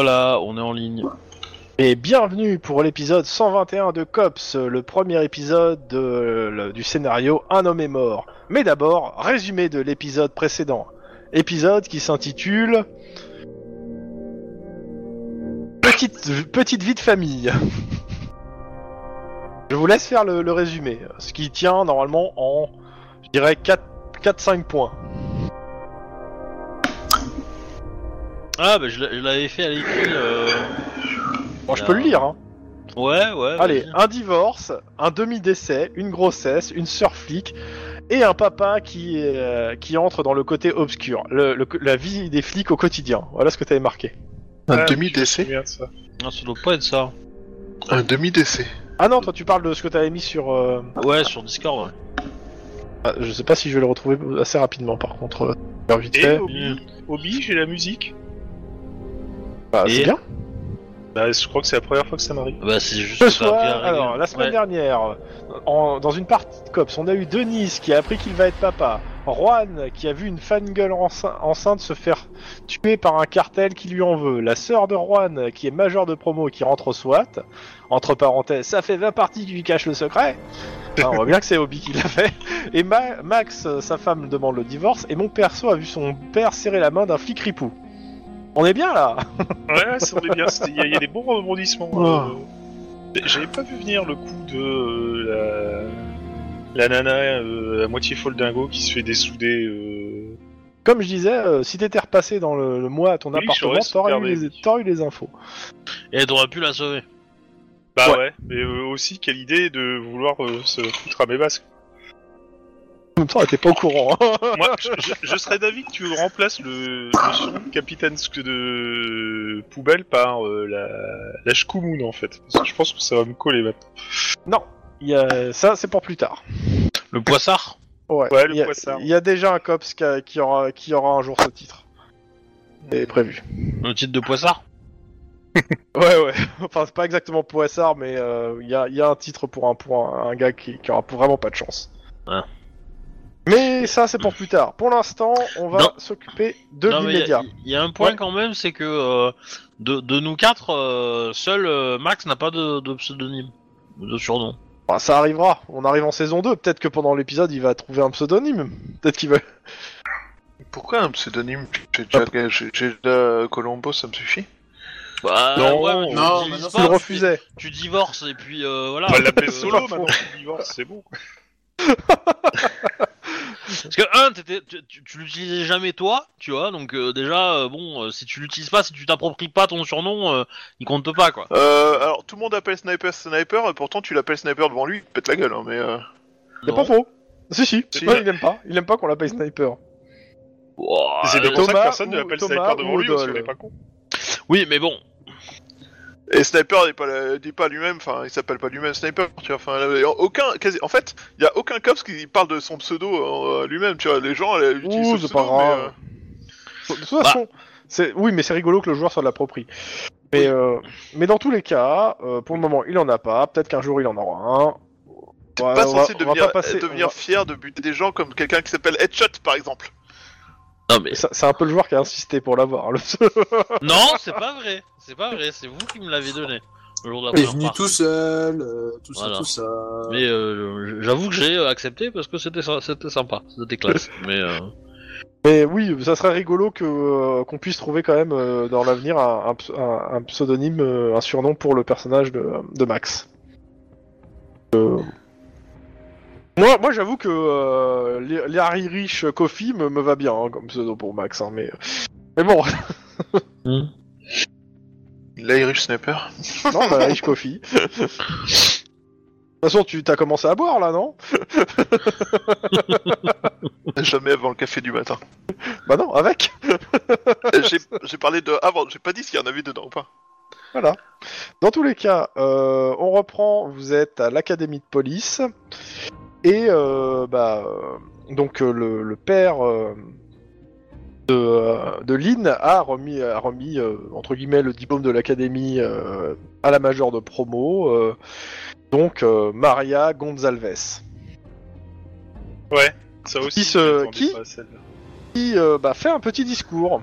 Voilà, on est en ligne. Et bienvenue pour l'épisode 121 de Cops, le premier épisode du scénario Un homme est mort. Mais d'abord, résumé de l'épisode précédent. Épisode qui s'intitule Petite, petite vie de famille. Je vous laisse faire le, le résumé, ce qui tient normalement en, je dirais, 4-5 points. Ah, bah je l'a- je l'avais fait à l'écrit. euh, Bon, je peux le lire, hein. Ouais, ouais. Allez, vas-y. un divorce, un demi-décès, une grossesse, une sœur flic et un papa qui, euh, qui entre dans le côté obscur, le, le- la vie des flics au quotidien. Voilà ce que t'avais marqué. Un demi-décès. Non, ça doit pas être ça. Un demi-décès. Ah non, toi tu parles de ce que t'avais mis sur... euh, Ouais, sur Discord, ouais. ah, je sais pas si je vais le retrouver assez rapidement par contre. euh, faire vite Et fait. Obi, Obi j'ai la musique. Bah, c'est et- bien. Bah, je crois que c'est la première fois que ça m'arrive. Bah, c'est juste. Ce pas soir, bien réglé. alors la semaine Ouais. dernière, en- dans une partie de cops, on a eu Denise qui a appris qu'il va être papa, Juan qui a vu une fangirl enceinte, enceinte se faire tuer par un cartel qui lui en veut, la sœur de Juan qui est majeure de promo et qui rentre au SWAT, entre parenthèses, ça fait 20 parties qui lui cachent le secret. On voit bien que c'est Obi qui l'a fait. Et Ma- Max, euh, sa femme, demande le divorce, et mon perso a vu son père serrer la main d'un flic ripou. On est bien là Ouais, ça on est bien. c'était- Il y, a- il y a des bons rebondissements. Oh. euh. J'avais pas vu venir le coup de euh, la... la nana euh, à moitié folle dingo qui se fait dessouder. Euh... Comme je disais, euh, si t'étais repassé dans le, le mois à ton Oui, appartement, t'aurais eu, les, eu les infos. Et t'aurais pu la sauver. Bah Ouais. ouais. Mais euh, aussi, quelle idée de vouloir euh, se foutre à mes basques. En même temps, t'es pas au courant. hein. Moi, je, je- je serais d'avis que tu remplaces le, le surnom de capitaine Sk- de poubelle par euh, la, la Shkumun en fait. Parce que je pense que ça va me coller maintenant. non, il y a... ça c'est pour plus tard. Le poissard? Ouais, Ouais, le il y a- poissard. Il y a déjà un cops qui, a- qui aura, qui aura un jour ce titre. C'est prévu. Le titre de poissard? Ouais, ouais. Enfin, c'est pas exactement Poissard, mais euh, il y, a, il y a un titre pour un, pour un, un gars qui, qui aura vraiment pas de chance. Mais ça, c'est pour plus tard. Pour l'instant, on va Non. s'occuper de Non, mais il y a- l'immédiat. il y, a un point Ouais. quand même, c'est que euh, de, de nous quatre, euh, seul euh, Max n'a pas de, de pseudonyme, de surnom. Bah, ça arrivera. On arrive en saison 2. Peut-être que pendant l'épisode, il va trouver un pseudonyme. Peut-être qu'il va. Pourquoi un pseudonyme? J'ai déjà, j'ai j'ai déjà Colombo, ça me suffit. Bah, Non, ouais, mais tu non, l'utilises maintenant, pas, Tu le tu- refusais. Tu divorces et puis euh, voilà. On va l'appeler Euh, solo maintenant. c'est bon. Parce que un, t'étais- tu, tu, tu l'utilisais jamais toi, tu vois, donc euh, déjà, euh, bon, euh, si tu l'utilises pas, si tu t'appropries pas ton surnom, euh, il compte pas quoi. Euh, alors tout le monde appelle Sniper Sniper, pourtant tu l'appelles Sniper devant lui, il te pète la gueule, hein, mais euh... C'est Non. pas faux. Si, si. Si. Ouais, il aime pas. Il aime pas qu'on l'appelle sniper. Ouah, c'est euh, pour ça que personne ne ou- l'appelle Thomas sniper devant ou lui parce qu'on est pas con. Oui, mais bon. Et Sniper n'est pas, la- dit pas lui-même, enfin il s'appelle pas lui-même Sniper, tu vois, enfin euh, aucun, quasi, en fait, il y a aucun cops qui parle de son pseudo euh, lui-même, tu vois, les gens euh, utilisent Ouh, ce c'est pas mais, De toute façon, c'est oui, mais c'est rigolo que le joueur soit l'approprie. Mais euh, mais dans tous les cas, euh, pour le moment, il en a pas. Peut-être qu'un jour il en aura un. T'es Ouais, pas va- censé va devenir, pas passer- devenir on va- fier de buter des gens comme quelqu'un qui s'appelle Headshot par exemple. Non, mais. Ça- C'est un peu le joueur qui a insisté pour l'avoir. Le... Non, c'est pas vrai. C'est pas vrai, c'est vous qui me l'avez donné. Le jour de la Il est première venu partie. tout seul, euh, tout ça, Voilà. tout ça. Mais euh, j'avoue que j'ai euh, accepté parce que c'était sy- c'était sympa, c'était classe. mais euh, Mais oui, ça serait rigolo que euh, qu'on puisse trouver quand même euh, dans l'avenir un, un ps- un- un pseudonyme, euh, un surnom pour le personnage de, de Max. Euh, Moi, moi j'avoue que euh, les- Rich Coffee me, me va bien hein, comme pseudo pour Max, hein, mais mais bon, L'Irish Sniper. non, bah, Rich Coffee. De toute façon, tu t'as commencé à boire là, non? Jamais avant le café du matin. Bah non, avec. Euh, j'ai j'ai parlé de avant, j'ai pas dit s'il y en avait dedans ou pas. Voilà. Dans tous les cas, euh, on reprend. Vous êtes à l'académie de police et euh, bah euh, donc euh, le, le père euh, de, de Lynn a remis, a remis entre guillemets le diplôme de l'académie à la majeure de promo. donc Maria Gonzalves, Ouais, ça aussi. Qui se- qui qui bah, fait un petit discours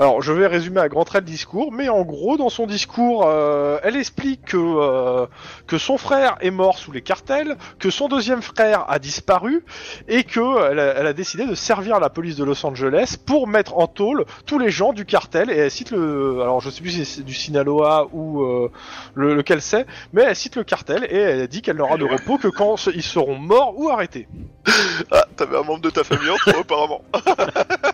Alors, je vais résumer à grands traits le discours, mais en gros, dans son discours, euh, elle explique que, euh, que son frère est mort sous les cartels, que son deuxième frère a disparu, et que elle a, elle a décidé de servir la police de Los Angeles pour mettre en tôle tous les gens du cartel. Et elle cite le, alors je sais plus si c'est du Sinaloa ou euh, le, lequel c'est, mais elle cite le cartel et elle dit qu'elle n'aura de repos que quand ils seront morts ou arrêtés. Ah, t'avais un membre de ta famille en trop, apparemment.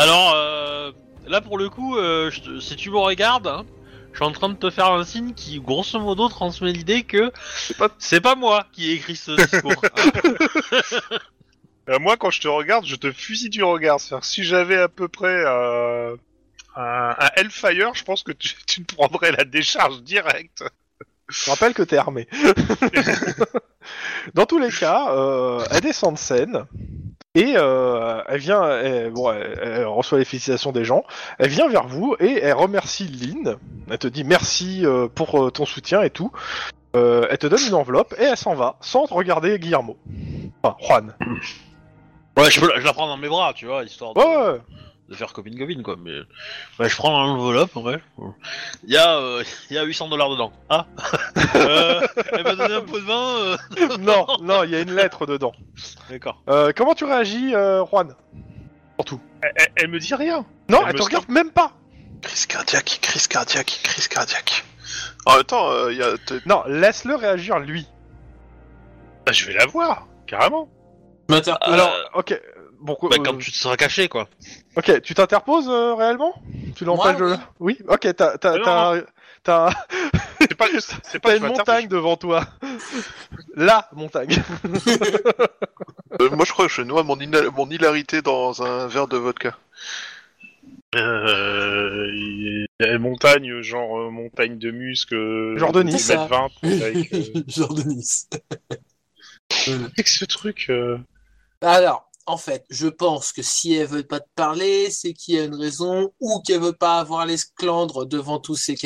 Alors, euh, là pour le coup, euh, je te- si tu me regardes, hein, je suis en train de te faire un signe qui, grosso modo, transmet l'idée que C'est pas- c'est pas moi qui ai écrit ce discours. Euh, moi, quand je te regarde, je te fusille du regard. C'est-à-dire, si j'avais à peu près euh, un, un Hellfire, je pense que tu, tu me prendrais la décharge directe. Je rappelle que t'es armé. Dans tous les cas, euh, elle descend de scène et euh, elle vient, elle, bon, elle, elle reçoit les félicitations des gens. Elle vient vers vous et elle remercie Lynn. Elle te dit merci euh, pour euh, ton soutien et tout. Euh, elle te donne une enveloppe et elle s'en va sans te regarder Guillermo. Enfin, Juan. ouais, je, peux la- je la prends dans mes bras, tu vois, histoire de, Ouais, ouais. De faire copine-copine, quoi. Mais ouais, je prends l'enveloppe, ouais. Il y, a, euh, il y a 800 dollars dedans. Ah euh, Elle m'a donné un pot de vin. euh, non, non, il y a une lettre dedans. D'accord. Euh, comment tu réagis, euh, Juan? Surtout. Elle, elle- elle me dit rien. Non, Elle elle me te regarde même pas. Crise cardiaque, crise cardiaque, crise cardiaque. En même temps, euh, y a... Non, laisse-le réagir lui. Bah, je vais la voir, carrément. Alors, ok. Bon, Bah, euh, quand tu te seras caché, quoi. Ok, tu t'interposes euh, réellement? Tu l'empêches de... Oui Ok, t'as t'as- Non, t'as C'est pas, c'est pas t'as une montagne devant toi. La montagne. Euh, moi, je crois que je noie mon, mon hilarité dans un verre de vodka. Euh, il y a une montagne, genre euh, montagne de muscles. euh, Genre de Nice. 2 mètres 20, avec, euh, Genre de Nice. Avec ce truc. euh, Alors, en fait, je pense que si elle veut pas te parler, c'est qu'il y a une raison, ou qu'elle veut pas avoir l'esclandre devant tous ses,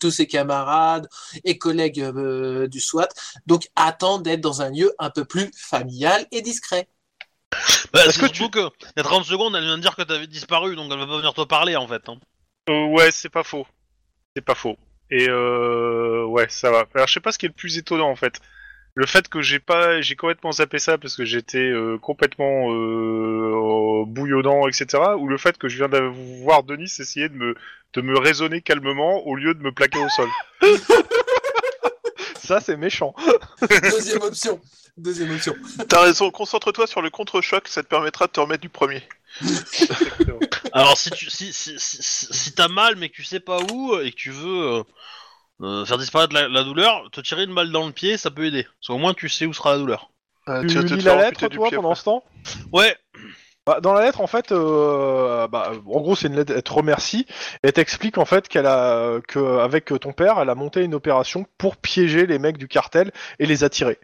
tous ses camarades et collègues euh, du SWAT. Donc, attends d'être dans un lieu un peu plus familial et discret. Bah, Est-ce que surtout que, il y a 30 secondes, elle vient de dire que t'avais disparu, donc elle va pas venir te parler, en fait. Hein. euh, ouais, c'est pas faux. C'est pas faux. Et euh, ouais, ça va. Alors, je sais pas ce qui est le plus étonnant en fait. Le fait que j'ai pas, j'ai complètement zappé ça parce que j'étais euh, complètement euh, bouillonnant, etc. Ou le fait que je viens de voir Denis essayer de me, de me raisonner calmement au lieu de me plaquer au sol. Ça, c'est méchant. Deuxième option. Deuxième option. T'as raison, concentre-toi sur le contre-choc, ça te permettra de te remettre du premier. Alors, si tu si, si, si, si- si t'as mal, mais que tu sais pas où, et que tu veux euh, euh, faire disparaître la, la douleur, te tirer une balle dans le pied, ça peut aider. Parce qu'au moins, tu sais où sera la douleur. Euh, Tu lis la lettre, toi, pendant après. ce temps? Ouais, Bah, dans la lettre, en fait, euh, bah, en gros, c'est une lettre. Elle te remercie et elle t'explique en fait qu'elle a, que avec ton père, elle a monté une opération pour piéger les mecs du cartel et les attirer.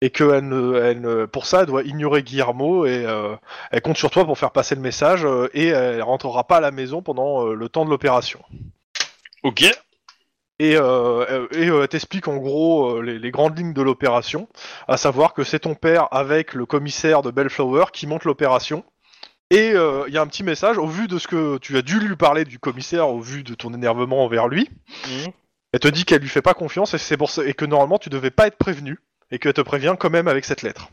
Et que elle ne, elle ne- pour ça, elle doit ignorer Guillermo et euh, elle compte sur toi pour faire passer le message et elle rentrera pas à la maison pendant le temps de l'opération. ok. Et, euh, et euh, elle t'explique en gros euh, les, les grandes lignes de l'opération, à savoir que c'est ton père avec le commissaire de Bellflower qui monte l'opération. Et euh, il y a un petit message, au vu de ce que tu as dû lui parler du commissaire, au vu de ton énervement envers lui, Mhm. elle te dit qu'elle lui fait pas confiance et, c'est pour ça, et que normalement tu devais pas être prévenu, et qu'elle te prévient quand même avec cette lettre.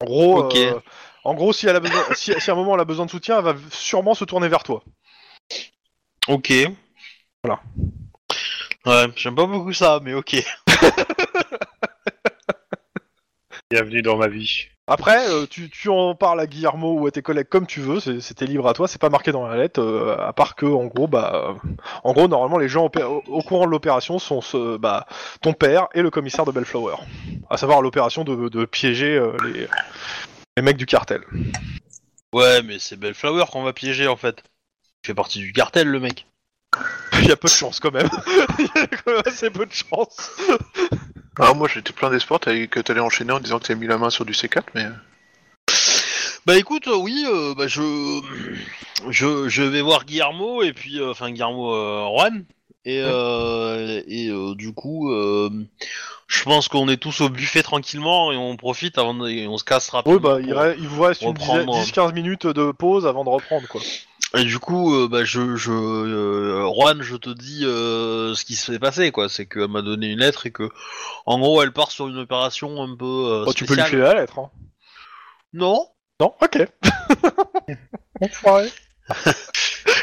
En gros, euh, en gros si, elle a besoin, si, si à un moment elle a besoin de soutien, elle va sûrement se tourner vers toi. Ok. Voilà. Ouais, j'aime pas beaucoup ça, mais ok. Bienvenue dans ma vie. Après, euh, tu, tu en parles à Guillermo ou à tes collègues comme tu veux, c'est- c'était libre à toi, c'est pas marqué dans la lettre, euh, à part que, en gros, bah, euh, en gros, normalement, les gens opé- au, au courant de l'opération sont ce, bah, ton père et le commissaire de Bellflower, à savoir l'opération de, de piéger euh, les, les mecs du cartel. Ouais, mais c'est Bellflower qu'on va piéger, en fait. Il fait partie du cartel, le mec. Il y a peu de chance quand même. Il y a quand même assez peu de chance. Alors moi j'étais plein d'espoir t'allais- que t'allais enchaîner en disant que t'avais mis la main sur du C4, mais... euh, Bah écoute, euh, oui, euh, bah je, je, je vais voir Guillermo et puis, euh, enfin Guillermo euh, Juan et euh, et euh, du coup, euh, je pense qu'on est tous au buffet tranquillement et on profite avant, de, et on se casse rapidement. Oui, bah, il, pour- re- il vous reste une reprendre. 10-15 minutes de pause avant de reprendre, quoi. Et du coup, euh, bah, je, je, euh, Juan, je te dis euh, ce qui s'est passé, quoi. C'est qu'elle m'a donné une lettre et que, en gros, elle part sur une opération un peu euh, Oh, tu peux lui filer la lettre. Hein. Non. Non Ok. Enfoiré.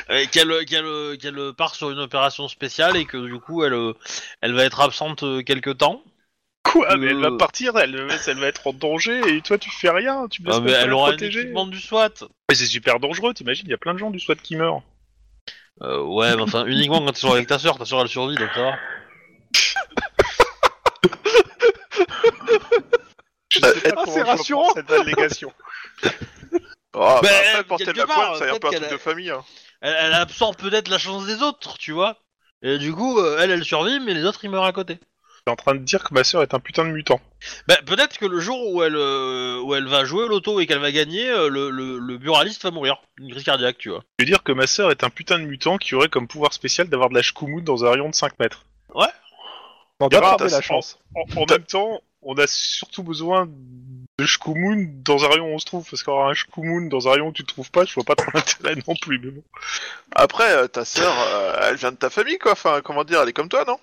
Et qu'elle, qu'elle, qu'elle part sur une opération spéciale et que du coup, elle, elle va être absente euh, quelque temps. Quoi Mais elle Euh. va partir, elle, elle va être en danger et toi tu fais rien, tu me laisses Ah, mais pas elle la aura un protéger. équipement du SWAT. Mais c'est super dangereux, t'imagines, il y a plein de gens du SWAT qui meurent. Euh, ouais, mais enfin, uniquement quand tu sors avec ta soeur, ta soeur elle survit, donc ça va. Je Euh, sais pas ah, comment c'est je reprends rassurant. cette allégation. Ah, bah, Ben, après, porter de quelque la part, pointe, c'est un peut-être peu un qu'elle truc a- de famille. Hein. Elle, elle absorbe peut-être la chance des autres, tu vois. Et du coup, euh, elle, elle survit, mais les autres ils meurent à côté. T'es en train de dire que ma sœur est un putain de mutant. Bah, peut-être que le jour où elle, euh, où elle va jouer au loto et qu'elle va gagner, euh, le, le, le buraliste va mourir d'une crise cardiaque, tu vois. Je veux dire que ma sœur est un putain de mutant qui aurait comme pouvoir spécial d'avoir de la shkoumout dans un rayon de 5 mètres. Non, d'attraper t'as- la chance. En, en même temps, on a surtout besoin de shkoumoun dans un rayon où on se trouve, parce qu'avoir un shkoumoun dans un rayon où tu te trouves pas, je vois pas trop l'intérêt non plus, mais bon. Après, euh, ta sœur, euh, elle vient de ta famille, quoi. Enfin, comment dire, elle est comme toi, non?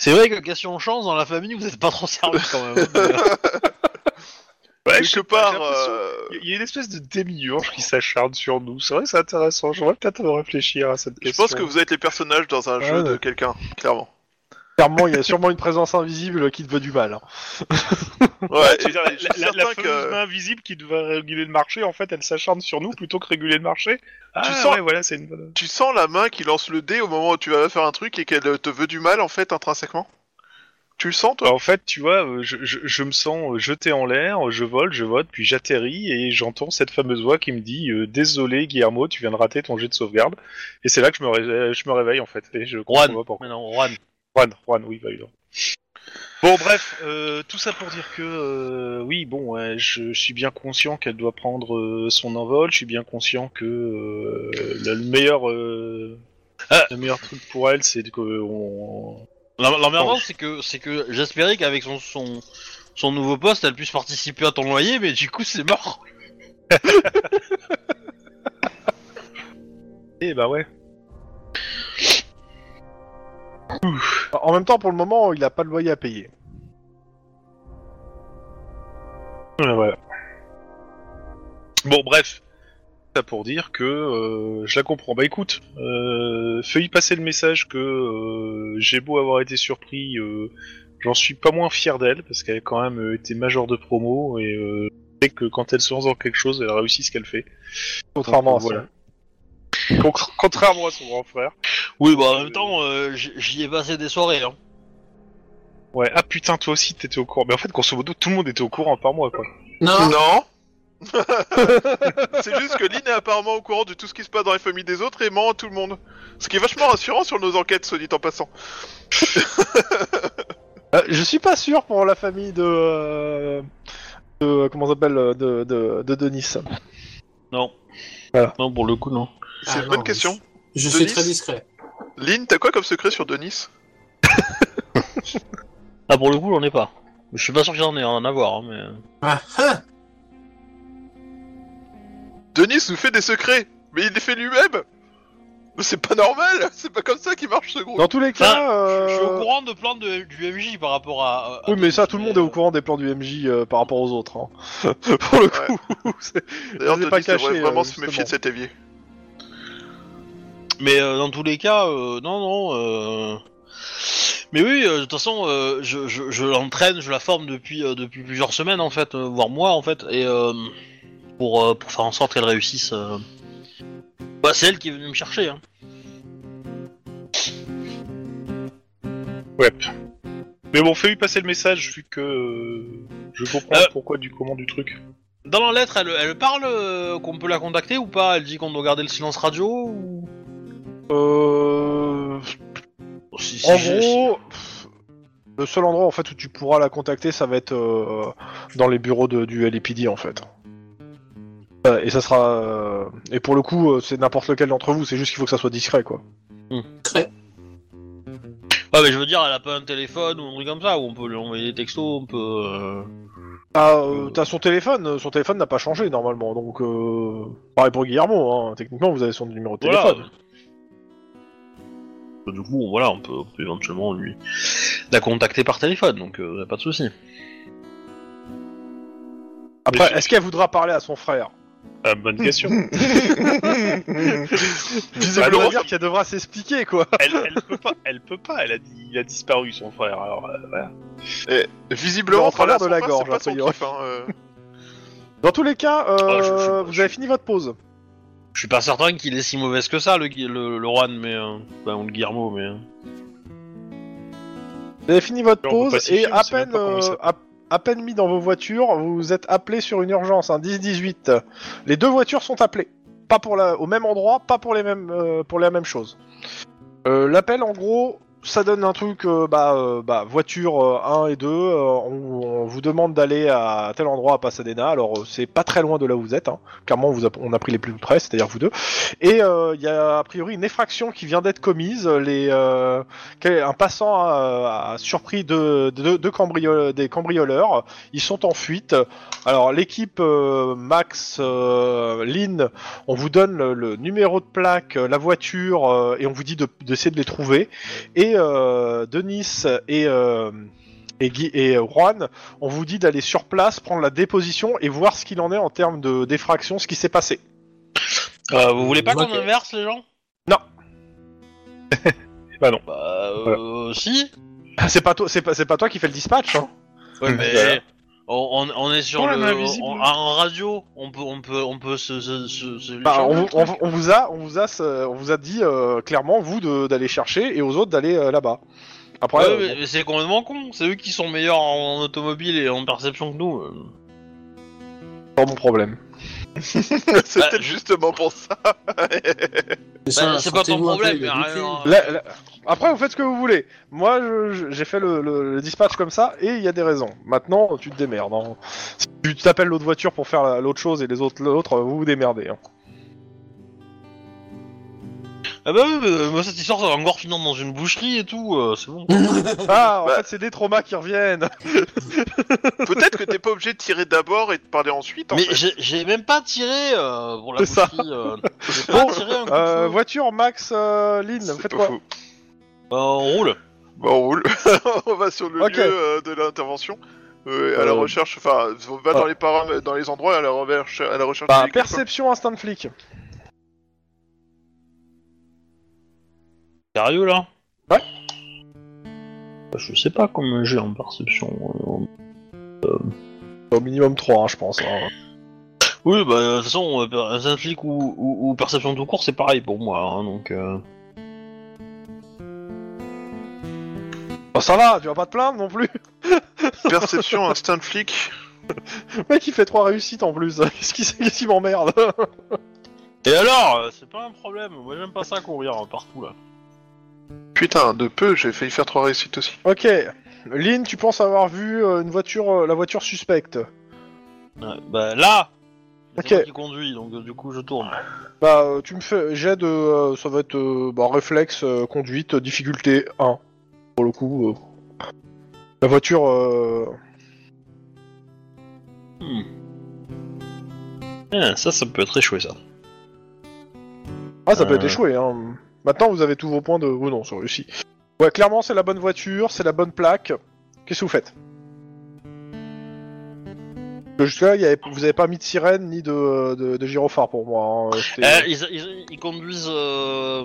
C'est vrai que question chance, dans la famille, vous êtes pas trop servi quand même. Ouais, je l'impression- euh, Il y a une espèce de démiurge qui s'acharne sur nous. C'est vrai que c'est intéressant. J'aimerais peut-être réfléchir à cette je question. pense que vous êtes les personnages dans un Ouais, jeu de quelqu'un, clairement. Clairement, il y a sûrement une présence invisible qui te veut du mal. hein. Ouais, Tu veux dire, la, je suis la- la fameuse que- main invisible qui devrait réguler le marché, en fait, elle s'acharne sur nous plutôt que réguler le marché. Ah, Tu sens- ouais, voilà, c'est une bonne... Tu sens la main qui lance le dé au moment où tu vas faire un truc et qu'elle te veut du mal, en fait, intrinsèquement? Tu le sens, toi? Bah, en fait, tu vois, euh, je, je- je me sens euh, jeté en l'air, je vole, je vote, puis j'atterris et j'entends cette fameuse voix qui me dit euh, Désolé, Guillermo, tu viens de rater ton jet de sauvegarde. Et c'est là que je me, ré- je me réveille, en fait. Et je comprends Juan, pas pourquoi. mais non, Juan. Juan, Juan, oui, bah. Bon, bref, euh, tout ça pour dire que, euh, oui, bon, ouais, je, je suis bien conscient qu'elle doit prendre euh, son envol, je suis bien conscient que euh, le, le meilleur, euh, Ah. le meilleur truc pour elle, c'est que on... L'emmerdant, c'est que, c'est que j'espérais qu'avec son, son, son nouveau poste, elle puisse participer à ton loyer, mais du coup, c'est mort. Eh bah ouais. En même temps, pour le moment, il a pas de loyer à payer. Voilà, voilà. Bon, bref. Ça pour dire que euh, je la comprends. Bah écoute, euh, fais-y passer le message que euh, j'ai beau avoir été surpris, j'en suis pas moins fier d'elle, parce qu'elle a quand même été major de promo, et je sais que quand elle se lance dans quelque chose, elle réussit ce qu'elle fait. Contrairement Donc, à voilà. Con- Contrairement à son grand frère. Oui, bah en même temps, euh, j- j'y ai passé des soirées. Hein. Ouais, ah putain, toi aussi t'étais au courant. Mais en fait, grosso modo, tout le monde était au courant par moi, quoi. Non, Non C'est juste que Lynn est apparemment au courant de tout ce qui se passe dans les familles des autres et ment à tout le monde. Ce qui est vachement rassurant sur nos enquêtes, soit dit en passant. Euh, je suis pas sûr pour la famille de. euh, de comment ça s'appelle euh, de, de, de Denis. Non. Voilà. Non, pour le coup, non. C'est Ah une non, bonne mais question. je suis Denis très discret. Lynn, t'as quoi comme secret sur Denis Ah, pour le coup, j'en ai pas. Je suis pas sûr qu'il y en ait un à voir, hein, mais. Ah, ah Denis nous fait des secrets, mais il les fait lui-même Mais C'est pas normal C'est pas comme ça qu'il marche ce groupe Dans tous les cas. Enfin, Je suis au euh, courant de plans de, du MJ par rapport à. à Oui, mais ça, tout le monde est au courant des plans du MJ euh, par rapport aux autres. hein. pour le coup, c'est- D'ailleurs, ai Denis pas devrait cachés, vraiment euh, se méfier de cet évier. Mais euh, dans tous les cas, euh, non, non. Euh... Mais oui, euh, de toute façon, euh, je, je, je l'entraîne, je la forme depuis, euh, depuis plusieurs semaines en fait, euh, voire mois en fait, et euh, pour, euh, pour faire en sorte qu'elle réussisse. euh. Bah, c'est elle qui est venue me chercher. Hein. Ouais. Mais bon, fais-lui passer le message, vu que euh, je comprends Euh. pourquoi du comment du truc. Dans la lettre, elle, elle parle euh, qu'on peut la contacter ou pas? Elle dit qu'on doit garder le silence radio ou euh, Si- si en gros, le seul endroit en fait où tu pourras la contacter, ça va être euh, dans les bureaux de, du LAPD en fait. Euh, et ça sera. euh, Et pour le coup, euh, c'est n'importe lequel d'entre vous. C'est juste qu'il faut que ça soit discret, quoi. Ouais, mais je veux dire, elle a pas un téléphone ou un truc comme ça où on peut lui envoyer des textos, on peut. euh, Ah, euh, t'as son téléphone, euh, son téléphone n'a pas changé normalement, donc euh... pareil pour Guillermo, hein. techniquement vous avez son numéro de Voilà. téléphone. Euh, Du coup, voilà, on peut, on peut éventuellement lui la contacter par téléphone, donc euh, pas de souci. Après, est-ce qu'elle voudra parler à son frère? Ah, bonne question. Visiblement non, dire qu'elle devra s'expliquer quoi. elle, elle peut pas, elle peut pas. Elle a dit, il a disparu son frère. Alors euh, voilà. Visiblement, Dans le travers de la frère, gorge, pas son kiff, hein, euh. Dans tous les cas, euh, Ah, je- je- vous je- avez fini votre pause. Je suis pas certain qu'il est si mauvaise que ça, le, Gui- le, le Juan, mais. Euh, ou le Guillermo, mais. euh. Vous avez fini votre pause et on à sait même peine, pas comment il euh, à, à peine mis dans vos voitures, vous êtes appelé sur une urgence, un 10-18. Les deux voitures sont appelées. Pas pour la, au même endroit, pas pour les mêmes, euh, pour la même chose. Euh, L'appel, en gros, ça donne un truc, euh, bah, euh, bah, voiture euh, 1 et 2, euh, on, on vous demande d'aller à tel endroit à Pasadena, alors euh, c'est pas très loin de là où vous êtes, hein. clairement on, vous a, on a pris les plus près, c'est-à-dire vous deux, et euh, il y a a priori une effraction qui vient d'être commise, les, euh, un passant a, a surpris deux, deux, deux cambriole- des cambrioleurs, ils sont en fuite, alors l'équipe euh, Max, euh, Lynn, on vous donne le, le numéro de plaque, euh, la voiture, euh, et on vous dit de- d'essayer de les trouver, euh, Denis et, euh, et, Guy, et Juan, on vous dit d'aller sur place, prendre la déposition et voir ce qu'il en est en termes de d'effraction, ce qui s'est passé. Euh, vous voulez pas qu'on inverse les gens? Bah non. Bah, euh, si. C'est pas toi, c'est pas, c'est pas toi qui fais le dispatch. Hein. Ouais, mais. On, est sur Oh, le. on- en radio, on peut, on peut, on peut se. se, se, se Bah, on, on- on vous a, on vous a, on vous a dit euh, clairement vous de- d'aller chercher et aux autres d'aller euh, là-bas. Après, Ouais, euh, mais, mais c'est complètement con. C'est eux qui sont meilleurs en, en automobile et en perception que nous. euh. pas mon problème. c'est Bah, justement pour ça. Bah, c'est pas ton problème, mais rien. Là- là- Après, vous faites ce que vous voulez. Moi, je- je- j'ai fait le, le- le dispatch comme ça et il y a des raisons. Maintenant, tu te démerdes. hein. Si tu t'appelles l'autre voiture pour faire la- l'autre chose et les autres l'autre, vous vous démerdez. hein. Ah bah oui, mais, moi cette histoire ça va encore finir dans une boucherie et tout, euh, c'est bon. Ah, en Bah. fait, c'est des traumas qui reviennent. Peut-être que t'es pas obligé de tirer d'abord et de parler ensuite. En mais fait. j'ai- j'ai même pas tiré euh, pour la C'est ça. boucherie. euh, j'ai pas Bon, tiré un coup de Euh, feu. voiture, Max, euh, Lynn, C'est vous faites pas quoi faux. Bah, on roule. Bon, on roule. on va sur le Ok. lieu euh, de l'intervention. Euh, à la Euh, recherche, enfin, on va dans ah. les param- dans les endroits à la recherche, à la recherche. Bah, du perception instant flic. Sérieux là? Ouais. Bah, Je sais pas comment j'ai en perception. euh. Au minimum 3, je pense. hein. Oui, bah de toute façon, euh, un flic ou, ou, ou perception tout court c'est pareil pour moi, hein, donc. Euh... Bah, ça va, tu vas pas te plaindre non plus. Perception, instinct flic. Le mec, il fait 3 réussites en plus. Qu'est-ce qui, qu'est-ce qui m'emmerde? Et alors, euh, c'est pas un problème. Moi j'aime pas ça courir euh, partout là. Putain, de peu, j'ai failli faire trois réussites aussi. Ok. Lynn, tu penses avoir vu euh, une voiture, euh, la voiture suspecte? Bah là, c'est Ok. moi qui conduis, donc euh, du coup je tourne. Bah, euh, tu me fais. J'ai de. euh, ça va être. euh, bah, réflexe, euh, conduite, euh, difficulté 1. Pour le coup. euh, La voiture. euh, Hmm. Eh, ça, ça peut être échoué ça. Ah, ça peut Euh. être échoué, hein. Maintenant, vous avez tous vos points de. Oh non, c'est réussi. Ouais, clairement, c'est la bonne voiture, c'est la bonne plaque. Qu'est-ce que vous faites? Jusque-là, il y avait- vous avez pas mis de sirène ni de, de, de gyrophare pour moi. hein. C'était- Euh, ils, ils- ils conduisent. Euh...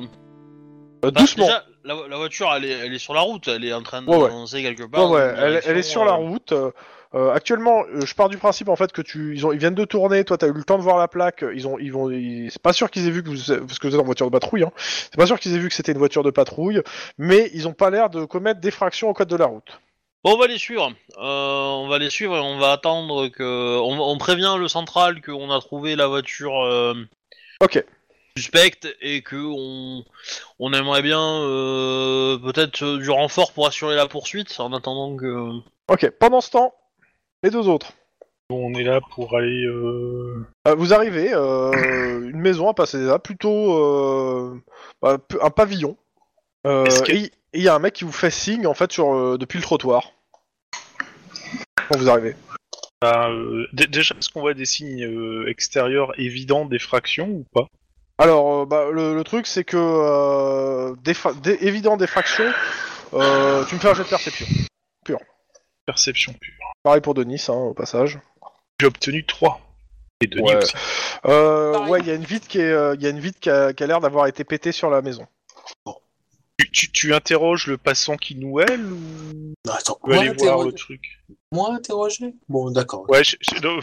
Euh, bah, doucement. déjà, la, la voiture, elle est, elle est sur la route, elle est en train de Ouais, quelque Ouais, part. dans ouais, une elle, elle est direction, sur la euh, route. euh, euh, actuellement, euh, je pars du principe en fait que tu, ils, ont, ils viennent de tourner. Toi, t'as eu le temps de voir la plaque. Ils ont, ils vont, ils- c'est pas sûr qu'ils aient vu que vous, parce que vous êtes en voiture de patrouille. Hein. C'est pas sûr qu'ils aient vu que c'était une voiture de patrouille, mais ils ont pas l'air de commettre d'effraction au code de la route. Bon, on va les suivre. Euh, on va les suivre et on va attendre que. On, on prévient le central qu'on a trouvé la voiture Ok. suspecte et que on, on aimerait bien euh, peut-être du renfort pour assurer la poursuite en attendant que. Ok. Pendant ce temps, les deux autres. On est là pour aller. Euh... Euh, vous arrivez, euh, une maison à Pasadena, plutôt euh, bah, p- un pavillon. Euh, Est-ce que- Et il y a un mec qui vous fait signe en fait sur euh, depuis le trottoir. Quand vous arrivez. Bah, euh, dé- déjà, est-ce qu'on voit des signes euh, extérieurs évidents d'effraction ou pas? Alors, euh, bah, le, le truc, c'est que euh, évident défraction, euh, tu me fais un jet de perception. Perception pure. Pareil pour Denis, hein, au passage. J'ai obtenu 3. Et Denis Ouais. aussi. Euh, ouais, il y a une vitre qui est, euh, il y a une vitre qui a, qui a l'air d'avoir été pétée sur la maison. Tu, tu, tu interroges le passant qui noël ou Non, attends, tu veux moi, aller voir le truc moi interroger Bon, d'accord. Ouais, je, je- non,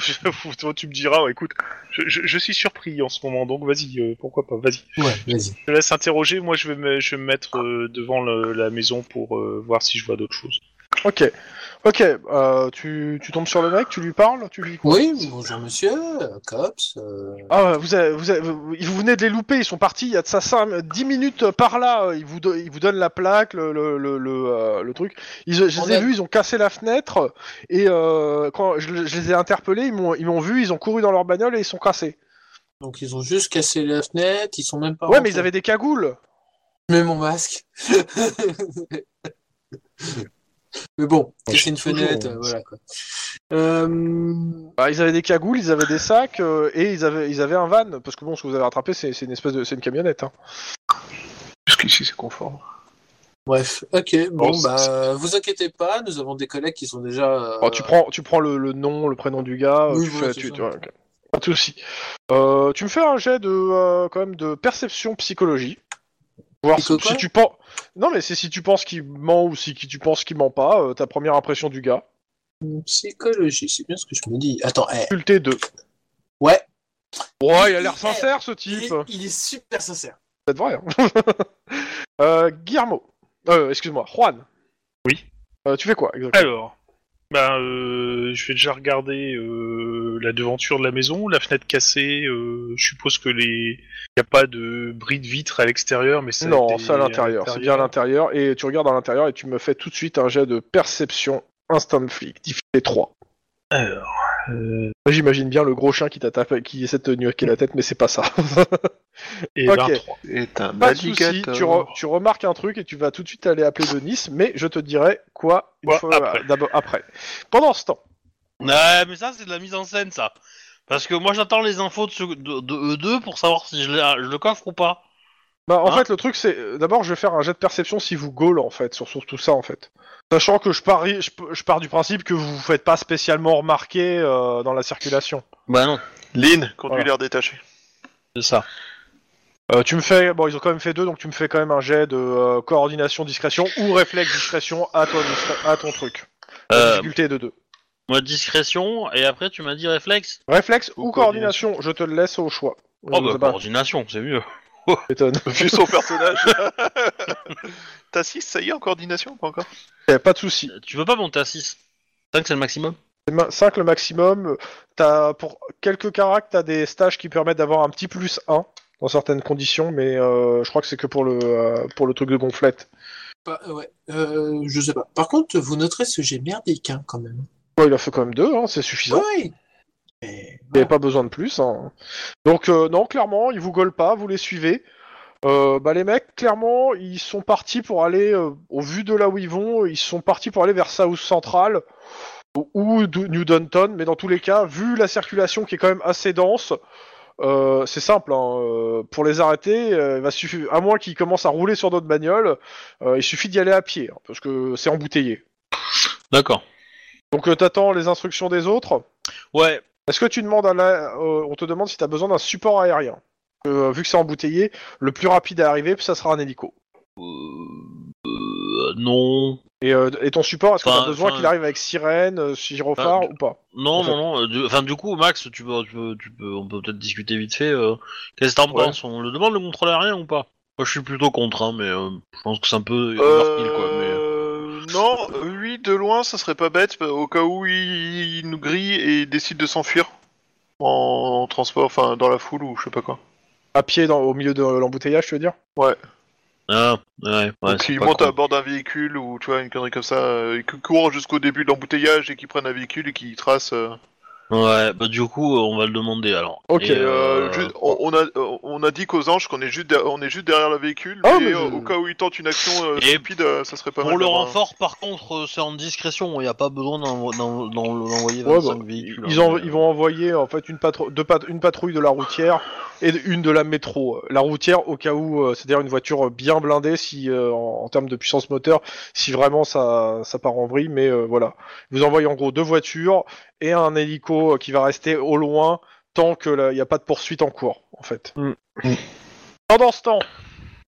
toi, tu me diras, ouais, écoute, je, je, je suis surpris en ce moment, donc vas-y, euh, pourquoi pas, vas-y. Ouais, vas-y. Je te laisse interroger, moi je vais me, je vais me mettre euh, devant le- la maison pour euh, voir si je vois d'autres choses. Ok, ok. euh, tu, tu tombes sur le mec, tu lui parles, tu lui Oui, bonjour monsieur, euh, cops. euh, Ah, vous, avez- vous, avez- vous, vous venez de les louper, ils sont partis il y a de ça 5, 10 minutes par là, euh, ils vous, do- ils vous donnent la plaque, le, le, le, le, euh, le truc. Ils, je On les ai a- vus, ils ont cassé la fenêtre, et euh, quand je, je les ai interpellés, ils m'ont ils m'ont vu, ils ont couru dans leur bagnole et ils sont cassés. Donc ils ont juste cassé la fenêtre, ils sont même pas Ouais, mais rentrés. ils avaient des cagoules Mais mon masque. mais bon, casser une toujours, fenêtre, euh, voilà quoi. Euh, Bah, Ils avaient des cagoules, ils avaient des sacs, euh, et ils avaient, ils avaient un van, parce que bon, ce que vous avez rattrapé, c'est c'est une espèce de... c'est une camionnette. Hein. Jusqu'ici, c'est conforme. Bref, ok, bon, Bon, bah, vous inquiétez pas, nous avons des collègues qui sont déjà. euh, Oh, tu prends, tu prends le, le nom, le prénom du gars, euh, Oui, tu fais... c'est Tu, ouais. Pas de soucis. Euh, tu me fais un jet de, euh, quand même, de perception psychologie. Voir si, tu penses... Non, mais c'est si tu penses qu'il ment ou si tu penses qu'il ment pas, euh, ta première impression du gars. Psychologie, c'est bien ce que je me dis. Attends, eh, Difficulté 2. ouais. Ouais, il a l'air sincère, ce Il type. est, il est super sincère. C'est vrai. Hein. euh, Guillermo. Euh, excuse-moi, Juan. Oui. Euh, tu fais quoi, exactement? Alors, ben, euh, je vais déjà regarder euh, la devanture de la maison, la fenêtre cassée. euh, je suppose que les, y a pas de bris de vitre à l'extérieur, mais a Non, c'est à l'intérieur. C'est bien à l'intérieur. Et tu regardes à l'intérieur et tu me fais tout de suite un jet de perception instant flic. Difficulté 3. Alors, euh, J'imagine bien le gros chien qui t'a tapé, qui essaie de te nuquer la tête, mais c'est pas ça. et Ok. 23. C'est un pas de souci. Tu, re- tu remarques un truc et tu vas tout de suite aller appeler Denis, mais je te dirai quoi une fois après. d'abord après. Pendant ce temps, Ouais, mais ça, c'est de la mise en scène, ça. Parce que moi, j'attends les infos de, ce- de, de E2 pour savoir si je, le coffre ou pas. bah, en Hein fait, le truc c'est, euh, d'abord, je vais faire un jet de perception si vous gaule en fait sur, sur tout ça en fait. Sachant que je pars, je, je pars du principe que vous vous faites pas spécialement remarquer euh, dans la circulation. Bah non, Lynn, conduis Voilà. l'air détaché. c'est ça. Euh, tu me fais, bon, ils ont quand même fait deux, donc tu me fais quand même un jet de euh, coordination discrétion ou réflexe discrétion à ton, à ton truc. La Euh, difficulté est de deux. moi, discrétion, et après, tu m'as dit réflexe Réflexe ou, ou coordination, je te le laisse au choix. Oh, Je bah, coordination, c'est mieux. m'étonne. Vu son personnage. T'as 6, ça y est, en coordination ou pas encore? Eh, Pas de souci. Tu veux pas monter à 6 5, c'est le maximum 5 le maximum. T'as, pour quelques caracs, t'as des stages qui permettent d'avoir un petit plus 1 dans certaines conditions, mais euh, je crois que c'est que pour le, euh, pour le truc de gonflette. Euh, ouais, euh, je sais pas. Par contre, vous noterez ce jet merdique hein, quand même. Ouais, il a fait quand même deux, hein, c'est suffisant. Oui. Mais, Il n'y voilà. avait pas besoin de plus. hein. Donc euh, non, clairement, ils vous gaulent pas, vous les suivez. Euh, bah les mecs, clairement, ils sont partis pour aller, euh, au vu de là où ils vont, ils sont partis pour aller vers South Central ou- New Downton, mais dans tous les cas, vu la circulation qui est quand même assez dense, euh, c'est simple. hein, euh, pour les arrêter, euh, il va suffire, à moins qu'ils commencent à rouler sur d'autres bagnoles, euh, il suffit d'y aller à pied, hein, parce que c'est embouteillé. D'accord. Donc euh, t'attends les instructions des autres? Ouais, Est-ce que tu demandes à la... euh, on te demande si tu as besoin d'un support aérien? Euh, Vu que c'est embouteillé, le plus rapide à arriver, ça sera un hélico. euh, euh, non. Et, euh, et ton support, est-ce que tu Enfin, as besoin qu'il arrive avec sirène, gyrophare ou pas? Non, En fait- non, non. du- Enfin, du coup, Max, tu peux, tu peux, tu peux, on peut peut-être discuter vite fait. euh, Qu'est-ce que t'en Ouais. penses? On le demande le contrôle aérien ou pas? Moi, je suis plutôt contre, hein, mais euh, je pense que c'est un peu quoi. Mais... Euh, Non, lui, de loin, ça serait pas bête, au cas où il, il nous grille et décide de s'enfuir. En transport, enfin, dans la foule ou je sais pas quoi. À pied dans, au milieu de l'embouteillage, tu veux dire? Ah, ouais, ouais. Donc c'est il pas monte con. à bord d'un véhicule ou tu vois une connerie comme ça, euh, et qu'il court jusqu'au début de l'embouteillage et qu'il prenne un véhicule et qu'il trace. euh, Ouais, bah du coup, euh, on va le demander alors. Ok, Et, Euh, euh, juste- on, on a, on a dit qu'aux anges qu'on est juste, on est juste derrière le véhicule, Ah, mais, mais euh, je- au cas où ils tentent une action euh, Et stupide, euh, ça serait pas Pour mal. le d'avoir- renfort, par contre, euh, c'est en discrétion. Il n'y a pas besoin d'envo- d'en- d'en- d'envoyer Ouais, 25 bah, véhicules. Ils, hein, en- mais, ils vont envoyer en fait une, patro- deux pat- une patrouille de la routière et une de la métro. La routière au cas où, euh, c'est-à-dire une voiture bien blindée si euh, en, en termes de puissance moteur, si vraiment ça, ça part en vrille. Mais euh, voilà, vous envoyez en gros deux voitures et un hélico euh, qui va rester au loin tant que il n'y a pas de poursuite en cours en fait. Mm. Pendant ce temps,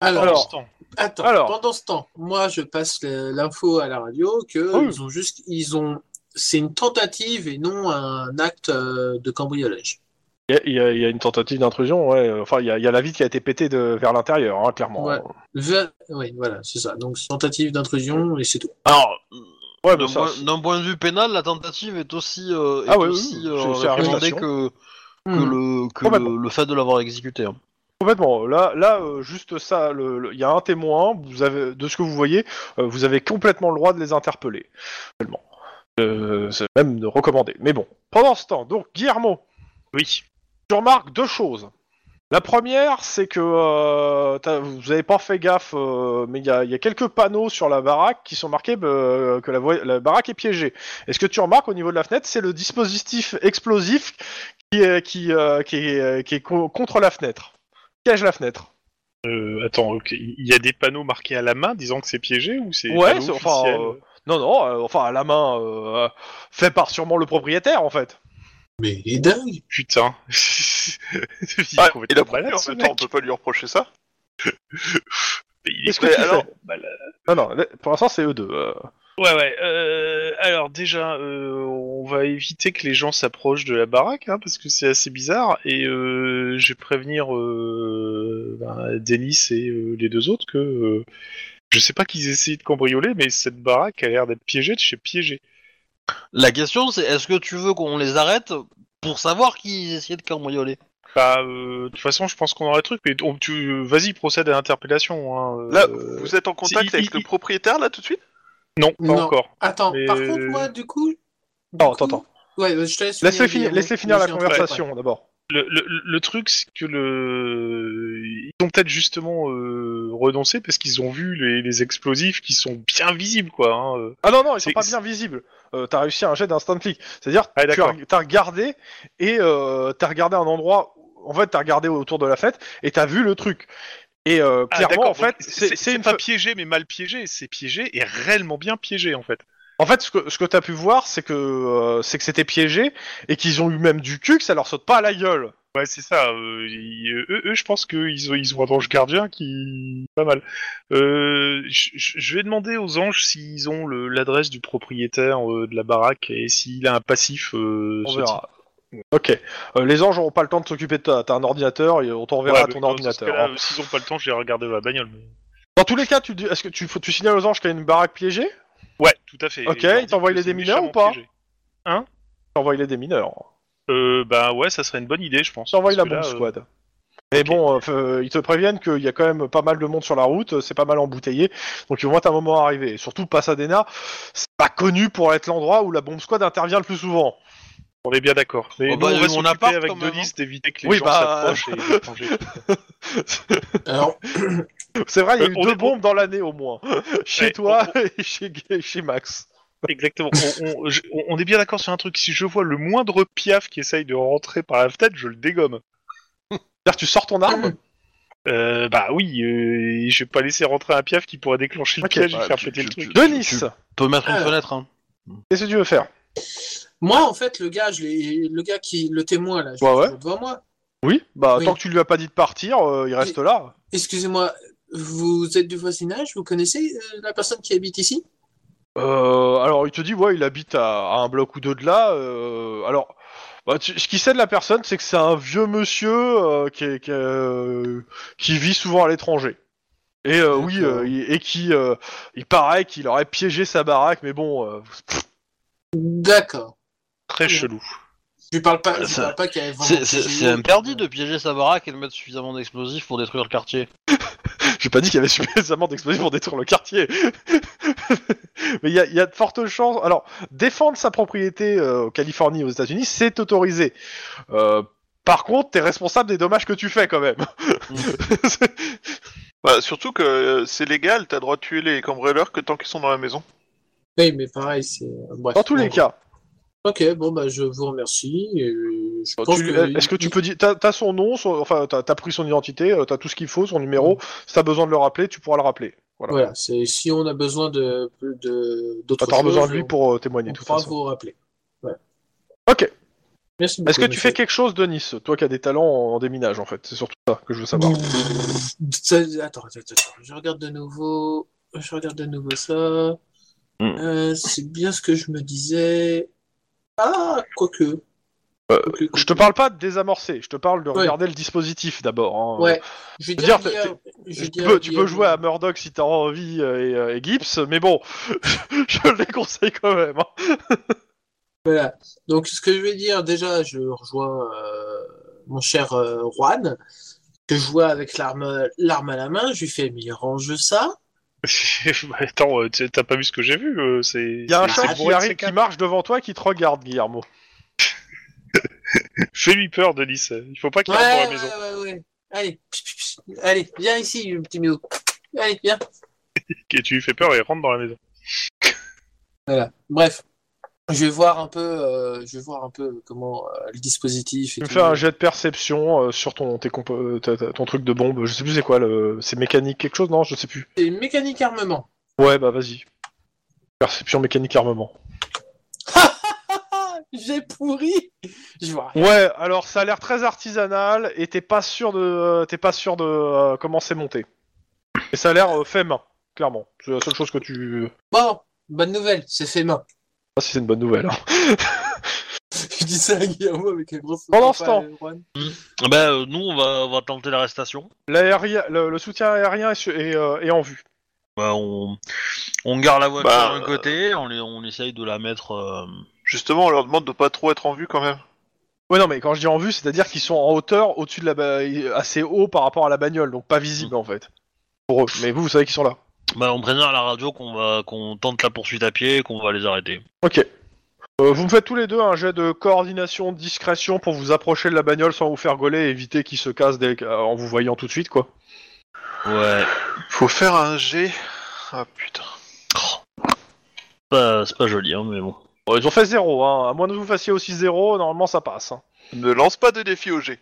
Alors, Alors, attends, alors. pendant ce temps, moi je passe l'info à la radio que oui. ils ont juste, ils ont, c'est une tentative et non un acte euh, de cambriolage. il y, a- y y une tentative d'intrusion. Ouais. Enfin, il y, a- il y a la vitre qui a été pétée de, vers l'intérieur, hein, clairement. Ouais. Ve- Oui, voilà, c'est ça. Donc tentative d'intrusion et c'est tout. Alors, Ouais, d'un ça, point, d'un point de vue pénal, la tentative est aussi, euh, est Ah oui, oui, aussi oui, euh, c'est- c'est réprimandée arrestation. que, que, Hmm. le, que Complètement. le, le fait de l'avoir exécuté. hein. Complètement. Là, là, euh, juste ça. le- le- Il y a un témoin. Vous avez, de ce que vous voyez, euh, vous avez complètement le droit de les interpeller. Seulement. Euh, c'est même de recommander. Mais bon. Pendant ce temps, donc Guillermo, Oui. tu remarques deux choses. La première, c'est que euh, vous avez pas fait gaffe, euh, mais il y a, il y a quelques panneaux sur la baraque qui sont marqués euh, que la, baraque est piégée. Et ce que tu remarques au niveau de la fenêtre, c'est le dispositif explosif qui est, qui, qui est, qui est co- contre la fenêtre. Piège la fenêtre. Euh, attends, il y a des panneaux marqués à la main disant que c'est piégé ou c'est Ouais, enfin, euh, Non, non, enfin à la main, fait par sûrement le propriétaire en fait. Mais il est dingue. Putain. il est Ah, complètement il a pris malade, en même temps, on peut pas lui reprocher ça. Mais il est Qu'est-ce que Mais tu alors, fais malade. Non, non, pour l'instant c'est eux deux. euh. Ouais, ouais. Euh, alors déjà, euh, on va éviter que les gens s'approchent de la baraque, hein, parce que c'est assez bizarre. Et euh, je vais prévenir euh, ben, Denis et euh, les deux autres que euh, je sais pas qu'ils essaient de cambrioler, mais cette baraque a l'air d'être piégée de chez piégé. La question, c'est est-ce que tu veux qu'on les arrête pour savoir qu'ils essayaient de cambrioler? Bah, euh, de toute façon, je pense qu'on aura le truc, mais on- tu, vas-y, procède à l'interpellation. Hein, Là, euh, vous êtes en contact si- avec il- le propriétaire là tout de suite? Non, pas Non. encore. Attends, Mais- par contre, moi, du coup. du Non, coup- attends, attends. Ouais, je te laisse Laisse-les finir, Guillermo. laisse-les finir la conversation d'abord. Le, le, le truc, c'est que le... ils ont peut-être justement euh, renoncé parce qu'ils ont vu les, les explosifs qui sont bien visibles, quoi. Hein. euh. Ah non, non, ils sont pas bien visibles. Euh, t'as réussi un jet d'instant click. C'est-à-dire, Ah, tu as, regardé et euh, t'as regardé un endroit. En fait, t'as regardé autour de la fête et t'as vu le truc. Et euh, Ah, clairement, en fait, c'est une. pas piégé, mais mal piégé. C'est piégé et réellement bien piégé, en fait. En fait, ce que ce que t'as pu voir, c'est que euh, c'est que c'était piégé et qu'ils ont eu même du cul que ça leur saute pas à la gueule. Ouais, c'est ça. euh, ils- eux, eux, je pense qu'ils ont, ils ont un ange gardien qui pas mal. Euh, je, je- je vais demander aux anges s'ils ont le- l'adresse du propriétaire euh, de la baraque et s'il a un passif. euh, On ce verra. Ok. Euh, les anges n'auront pas le temps de s'occuper de toi. T'as un ordinateur et on t'enverra Ouais, mais ton dans ce ordinateur. cas-là, hein. euh, S'ils ont pas le temps, je vais regarder la bagnole. mais- Dans tous les cas, tu dis, est-ce que tu, faut- tu signales aux anges qu'il y a une baraque piégée? Tout à fait. Ok, t'envoient que les démineurs ou pas piégé. T'envoies les démineurs. Euh, bah ouais, ça serait une bonne idée, je pense. T'envoies parce la bombe là, euh, squad. Mais bon, euh, ils te préviennent qu'il y a quand même pas mal de monde sur la route, euh, c'est pas mal embouteillé, donc ils vont être un moment arrivé. Et surtout, Pasadena, c'est pas connu pour être l'endroit où la bombe squad intervient le plus souvent. On est bien d'accord. Mais Oh, nous, bah, on va mon s'occuper avec Denis hein. d'éviter que les Oui, gens bah, s'approchent et. Alors, c'est vrai, il y a Euh, eu deux bombes dans l'année au moins. chez toi et chez, chez Max. Exactement. On, on- je- on- on est bien d'accord sur un truc. Si je vois le moindre piaf qui essaye de rentrer par la fenêtre, je le dégomme. C'est-à-dire, tu sors ton arme Euh, bah oui, euh, je vais pas laisser rentrer un piaf qui pourrait déclencher le piège et ouais, faire tu- péter le truc. tu- Denis tu- peut mettre une fenêtre. Hein. Qu'est-ce que tu veux faire? Moi, en fait, le gars, je le gars qui, le témoin là, je l'ai ouais. devant moi. Oui Bah, Oui. tant que tu lui as pas dit de partir, euh, il reste là. Excusez-moi, vous êtes du voisinage? Vous connaissez euh, la personne qui habite ici? Euh, alors, il te dit, ouais, il habite à, à un bloc ou deux de là. euh, alors, bah, tu- ce qui sait de la personne, c'est que c'est un vieux monsieur euh, qui, est- qui, est, qui vit souvent à l'étranger. Et oui, il- et qui, il paraît qu'il aurait piégé sa baraque, mais bon, euh, D'accord. Très chelou. Je lui parle pas, parle pas qu'il y avait C'est- interdit de piéger sa baraque et de mettre suffisamment d'explosifs pour détruire le quartier. J'ai pas dit qu'il y avait suffisamment d'explosifs pour détruire le quartier. Mais il y a, il y a de fortes chances. Alors, défendre sa propriété euh, en Californie aux États-Unis, c'est autorisé. Euh, par contre, t'es responsable des dommages que tu fais quand même. Bah, surtout que euh, c'est légal, t'as le droit de tuer les cambrioleurs que tant qu'ils sont dans la maison. Oui, mais pareil, c'est. Dans tous les cas. Ok, bon, bah, je vous remercie. je pense que- Est-ce que tu peux dire, t'as t'as son nom, son- enfin t'as as pris son identité, euh, t'as tout ce qu'il faut, son numéro. Si t'as besoin de le rappeler, tu pourras le rappeler. Voilà. Voilà, c'est si on a besoin de de d'autres T'auras choses, besoin de lui on- pour euh, témoigner on de toute pourra vous rappeler. Ok. Merci beaucoup. Est-ce que tu monsieur. fais quelque chose, Denis Toi qui as des talents en, déminage, en fait? C'est surtout ça que je veux savoir. Attends, attends, attends, je regarde de nouveau. Je regarde de nouveau ça. Euh, c'est bien ce que je me disais. Ah, quoique. Euh, Quoique, Je te parle pas de désamorcer, je te parle de Ouais. regarder le dispositif d'abord. hein. Ouais. Je vais veux dire, je Tu dire peux, tu peux Guillermo. jouer à Murdoch si t'as envie euh, et, euh, et Gibbs, mais bon, je le déconseille quand même. hein. Voilà. Donc, ce que je vais dire, déjà, je rejoins euh, mon cher euh, Juan, que je vois avec l'arme, l'arme à la main. Je lui fais, mais range ça. Bah, Attends, euh, t'as pas vu ce que j'ai vu euh, C'est. Il y a un chat qui arrive, qui C4. marche devant toi, qui te regarde, Guillermo. Fais-lui peur, Denis. Il faut pas qu'il Ouais, rentre dans la maison. ouais, ouais. Allez, pss, pss, pss. allez, viens ici, le petit miou. Allez, viens. Et tu lui fais peur et il rentre dans la maison. Voilà. Bref, je vais voir un peu, euh, je vais voir un peu comment euh, le dispositif. Tu me fais un jet de perception euh, sur ton, tes compo- ta- ta- ton truc de bombe. Je sais plus c'est quoi, le... c'est mécanique quelque chose? Non, je sais plus. C'est mécanique armement. Ouais, bah vas-y. Perception mécanique armement. J'ai pourri. Je vois rien. Ouais, alors ça a l'air très artisanal et t'es pas sûr de, t'es pas sûr de euh, comment c'est monté. Et ça a l'air euh, fait main, clairement. C'est la seule chose que tu. Bon, bonne nouvelle, c'est fait main. Ah, si c'est une bonne nouvelle. hein. Je dis ça à Guillermo avec un gros Pendant ce temps. pas, Juan. Ben, euh, nous, on va, on va tenter l'arrestation. L'aérien, le, le soutien aérien est, su- est, euh, est en vue. Ben, on, on garde la voiture Bah, d'un côté, on, les- on essaye de la mettre. euh, Justement, on leur demande de pas trop être en vue quand même. Ouais, non, mais quand je dis en vue, c'est-à-dire qu'ils sont en hauteur, au-dessus de la, ba- assez haut par rapport à la bagnole, donc pas visible en fait. Pour eux. Mais vous, vous savez qu'ils sont là. Ben, on prévient à la radio qu'on va, qu'on tente la poursuite à pied, et qu'on va les arrêter. Ok. Euh, vous me faites tous les deux un jet de coordination, de discrétion pour vous approcher de la bagnole sans vous faire gauler et éviter qu'ils se cassent dès- euh, en vous voyant tout de suite, quoi. Ouais. Faut faire un G. Ah putain. Pas- C'est pas joli, hein, mais bon. Bon, ils ont fait zéro, hein. À moins que vous fassiez aussi zéro, normalement ça passe. Hein. Ne lance pas de défi au G.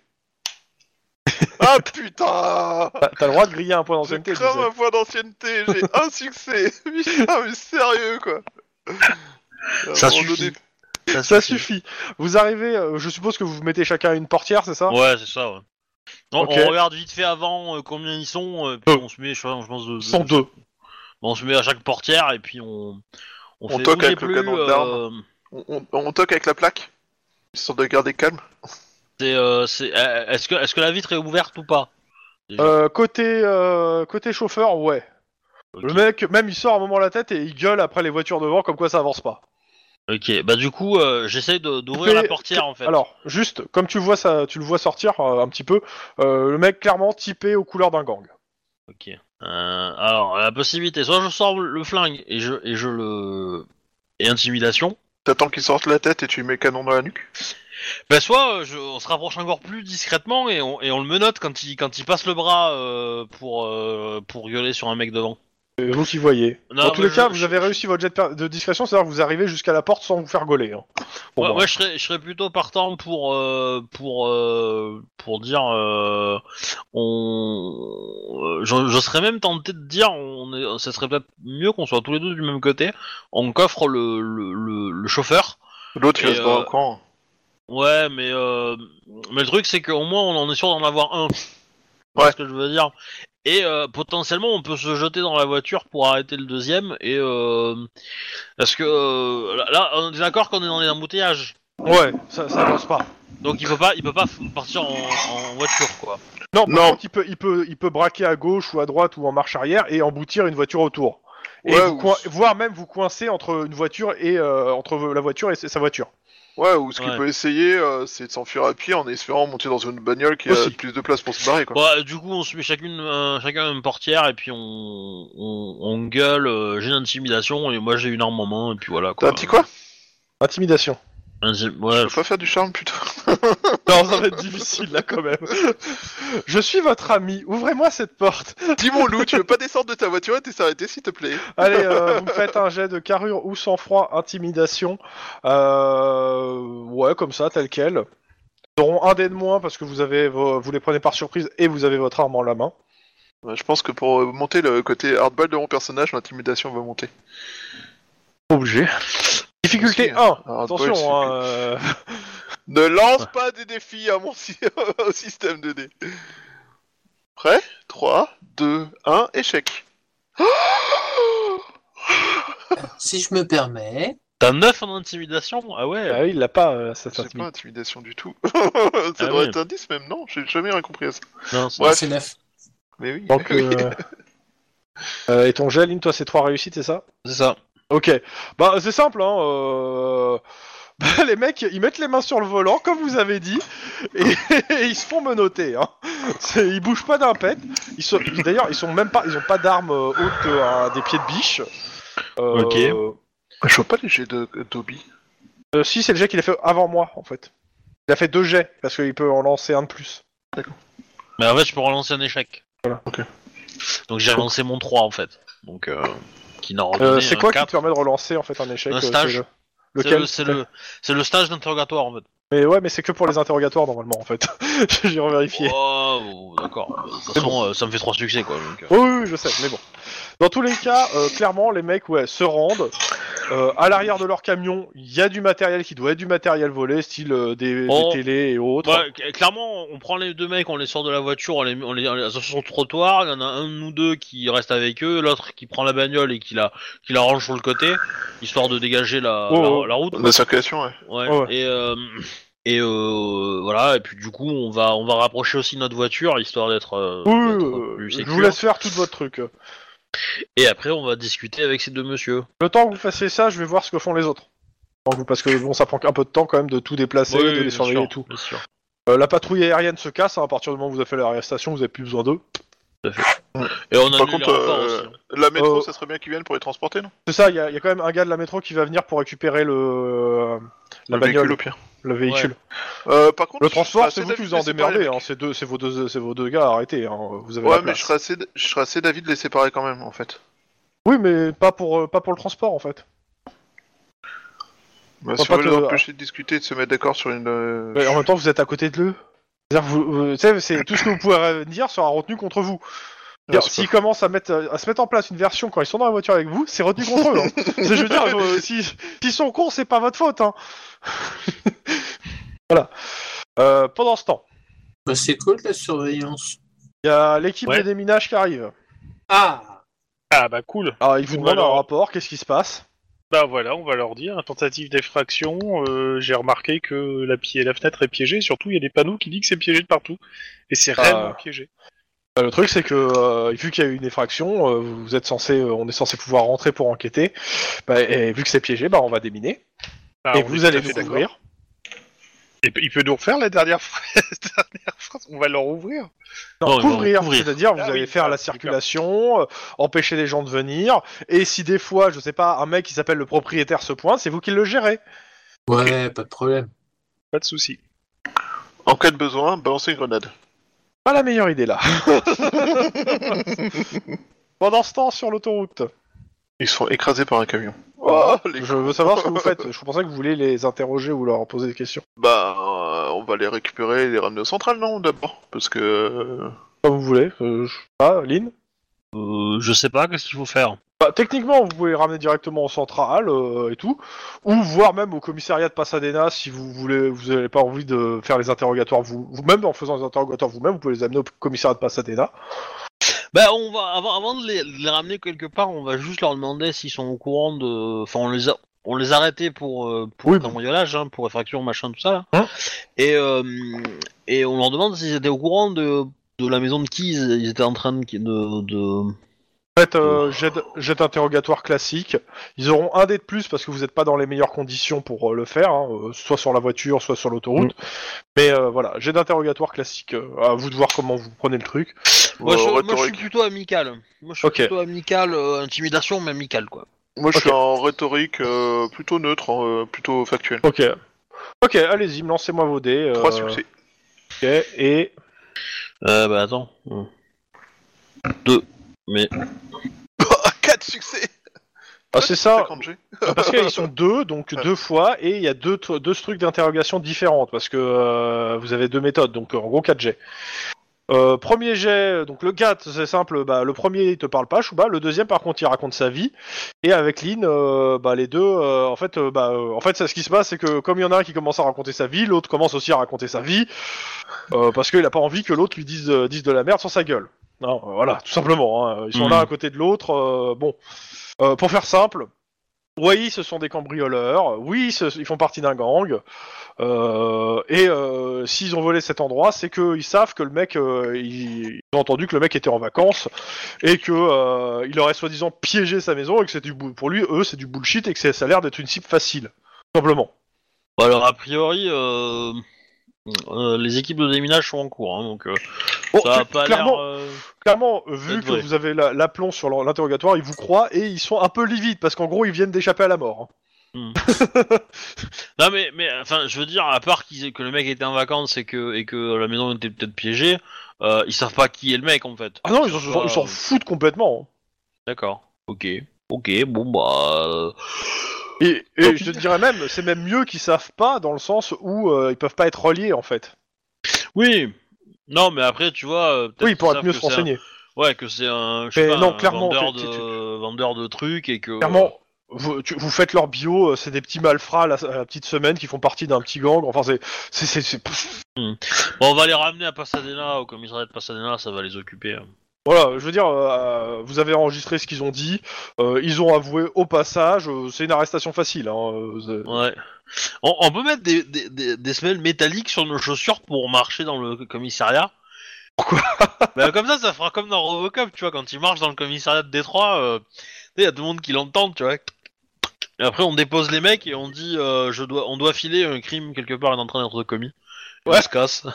ah putain T'as t'as le droit de griller un point d'ancienneté. tu crame sais. un point d'ancienneté, j'ai un succès Putain, mais sérieux quoi À Ça un moment suffit. donné- Ça suffit. Vous arrivez, euh, je suppose que vous vous mettez chacun à une portière, c'est ça? Ouais, c'est ça, ouais. Ok. On regarde vite fait avant euh, combien ils sont, euh, puis Deux. on se met, je, je pense, de, Ils sont de- deux. Bon, on se met à chaque portière et puis on. On toque avec le canon euh, d'armes. On, on- on toque avec la plaque Histoire de garder calme. Euh, c'est, euh, est-ce que, est-ce que la vitre est ouverte ou pas. Euh, côté, euh, côté chauffeur, ouais. Ok. Le mec, même il sort un moment la tête et il gueule après les voitures devant comme quoi ça avance pas. Ok, bah du coup, euh, j'essaie de- d'ouvrir Mais- la portière en fait. Alors, juste, comme tu vois ça, tu le vois sortir euh, un petit peu, euh, le mec clairement typé aux couleurs d'un gang. Ok. Euh, alors, la possibilité, soit je sors le flingue et je, et je le. Et intimidation. T'attends qu'il sorte la tête et tu lui mets canon dans la nuque Bah, soit euh, je, on se rapproche encore plus discrètement et on, le menotte quand il, quand passe le bras euh, pour, euh, pour sur un mec devant. C'est vous qui voyez. Non, Dans tous les cas, je- vous je- avez réussi votre jet de, per- de discrétion, c'est-à-dire que vous arrivez jusqu'à la porte sans vous faire gauler. Hein. Moi. ouais, je serais, je serais plutôt partant pour euh, pour euh, pour dire euh, on euh, je, je serais même tenté de dire on est ça serait peut-être mieux qu'on soit tous les deux du même côté on coffre le le, le, le chauffeur L'autre il Et, reste dans euh, le camp. ouais mais euh, mais le truc c'est qu'au moins on en est sûr d'en avoir un Ouais. c'est ce que je veux dire et euh, potentiellement on peut se jeter dans la voiture pour arrêter le deuxième et euh, parce que euh, là- on est d'accord qu'on est dans les embouteillages Ouais, ça, ça avance pas. Donc il peut pas, il peut pas partir en, en voiture quoi. Non, par Non. contre, il peut, il, peut, il peut braquer à gauche ou à droite ou en marche arrière et emboutir une voiture autour. Et Ouais, vous ou- coin- voire même vous coincer entre une voiture et euh, entre la voiture et sa voiture. Ouais, ou ce qu'il Ouais. peut essayer, euh, c'est de s'enfuir à pied en espérant monter dans une bagnole qui a Aussi. plus de place pour se barrer, quoi. Bah, du coup, on se met chacune, euh, chacun une portière et puis on, on, on gueule. euh, j'ai l'intimidation et moi j'ai une arme en main et puis voilà T'as quoi. un petit quoi? Intimidation. Je Ouais, peux pas faire du charme, putain. Non, ça va être difficile là quand même. Je suis votre ami, ouvrez-moi cette porte. Dis mon loup, tu veux pas descendre de ta voiture et t'es s'arrêter, s'il te plaît Allez, euh, vous me faites un jet de carrure ou sang-froid, intimidation. Euh, ouais, comme ça, tel quel. Ils auront un dé de moins parce que vous avez vos- vous les prenez par surprise et vous avez votre arme en la main. Je pense que pour euh, monter le côté hardball de mon personnage, l'intimidation va monter. Obligé. Difficulté Aussi, 1. Alors, Attention, hein, euh, Ne lance pas des défis à mon sy- au système de dés. Prêt? 3, 2, 1, échec. Si je me permets, t'as 9 en intimidation? Ah ouais. ah oui, il l'a pas, euh, cette C'est pas intimidation. du tout. ça Ah devrait oui. être un 10 même, non? J'ai jamais rien compris à ça. Non, c'est- Ouais. c'est neuf. Mais oui. Donc, euh, euh, et ton jet, Lynn, toi, c'est 3 réussites, c'est ça? C'est ça. Ok. Bah, c'est simple, hein. euh, bah, les mecs, ils mettent les mains sur le volant, comme vous avez dit, et, et ils se font menotter. Hein. C'est- Ils bougent pas d'un pet. Ils sont, d'ailleurs, ils sont même pas, ils ont pas d'armes euh, hautes que euh, des pieds de biche. Euh, Ok. Je vois pas les jets de Dobby. euh, si, c'est le jet qu'il a fait avant moi, en fait. Il a fait deux jets parce qu'il peut en lancer un de plus. Mais en fait, je peux relancer un échec. Voilà. Ok. Donc j'ai relancé mon 3 en fait. Donc, euh, qui Euh, c'est un quoi qui 4. te permet de relancer en fait un échec Un euh, stage. C'est Lequel le, c'est le, stage d'interrogatoire en fait. Mais ouais, mais c'est que pour les interrogatoires normalement en fait. J'ai revérifié. Oh, d'accord. De toute façon, euh, ça me fait 3 succès quoi. Donc. Oui, oui, oui, je sais, mais bon. Dans tous les cas, euh, clairement, les mecs, ouais, se rendent. Euh, à l'arrière de leur camion, il y a du matériel qui doit être du matériel volé, style euh, des, Oh. des télés et autres. Ouais, cl- clairement, on prend les deux mecs, on les sort de la voiture, on les, on les, on les sur le trottoir. Il y en a un de nous deux qui reste avec eux, l'autre qui prend la bagnole et qui la, qui la range sur le côté, histoire de dégager la, Oh, la, oh. la route. La circulation, ouais. Ouais. Ouais. Et euh, et euh, voilà. Et puis du coup, on va, on va rapprocher aussi notre voiture, histoire d'être. euh, Oui, d'être euh, plus je sécure. vous laisse faire tout votre truc. Et après, on va discuter avec ces deux messieurs. Le temps que vous fassiez ça, je vais voir ce que font les autres. Parce que bon, ça prend un peu de temps quand même de tout déplacer, Oui, de les surveiller sûr, et tout. Euh, la patrouille aérienne se casse, hein, à partir du moment où vous avez fait l'arrestation, vous avez plus besoin d'eux. Et on a Par contre, euh, aussi. hein. la métro, Euh, ça serait bien qu'ils viennent pour les transporter, non? C'est ça, il y, a il y a quand même un gars de la métro qui va venir pour récupérer le, euh, la Le bagnole, véhicule, au pire. le véhicule. Euh, par contre, Le je transport, serais c'est assez vous qui vous en de les séparer, démerdez, hein, c'est deux- c'est vos, deux- c'est vos deux gars, arrêtez, hein, vous avez Ouais, la mais place. je serais, assez, je serais assez d'avis de les séparer quand même, en fait. Oui, mais pas pour, euh, pas pour le transport en fait. Bah, si pas on veut les te- empêcher de discuter, de se mettre d'accord sur une... euh, Mais en même temps, vous êtes à côté de l'eux. C'est-à-dire, vous, vous- tu sais, c'est tout ce que vous pouvez dire sera retenu contre vous. S'ils commencent à, mettre, à se mettre en place une version quand ils sont dans la voiture avec vous, c'est retenu contre eux. hein. C'est- je veux dire, euh, si- s'ils sont cons, c'est pas votre faute. Hein. voilà. Euh, pendant ce temps, Bah, c'est cool la surveillance? il y a l'équipe Ouais. des déminages qui arrive. Ah Ah bah cool. Alors, ils vous demandent un rapport, qu'est-ce qui se passe? Bah voilà, on va leur dire, tentative d'effraction, euh, j'ai remarqué que la, pi- la fenêtre est piégée, surtout il y a des panneaux qui disent que c'est piégé de partout. Et c'est Ah. réellement piégé. Euh, Le truc, c'est que euh, vu qu'il y a eu une effraction, euh, vous êtes censé, euh, on est censé pouvoir rentrer pour enquêter. Bah, et vu que c'est piégé, bah, on va déminer. Bah, et on est vous tout allez à fait nous d'accord. ouvrir. Et il peut nous refaire la dernière, phrase, la dernière phrase, on va leur ouvrir. Non, Non, ils vont couvrir, couvrir. c'est-à-dire vous Ah allez oui, faire ah, la circulation, euh, empêcher les gens de venir, et si des fois, je sais pas, un mec qui s'appelle le propriétaire se pointe, c'est vous qui le gérez. Ouais, pas de problème. Pas de souci. En cas de besoin, balancer une grenade. Pas la meilleure idée là. Pendant ce temps, sur l'autoroute, Ils se font écraser par un camion. Oh, les... je veux savoir ce que vous faites. Je pensais que vous voulez les interroger ou leur poser des questions. Bah, euh, on va les récupérer et les ramener au central, non, d'abord Parce que... euh, Comme vous voulez. Euh, je sais pas, Lynn Euh, je sais pas, qu'est-ce qu'il faut faire Bah, techniquement, vous pouvez les ramener directement au central euh, et tout, ou voire même au commissariat de Pasadena si vous voulez, vous n'avez pas envie de faire les interrogatoires vous, vous-même en faisant les interrogatoires vous-même, vous pouvez les amener au commissariat de Pasadena. Bah, on va avant, avant de les, de les ramener quelque part, on va juste leur demander s'ils sont au courant de. Enfin, on les a, on les a arrêtés pour euh, pour Oui, cambriolage, hein, pour effraction, machin, tout ça. Là. Hein et euh, et on leur demande s'ils étaient au courant de de la maison de qui ils, ils étaient en train de de, de Faites euh, jet, jet d'interrogatoire classique. Ils auront un dé de plus parce que vous n'êtes pas dans les meilleures conditions pour euh, le faire, hein, euh, soit sur la voiture, soit sur l'autoroute. Mais euh, voilà, jet d'interrogatoire classique. euh, à vous de voir comment vous prenez le truc. Moi, Euh, je, moi, je suis plutôt amical. Moi, je suis Ok. plutôt amical, euh, intimidation, mais amical, quoi. Moi, je suis en rhétorique euh, plutôt neutre, euh, plutôt factuel. Ok. Ok, allez-y, lancez-moi vos dés. euh, Trois succès. Ok, et Euh, bah attends. Deux. Mais. Quatre succès ah, c'est ça. 50 G. Parce qu'ils sont deux, donc Ouais. deux fois, et il y a deux, deux trucs d'interrogation différentes, parce que euh, vous avez deux méthodes, donc en gros 4 jets. Euh, premier jet, donc le 4, c'est simple, bah, le premier il te parle pas, Chouba, le deuxième par contre il raconte sa vie, et avec Lynn, euh, bah, les deux, euh, en fait, euh, bah, euh, en fait ça, ce qui se passe c'est que comme il y en a un qui commence à raconter sa vie, l'autre commence aussi à raconter sa vie, euh, parce qu'il a pas envie que l'autre lui dise, euh, dise de la merde sur sa gueule. Euh, voilà, tout simplement, hein. ils sont Mhm. l'un à côté de l'autre, euh, bon. Euh, pour faire simple, oui, ce sont des cambrioleurs. Oui, ce- ils font partie d'un gang. Euh, et s'ils ont volé cet endroit, c'est qu'ils savent que le mec, ils, ils ont entendu que le mec était en vacances et que il aurait soi-disant piégé sa maison et que c'est du pour lui, eux, c'est du bullshit et que ça a l'air d'être une cible facile, tout simplement. Bon, alors, a priori, euh, les équipes de déminage sont en cours, hein, donc euh, Bon, ça a cl- pas l'air. clairement, euh, clairement, vu que vous avez la- l'aplomb sur leur- l'interrogatoire, ils vous croient et ils sont un peu livides parce qu'en gros, ils viennent d'échapper à la mort. hein. Non, mais, mais, enfin, je veux dire, à part qu'ils- que le mec était en vacances et que, et que la maison était peut-être piégée, euh, ils savent pas qui est le mec en fait. Ah non, ils s'en ils s'en Euh, foutent complètement. hein. D'accord. Ok. Ok, bon bah. euh, Et, je te dirais même, c'est même mieux qu'ils savent pas dans le sens où euh, ils peuvent pas être reliés en fait. Oui. Non, mais après, tu vois. euh, peut-être Oui, qu'ils être mieux se que c'est un- renseigner. Ouais, que c'est un, je sais Mais pas, non, un clairement, vendeur, tu- tu- de... vendeur de trucs et que. Clairement, vous, tu- vous faites leur bio, euh, c'est des petits malfrats la, petite semaine qui font partie d'un petit gang. Enfin, c'est, c'est, c'est, c'est- pff, Bon, on va les ramener à Pasadena, au commissariat de Pasadena, ça va les occuper. hein. Voilà. Je veux dire, euh, vous avez enregistré ce qu'ils ont dit. euh, ils ont avoué au passage. euh, c'est une arrestation facile. Hein, euh, c'est- Ouais. On, on peut mettre des, des, des, des semelles métalliques sur nos chaussures pour marcher dans le commissariat? Pourquoi? Bah, Comme ça, ça fera comme dans Robocop, tu vois, quand il marche dans le commissariat de Détroit, euh, il y a tout le monde qui l'entend, tu vois. Et après, on dépose les mecs et on dit, euh, je dois, on doit filer un crime quelque part est en train d'être commis. Ouais. On se casse.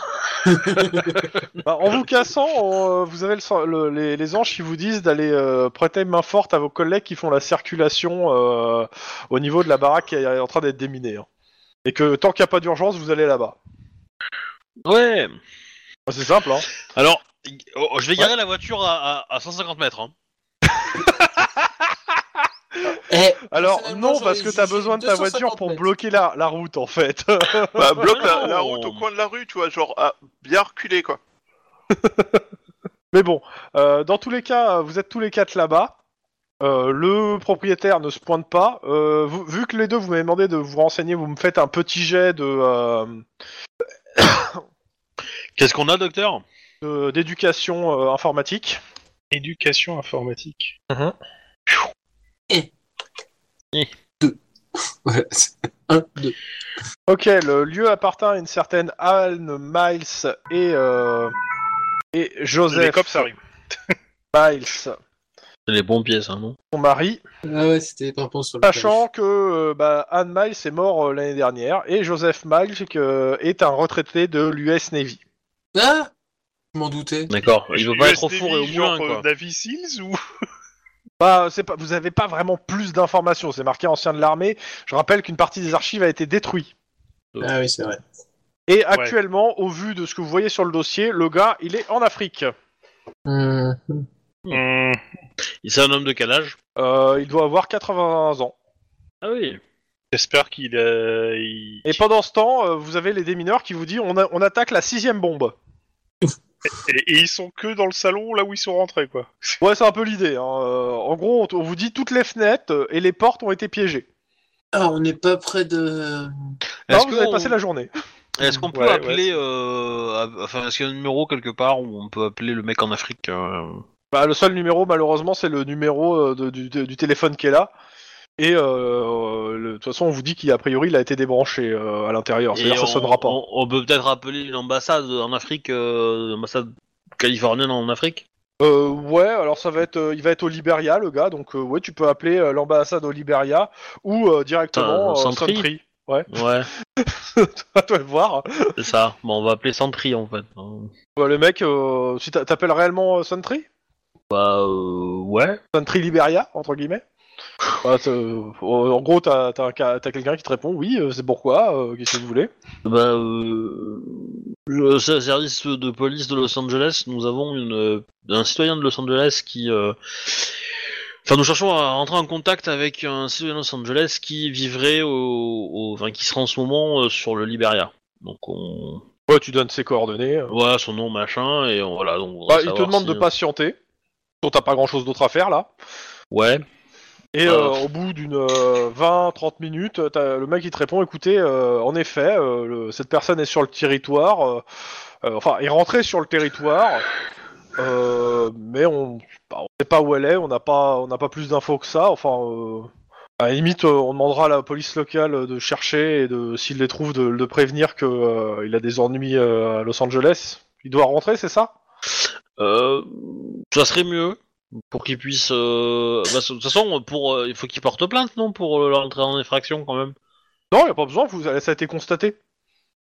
Bah, en vous cassant, euh, vous avez le sen- le- les, les anges qui vous disent d'aller euh, prêter main forte à vos collègues qui font la circulation euh, au niveau de la baraque qui est en train d'être déminée. hein. Et que tant qu'il n'y a pas d'urgence, vous allez là-bas. Ouais. Bah, C'est simple, hein. Alors, oh, je vais garer la voiture à, à, à 150 mètres. Hein. Eh, Alors personnellement, non, parce que t'as besoin de ta 250 voiture pour mètres. bloquer la, la route en fait. Bah, bloque la, route au coin de la rue, tu vois, genre à bien reculer, quoi. Mais bon, euh, dans tous les cas, vous êtes tous les quatre là-bas. Euh, le propriétaire ne se pointe pas. Euh, vous- vu que les deux vous m'avez demandé de vous renseigner, vous me faites un petit jet de euh, Qu'est-ce qu'on a, docteur? d'éducation euh, informatique. Éducation informatique. Voilà, c'est un, deux. Ok, le lieu appartient à une certaine Anne Miles et euh, et Joseph Les cops arrivent. Miles, C'est les pompiers, ça, non son mari. Ah ouais, c'était pimpant sur le Sachant que euh, bah, Anne Miles est mort euh, l'année dernière et Joseph Miles que- est un retraité de l'US Navy. Ah Je m'en doutais. D'accord. Il veut pas être au four et au moulin, quoi. Navy Seals ou? Bah, c'est pas, vous avez pas vraiment plus d'informations. C'est marqué ancien de l'armée. Je rappelle qu'une partie des archives a été détruite. Ah oui, c'est vrai. Et actuellement, au vu de ce que vous voyez sur le dossier, le gars, il est en Afrique. Hum, Hmm, C'est un homme de quel âge? Euh, il doit avoir 81 ans. Ah oui. J'espère qu'il il- Et pendant ce temps, euh, vous avez les démineurs qui vous disent on, a- on attaque la sixième bombe. Et, et ils sont que dans le salon là où ils sont rentrés quoi. Ouais, c'est un peu l'idée. hein. Euh, en gros, on, on vous dit toutes les fenêtres euh, et les portes ont été piégées. Ah, on n'est pas près de. Non, Est-ce vous avez passé la journée. Est-ce qu'on peut Ouais, appeler, euh, à- enfin, est-ce qu'il y a un numéro quelque part où on peut appeler le mec en Afrique euh, Bah, le seul numéro, malheureusement, c'est le numéro euh, de- du, de- du téléphone qui est là. Et euh, le- de toute façon, on vous dit qu'a priori, il a été débranché euh, à l'intérieur. C'est-à-dire que ça on- sonnera pas. On, on peut peut-être appeler une ambassade en Afrique, euh, ambassade californienne en Afrique? Euh, ouais, alors ça va être, euh, il va être au Liberia, le gars, donc euh, ouais, tu peux appeler euh, l'ambassade au Liberia ou euh, directement euh, Sentry Sentry. Ouais, Ouais, toi de voir. c'est ça. Bon, on va appeler Sentry en fait. Ouais, le mec, euh, si t'a- t'appelles réellement euh, Sentry, Bah, euh, ouais. Sentry Liberia entre guillemets? Bah, euh, en gros, t'as t'as quelqu'un qui te répond, oui, euh, c'est pourquoi, euh, qu'est-ce que vous voulez? Bah, euh, le ser- service de police de Los Angeles, nous avons une, un citoyen de Los Angeles qui. euh, Enfin, nous cherchons à rentrer en contact avec un citoyen de Los Angeles qui vivrait au, au- enfin, qui serait en ce moment euh, sur le Liberia. Donc, on, Ouais, tu donnes ses coordonnées. voilà son nom, machin, et on- voilà. Donc, on voudrait Bah, il te demande si, de patienter. Donc t'as pas grand chose d'autre à faire là? Ouais. Et Euh, euh, au bout d'une 20-30 minutes, t'as le mec qui te répond écoutez, euh, en effet, euh, le- cette personne est sur le territoire, euh, euh, enfin, est rentrée sur le territoire, euh, mais on bah, on sait pas où elle est, on n'a pas, on pas plus d'infos que ça. Enfin, euh, à la limite, euh, on demandera à la police locale de chercher et de, s'il les trouve, de, de prévenir que euh, il a des ennuis euh, à Los Angeles. Il doit rentrer, c'est ça? Euh, ça serait mieux pour qu'il puisse. euh, bah, de toute façon, pour, euh, il faut qu'il porte plainte, non, pour euh, l'entrée en infraction quand même. Non, il n'y a pas besoin, vous, ça a été constaté.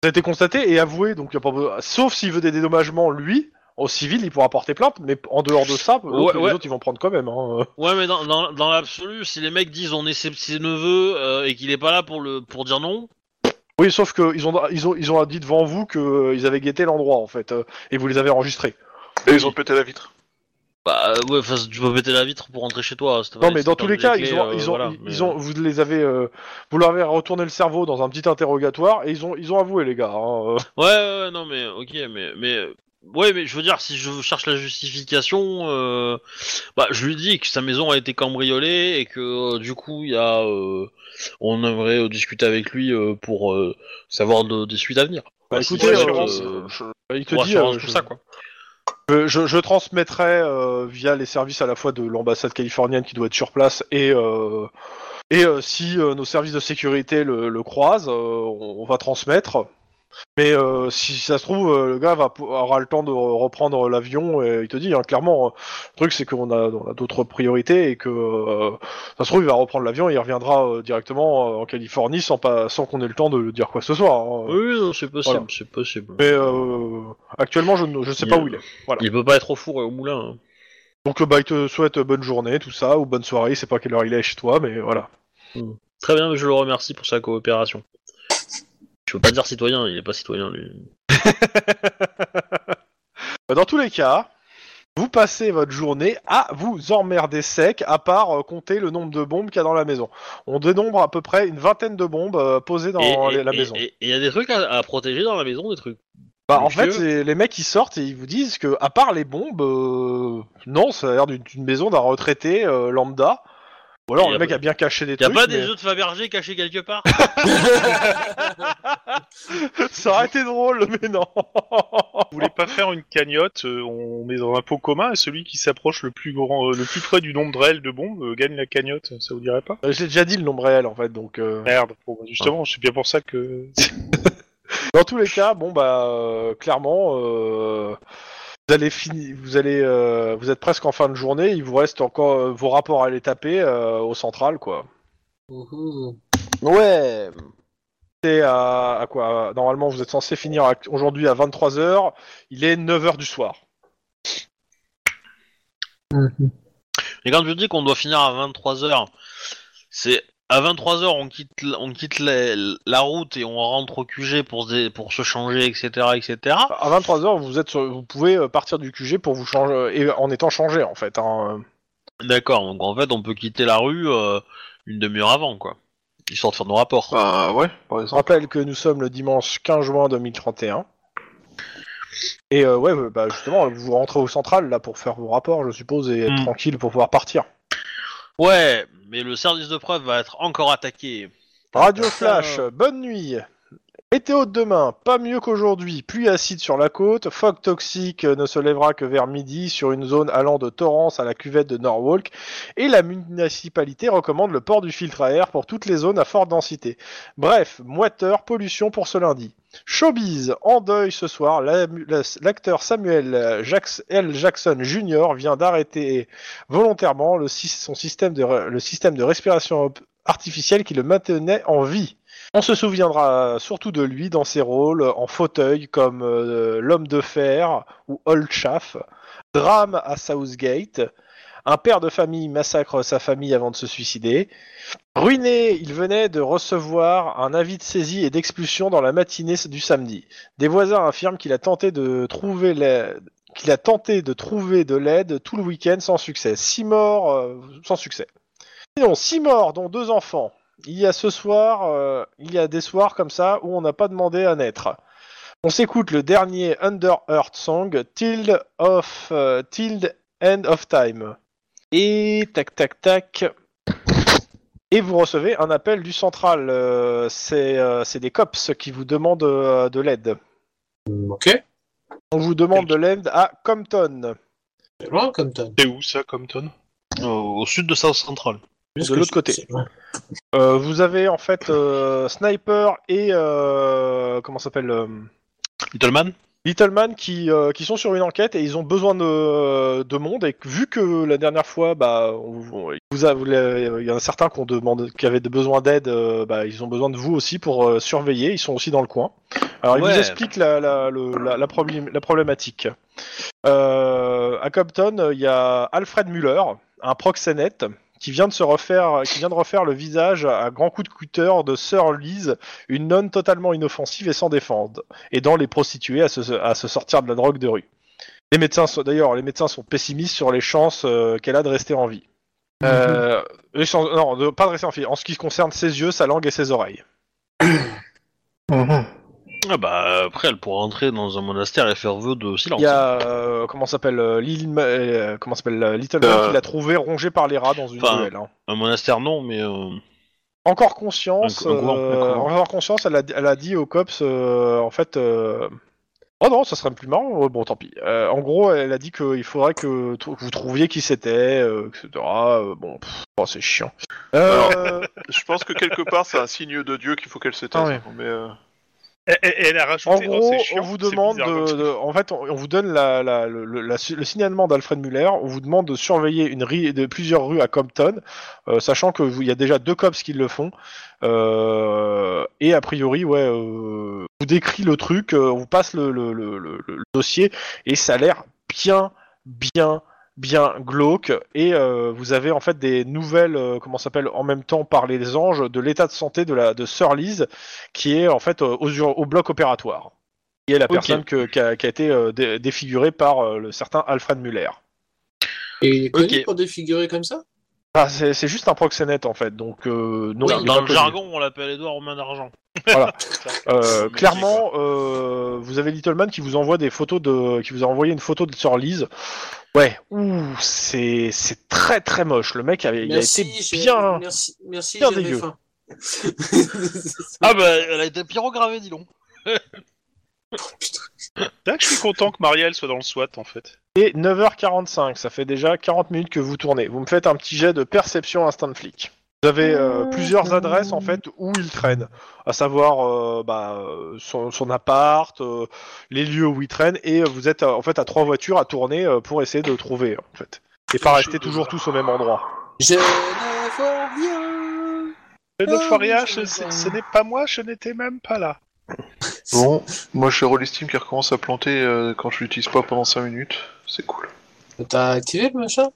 Ça a été constaté et avoué, donc y a pas besoin. Sauf s'il veut des dédommagements, lui, au civil, il pourra porter plainte, mais en dehors de ça, ouais. les autres, ils vont prendre quand même. Hein. Ouais, mais dans, dans, dans l'absolu, si les mecs disent on est ses, ses neveux euh, et qu'il est pas là pour le pour dire non, Oui, sauf qu'ils ont, ils ont, ils ont dit devant vous qu'ils avaient guetté l'endroit, en fait, euh, et vous les avez enregistrés. Et ils ont pété la vitre. Bah ouais, enfin, tu peux péter la vitre pour rentrer chez toi. c'est pas- Non, mais dans tous les cas, clés, ils ont, euh, ils ont, voilà, ils, mais, ils ont, vous les avez, euh, vous leur avez retourné le cerveau dans un petit interrogatoire, et ils ont, ils ont avoué, les gars. hein, euh. Ouais, ouais, ouais, non, mais ok, mais mais ouais, mais je veux dire, si je cherche la justification, euh, bah je lui dis que sa maison a été cambriolée et que euh, du coup il y a, euh, on aimerait euh, discuter avec lui euh, pour euh, savoir de- des suites à venir. Bah, si écoutez, euh, euh, je- il te pour dit, assurance euh, je- ça quoi. Je, je, transmettrai euh, via les services à la fois de l'ambassade californienne qui doit être sur place et euh, et euh, si nos services de sécurité le, croisent, on va transmettre. Mais euh, si ça se trouve, euh, le gars va aura le temps de re- reprendre l'avion et il te dit hein, clairement, euh, le truc c'est qu'on a, on a d'autres priorités et que ça se trouve il va reprendre l'avion et il reviendra directement en Californie sans pas sans qu'on ait le temps de dire quoi que ce soit. hein. Oui, c'est possible, Voilà. c'est possible. Mais actuellement je ne je sais Il- pas où il est. Voilà. Il peut pas être au four et au moulin. hein. Donc bah, il te souhaite bonne journée, tout ça, ou bonne soirée, c'est pas quelle heure il est chez toi, mais voilà. Très bien, je le remercie pour sa coopération. Je veux pas dire citoyen, il est pas citoyen lui. Dans tous les cas, vous passez votre journée à vous emmerder sec, à part euh, compter le nombre de bombes qu'il y a dans la maison. On dénombre à peu près une vingtaine de bombes euh, posées dans Et- les- et- la maison. Et il y a des trucs à, à protéger dans la maison, des trucs? bah, en fait, c'est les mecs qui sortent et ils vous disent que, à part les bombes, euh, non, ça a l'air d'une maison d'un retraité lambda. Ou alors le mec a bien caché des Y a trucs. pas des œufs de Fabergé cachés quelque part ça aurait été drôle, mais non. Vous voulez pas faire une cagnotte euh, On met dans un pot commun et celui qui s'approche le plus grand, euh, le plus près du nombre réel de bombes euh, gagne la cagnotte. Ça vous dirait pas? J'ai déjà dit le nombre réel en fait, donc. euh, Merde. Bon, bah, justement, c'est bien pour ça que. Dans tous les cas, bon bah euh, clairement, euh, vous allez fini, vous allez, euh, vous êtes presque en fin de journée. Il vous reste encore euh, vos rapports à aller taper euh, au central, quoi. Ouais. C'est à, à quoi? Normalement, vous êtes censé finir aujourd'hui à 23 h Il est 9 h du soir. Et quand je dis qu'on doit finir à 23h, c'est à 23h on quitte, on quitte la, la route et on rentre au QG pour se, pour se changer, etc. etc. À 23 h vous êtes, sur- vous pouvez euh, partir du QG pour vous changer et en étant changé en fait. hein. D'accord, donc en fait on peut quitter la rue euh, une demi-heure avant, quoi. Histoire de faire nos rapports. Bah ouais, par Je exemple. rappelle que nous sommes le dimanche 15 juin 2031. Et euh, ouais, ouais, bah justement, vous rentrez au central là pour faire vos rapports, je suppose, et être Hmm. tranquille pour pouvoir partir. Ouais, mais le service de preuve va être encore attaqué. Radio Flash, bonne nuit. Météo de demain, pas mieux qu'aujourd'hui. Pluie acide sur la côte, fog toxique ne se lèvera que vers midi sur une zone allant de Torrance à la cuvette de Norwalk. Et la municipalité recommande le port du filtre à air pour toutes les zones à forte densité. Bref, moiteur, pollution pour ce lundi. Showbiz, en deuil ce soir, la- la- l'acteur Samuel L. Jackson Jr. vient d'arrêter volontairement son système de, re- le système de respiration artificielle qui le maintenait en vie. On se souviendra surtout de lui dans ses rôles en fauteuil comme euh, L'homme de fer ou Old Chaff, Drame à Southgate, un père de famille massacre sa famille avant de se suicider. Ruiné, il venait de recevoir un avis de saisie et d'expulsion dans la matinée du samedi. Des voisins affirment qu'il a tenté de trouver qu'il a tenté de trouver de l'aide tout le week-end sans succès. Six morts euh, sans succès. Sinon, six morts, dont deux enfants. Il y a ce soir, euh, il y a des soirs comme ça où on n'a pas demandé à naître. On s'écoute le dernier Under Earth Song, Till of euh, Till End of Time. Et tac tac tac. Et vous recevez un appel du central. euh, c'est euh, c'est des cops qui vous demandent euh, de l'aide. Ok. On vous demande de l'aide à Compton. C'est loin, Compton. C'est où ça, Compton? Euh, au sud de South Central. De l'autre côté. Euh, vous avez en fait euh, Sniper et euh, comment ça s'appelle euh, Littleman Littleman qui, euh, qui sont sur une enquête et ils ont besoin de, de monde et vu que la dernière fois bah on- on- vous a- vous l'avez- il y en a certains qui ont demandé qui avaient de besoin d'aide euh, bah, ils ont besoin de vous aussi pour euh, surveiller. Ils sont aussi dans le coin. Alors ils Ouais. vous expliquent la, la, le- la, la problém- la problématique. Euh, à Compton il y a Alfred Muller un proxénète qui vient de se refaire qui vient de refaire le visage à grands coups de cutter de Sir Lise une nonne totalement inoffensive et sans défendre aidant les prostituées à se, à se sortir de la drogue de rue. Les médecins sont d'ailleurs les médecins sont pessimistes sur les chances euh, qu'elle a de rester en vie. Euh, ils sont- non, de, pas de rester en vie. En ce qui concerne ses yeux, sa langue et ses oreilles. Ah bah après elle pourra entrer dans un monastère et faire vœu de silence. Il y a euh, comment s'appelle euh, euh, comment s'appelle euh, Little Man Euh. qui l'a trouvé rongé par les rats dans une Enfin, ruelle. hein. Un monastère non mais euh, Encore conscience, Un- un couvent, euh, un couvent. encore conscience, elle a, elle a dit aux cops, euh, en fait, euh, oh non, ça serait plus marrant. Bon, tant pis. Euh, en gros, elle a dit qu'il faudrait que, vous trouviez qui c'était, euh, etc. Euh, bon, pff, oh, c'est chiant. Euh, Je pense que quelque part, c'est un signe de Dieu qu'il faut qu'elle se taise. Ah ouais. Mais euh, Et, et- et elle a en rajouté. gros, chiant, on vous demande de, en fait, on, on vous donne la, la- le, le- la- le signalement d'Alfred Muller. On vous demande de surveiller une ri- de plusieurs rues à Compton, euh, sachant que il y a déjà deux cops qui le font. Euh, et a priori, ouais, euh, vous décrit le truc, euh, on vous passe le, le- le- le- le dossier et ça a l'air bien, bien, bien glauque. Et euh, vous avez en fait des nouvelles, euh, comment s'appelle, en même temps par les anges de l'état de santé de la de Sir Lise, qui est en fait euh, aux au bloc opératoire. Qui est la personne que- qui, a, qui a été euh, dé- défigurée par euh, le certain Alfred Muller. Et il est connu pour défigurer comme ça? Ah, c'est c'est juste un proxénète en fait, donc euh, non. dans, il est dans pas le connu. jargon on l'appelle Edouard aux mains d'argent. Euh, clairement, euh, vous avez Littleman qui vous envoie des photos de, qui vous a envoyé une photo de Sir Lise. Ouais, ouh, c'est c'est très très moche. Le mec avait, il a été j'ai- bien. Merci, merci bien j'avais dégueu. faim. Ah bah elle a été pyrogravée dis donc. C'est vrai que je suis content que Marielle soit dans le SWAT en fait. Et 9h45, ça fait déjà 40 minutes que vous tournez. Vous me faites un petit jet de perception instant flic. Vous avez euh, plusieurs adresses en fait où il traîne, à savoir euh, bah, euh, son, son appart, euh, les lieux où il traîne, et vous êtes en fait à trois voitures à tourner euh, pour essayer de le trouver en fait. Et pas rester toujours tous au même endroit. Je ne vois rien. Le Euphoria, je ce, n'est pas moi, je n'étais même pas là. bon, moi, je Rollistim qui recommence à planter euh, quand je l'utilise pas pendant 5 minutes. C'est cool. T'as activé le machin?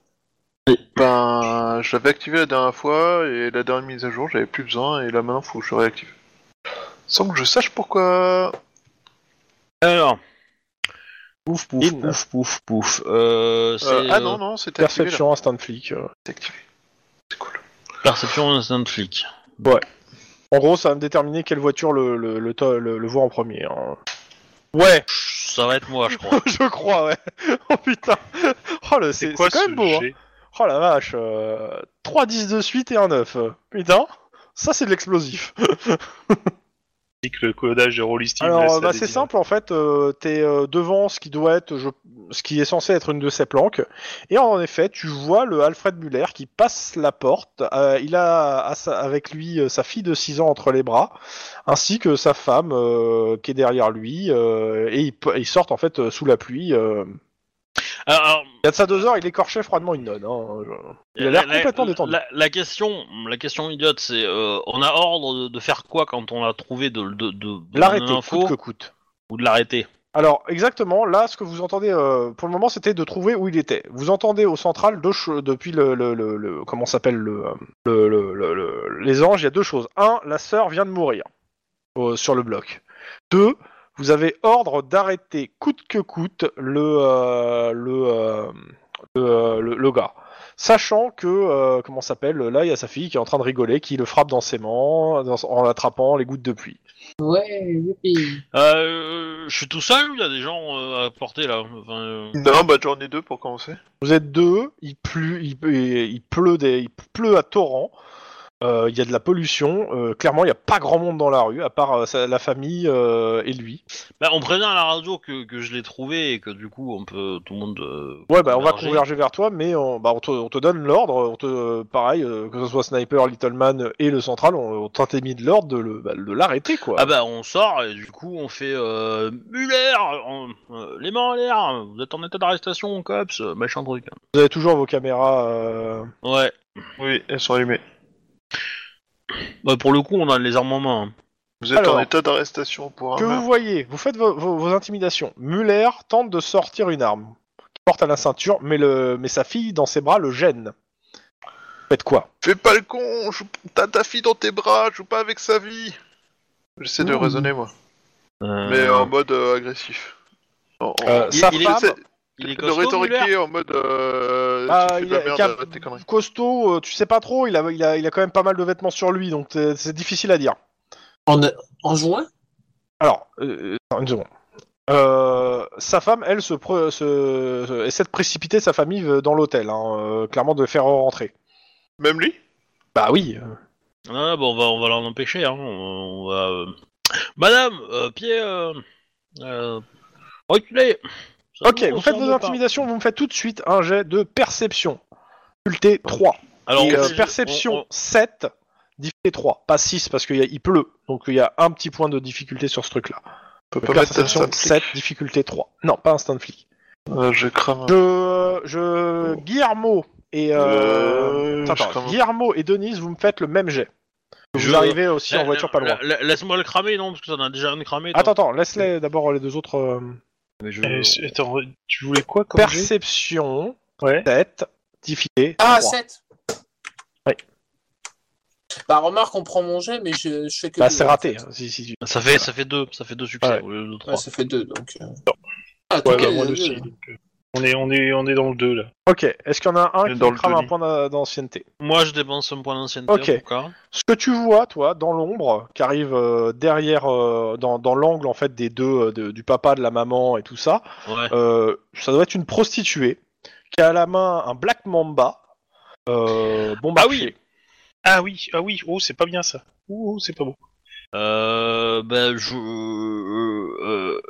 Ben, je l'avais activé la dernière fois et la dernière mise à jour, j'avais plus besoin et là maintenant, faut que je réactive. Sans que je sache pourquoi. Alors. Pouf pouf In. pouf pouf pouf. Euh, c'est, Euh, ah non, non, c'était activé. là. Perception instant flic. euh. C'est activé. C'est cool. perception instant flic. En gros, ça va me déterminer quelle voiture le, le, le, to- le- le voit en premier. hein. Ouais, Ça va être moi je crois. je crois, ouais. Oh putain. Oh, le, c'est quand ce même beau. Hein. Oh la vache. euh, 3 10 de suite et un 9. Putain, ça c'est de l'explosif. Dis que le codage de Rollistic. Alors, bah, c'est simple en fait. Euh, T'es euh, devant ce qui doit être, je- ce qui est censé être une de ses planques, et en effet, tu vois le Alfred Muller qui passe la porte. Euh, il a à sa- avec lui euh, sa fille de 6 ans entre les bras, ainsi que sa femme euh, qui est derrière lui, euh, et ils, ils sortent en fait sous la pluie. Alors, Il y a de ça deux heures, il écorchait froidement une nonne. hein, Il a l'air la- complètement la- détendu. La, la question, la question idiote, c'est euh, on a ordre de, de faire quoi quand on l'a trouvé de, de, de, de L'arrêter, coûte que coûte. ou de l'arrêter Alors exactement, là, ce que vous entendez euh, pour le moment, c'était de trouver où il était. Vous entendez au central deux depuis le, le, le, le- comment s'appelle le, le, le, le- le- les anges. Il y a deux choses. Un, la sœur vient de mourir euh, sur le bloc. Deux, vous avez ordre d'arrêter coûte que coûte le euh, le, euh, le, euh, le- le gars. Sachant que, euh, comment s'appelle, là il y a sa fille qui est en train de rigoler, qui le frappe dans ses mains dans- en attrapant les gouttes de pluie. Ouais, youpi. euh, Je suis tout seul ou il y a des gens euh, à porter là Enfin, euh, Non, bah j'en ai deux pour commencer. Vous êtes deux, il pleut, il, il pleut, des, il pleut à torrent. Euh, Il y a de la pollution. euh, clairement, il n'y a pas grand monde dans la rue, à part euh, sa- la famille euh, et lui. bah, on prévient à la radio que, que je l'ai trouvé et que du coup on peut tout le monde. euh, Ouais, bah on va converger. converger vers toi, mais on, bah, on, te, on te donne l'ordre. On te, euh, pareil, euh, que ce soit Sniper, Little Man et le central, on, on t'a mis de l'ordre de le- bah, de l'arrêter, quoi. Ah bah on sort et du coup on fait euh, Muller, on- euh, les mains en l'air, vous êtes en état d'arrestation, cops, euh, machin truc. Vous avez toujours vos caméras. euh, Ouais. Oui, elles sont allumées. Bah, pour le coup on a les armes en main. hein. Vous êtes Alors, en état d'arrestation pour un Que vous meurtre. voyez, vous faites vos, vos- vos intimidations. Muller tente de sortir une arme qu'il porte à la ceinture, mais, le, mais sa fille dans ses bras le gêne. Faites quoi? Fais pas le con, joue- t'as ta fille dans tes bras, joue pas avec sa vie. J'essaie de Ouh. raisonner moi, Euh, mais en mode euh, agressif. En- en- Euh, il- Sa il est- femme, J'essaie il est de costaud, Muller rhétoriquer en mode euh, Ah, tu fais il de la est- merde, cap- arrête tes conneries. costaud, euh, tu sais pas trop, il a, il, a, il a quand même pas mal de vêtements sur lui, donc euh, c'est difficile à dire. En, en juin? Alors, euh, une seconde. Euh, sa femme, elle, se, pre- se- se- essaie de précipiter sa famille euh, dans l'hôtel, hein, euh, clairement de faire rentrer. Même lui? Bah oui. euh. Ah, bon, on va, on va l'en empêcher. Hein. On, on va. euh, Madame, euh, pied. Euh, euh, reculez. Ok, vous faites vos intimidations, vous me faites tout de suite un jet de perception. Difficulté 3. Alors, Et on euh, perception on- on- 7, difficulté 3. Pas 6 parce qu'il y a- il pleut, donc il y a un petit point de difficulté sur ce truc-là. On peut pas mettre Perception instant flic. 7, difficulté 3. Non, pas instant flic. Euh, je crame. Je, je, Guillermo et euh, Euh, attends, je crame. Guillermo et Denise, vous me faites le même jet. Vous Je- arrivez aussi en La- voiture pas loin. la- Laisse-moi le cramer, non, parce que ça en a déjà un cramé. toi. Attends, attends, laisse-les d'abord les deux autres. euh, Mais je- Euh, attends, tu voulais quoi comme Perception Ouais. 7, difficulté Ah, 3. 7 Ouais. Bah, remarque, on prend mon jet, mais je, je fais que Bah, c'est en raté. fait. hein, si, si, si. Ça fait, ça fait deux, ça fait deux succès Ouais. au lieu de trois. Ouais, ça fait deux, donc. euh. Ah, Ouais, toi, bah, moi deux, aussi. donc, euh, on, est, on, est, on est dans le 2 là. Ok, est-ce qu'il y en a un qui dans le crame un point d'a- d'ancienneté Moi, je dépense un point d'ancienneté Ok. en tout cas. Ce que tu vois, toi, dans l'ombre, qui arrive euh, derrière, euh, dans, dans l'angle en fait des deux, euh, de- du papa, de la maman et tout ça, Ouais. euh, ça doit être une prostituée qui a à la main un Black Mamba. Euh, bon Ah marché. oui. Ah oui, ah oui, oh, c'est pas bien ça. Oh, oh, c'est pas beau. Euh, ben, je. euh, euh,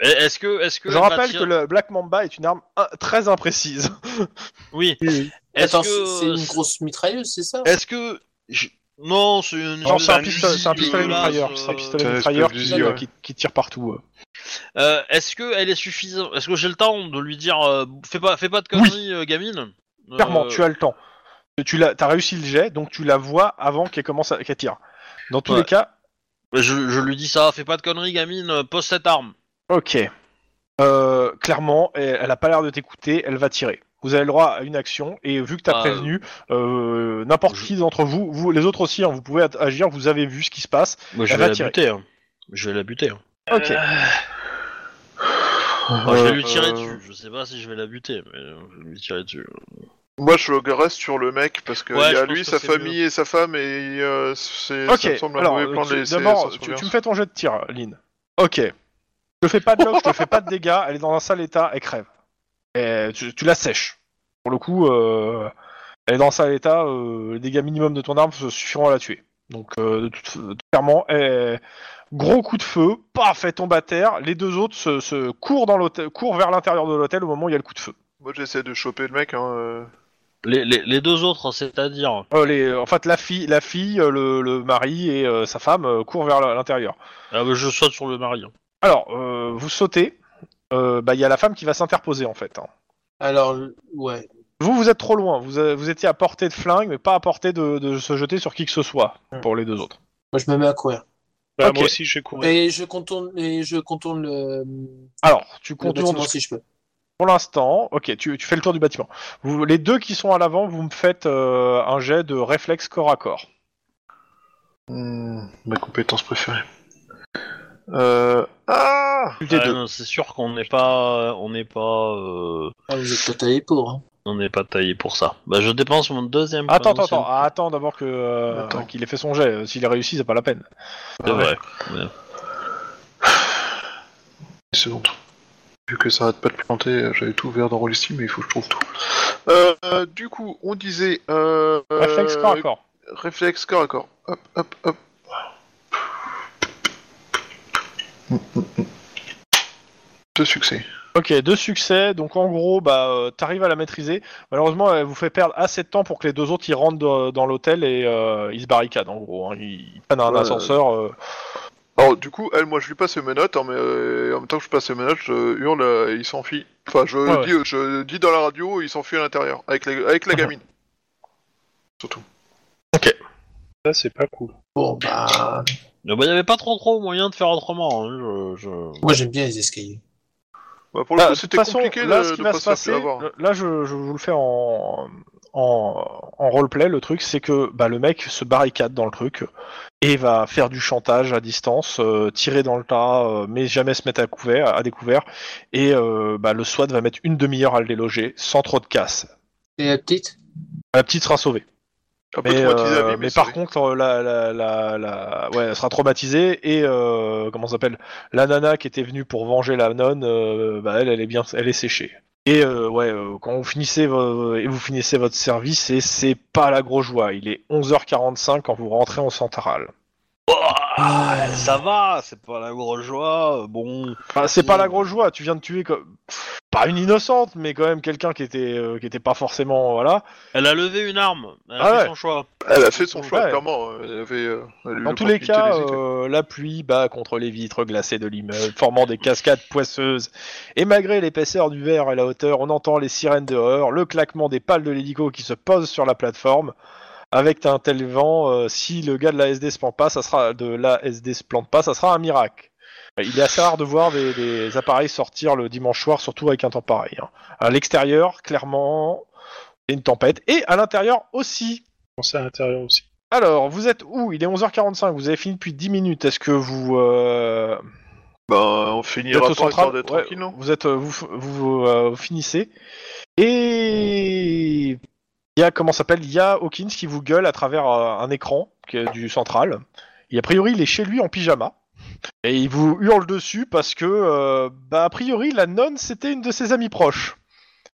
est-ce que, est-ce que. Je rappelle que le Black Mamba est une arme euh, très imprécise. Oui. Est-ce Attends, que. c'est une grosse mitrailleuse, c'est ça? Est-ce que. je- Non, c'est une. Non, c'est un, pistolet, c'est un fusil pistolet dégueulasse, mitrailleur. C'est un euh, pistolet mitrailleur qui, d'usi, ouais. qui, qui tire partout. est-ce que elle est suffisante Est-ce que j'ai le temps de lui dire euh, fais pas, fais pas de conneries, euh, gamine? Clairement, Euh, tu as le temps. Tu l'as, as réussi le jet, donc tu la vois avant qu'elle commence à qu'elle tire. Dans tous Ouais. les cas, Je, je lui dis ça, fais pas de conneries, gamine, euh, pose cette arme. ok. Euh, clairement, elle, elle a pas l'air de t'écouter, elle va tirer. Vous avez le droit à une action, et vu que t'as Ah, prévenu, euh, n'importe je- qui d'entre vous, vous, les autres aussi, hein, vous pouvez agir, vous avez vu ce qui se passe. Moi, je Elle vais va la tirer. buter. hein. Je vais la buter. hein. Ok. Enfin, je vais lui tirer Euh, dessus. Je sais pas si je vais la buter, mais euh, je vais lui tirer dessus. Moi, je reste sur le mec parce que Ouais, il y a lui, sa famille et sa femme et euh, c'est Ok, ça me semble un alors, mauvais plan tu- de laisser d'abord, sans tu, surveillance. tu me fais ton jet de tir, Lynn. Ok. Je te fais pas de lock, je te fais pas de dégâts, elle est dans un sale état, elle crève. Et tu, tu la sèches. Pour le coup, euh, elle est dans un sale état, euh, les dégâts minimum de ton arme suffiront à la tuer. Donc, euh, clairement, elle- Gros coup de feu, paf, elle tombe à terre. Les deux autres se, se courent, dans l'hôtel, courent vers l'intérieur de l'hôtel au moment où il y a le coup de feu. Moi j'essaie de choper le mec. Hein, euh. Les, les, les deux autres, c'est-à-dire. Euh, les, en fait, la fille, la fille, euh, le, le mari et euh, sa femme euh, courent vers l'intérieur. Ah, bah, je saute sur le mari. hein. Alors, euh, vous sautez. Euh, bah, il y a la femme qui va s'interposer en fait. hein. Alors, ouais. Vous, vous êtes trop loin. Vous, euh, vous étiez à portée de flingue, mais pas à portée de, de se jeter sur qui que ce soit pour les deux autres. Moi, je me mets à courir. Bah, Ok. Moi aussi, je vais courir. Et je contourne, et je contourne le, Alors, tu le contournes bâtiment si je peux. Pour l'instant. Ok, tu, tu fais le tour du bâtiment. Vous, les deux qui sont à l'avant, vous me faites euh, un jet de réflexe corps à corps. Hmm, ma compétence préférée. Euh... Ah Ah, c'est sûr qu'on n'est pas, on n'est pas, euh, Ah, vous êtes pas taillé pour. Hein. on n'est pas taillé pour ça. Bah, je dépense mon deuxième. Attends, point attends, attends. Ah, attends d'abord que euh, Attends. qu'il ait fait son jet. S'il a réussi, c'est pas la peine. C'est vrai. Une seconde. Vu que ça arrête pas de planter, euh, j'avais tout ouvert dans Rollistim, mais il faut que je trouve tout. Euh, du coup, on disait... Euh, Réflexe corps à corps. Réflexe corps à corps. Hop, hop, hop. Deux succès. Ok, deux succès. Donc en gros, bah, euh, t'arrives à la maîtriser. Malheureusement, elle vous fait perdre assez de temps pour que les deux autres ils rentrent dans, dans l'hôtel et euh, ils se barricadent. En gros, hein. ils prennent un Ouais. ascenseur. euh. Alors, du coup, elle, moi, je lui passe les menottes, hein, mais euh, en même temps que je passe les menottes, je hurle, euh, il s'enfuit. Enfin, je, Ouais, dis, je dis dans la radio, il s'enfuit à l'intérieur, avec, la- avec la gamine. Surtout. Ça, c'est pas cool. Bon, bah. Il n'y avait pas trop trop moyen de faire autrement. hein, je- je- Moi, j'aime bien les escaliers. Bah, pour le Bah, coup, de toute c'était façon, compliqué là, de, ce qui de va se passer, avoir. là, je, je vous le fais en, en, en roleplay. Le truc, c'est que bah, le mec se barricade dans le truc et va faire du chantage à distance, euh, tirer dans le tas, euh, mais jamais se mettre à couvert, à découvert. Et euh, bah, le SWAT va mettre une demi-heure à le déloger, sans trop de casse. Et la petite? La petite sera sauvée. Un Mais, euh, par contre, la, la, la, la- ouais, elle sera traumatisée et euh, comment ça s'appelle? La nana qui était venue pour venger la nonne, euh, bah, elle, elle est bien, elle est séchée. Et euh, ouais, euh, quand vous finissez, votre service, et c'est pas la grosse joie. Il est 11h45 quand vous rentrez en centrale. Ah, ça va, c'est pas la grosse joie. Bon, Enfin, c'est pas la grosse joie. Tu viens de tuer comme pas une innocente, mais quand même quelqu'un qui était euh, qui était pas forcément voilà. elle a levé une arme. Elle a Ah fait ouais. son choix. Elle a fait son choix, Ouais. clairement. euh, Elle avait, euh, elle Dans tous les cas, euh, la pluie bat contre les vitres glacées de l'immeuble, formant des cascades poisseuses. Et malgré l'épaisseur du verre et la hauteur, on entend les sirènes dehors, le claquement des pales de l'hélico qui se posent sur la plateforme. Avec un tel vent, euh, si le gars de la SD se plante pas, ça sera de la SD se plante pas, ça sera un miracle. Il est assez rare de voir des, des appareils sortir le dimanche soir, surtout avec un temps pareil. hein. À l'extérieur, clairement, il y a une tempête, et à l'intérieur aussi. Pensez à l'intérieur aussi. Alors, vous êtes où? Il est 11h45, vous avez fini depuis 10 minutes. Est-ce que vous, euh, Ben, on vous finira êtes au par central? Ouais, tranquille, non? Vous êtes, euh, vous, vous, euh, vous finissez. Et il y a comment s'appelle Il y a Hawkins qui vous gueule à travers euh, un écran qui est du central. Et a priori, il est chez lui en pyjama. Et il vous hurle dessus parce que, euh, bah, a priori, la nonne, c'était une de ses amies proches.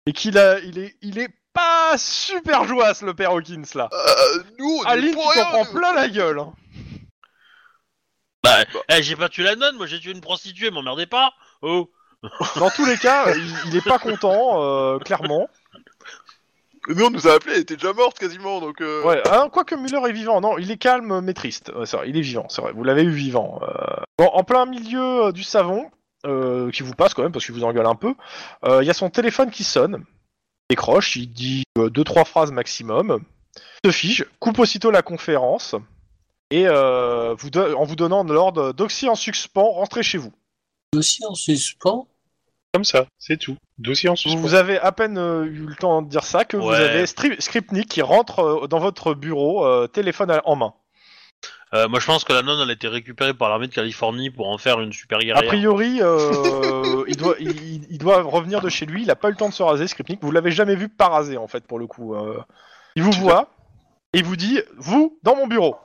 Et qu'il a, il est, il est pas super joasse, le père Hawkins, là. euh, Nous, on est Aline, tu pour t'en rien, prends nous. plein la gueule. hein. Bah, eh, j'ai pas tué la nonne, moi j'ai tué une prostituée, m'emmerdez pas. Oh. Dans tous les cas, euh, il, il est pas content, euh, clairement. Nous, on nous a appelé, elle était déjà morte quasiment, donc... Euh... Ouais, hein, quoique Muller est vivant, non, il est calme mais triste. Ouais, c'est vrai, il est vivant, c'est vrai, vous l'avez eu vivant. euh. Bon, en plein milieu euh, du savon, euh, qui vous passe quand même parce qu'il vous engueule un peu, euh, il y a son téléphone qui sonne, il décroche, il dit euh, deux trois phrases maximum, se fige, coupe aussitôt la conférence et euh, vous do- en vous donnant l'ordre d'oxy en suspens, rentrez chez vous. Dossier en suspens? Comme ça, c'est tout. Dossier en suspens. Vous avez à peine euh, eu le temps de dire ça que vous Ouais. avez Stri- Skripnik qui rentre euh, dans votre bureau, euh, téléphone à- en main. Euh, moi je pense que la nonne elle a été récupérée par l'armée de Californie pour en faire une super A guerrière. priori, euh, il, doit, il, il doit revenir de chez lui. Il a pas eu le temps de se raser, Skripnik. Vous l'avez jamais vu pas rasé en fait pour le coup. euh. Il vous voit et il vous dit vous dans mon bureau.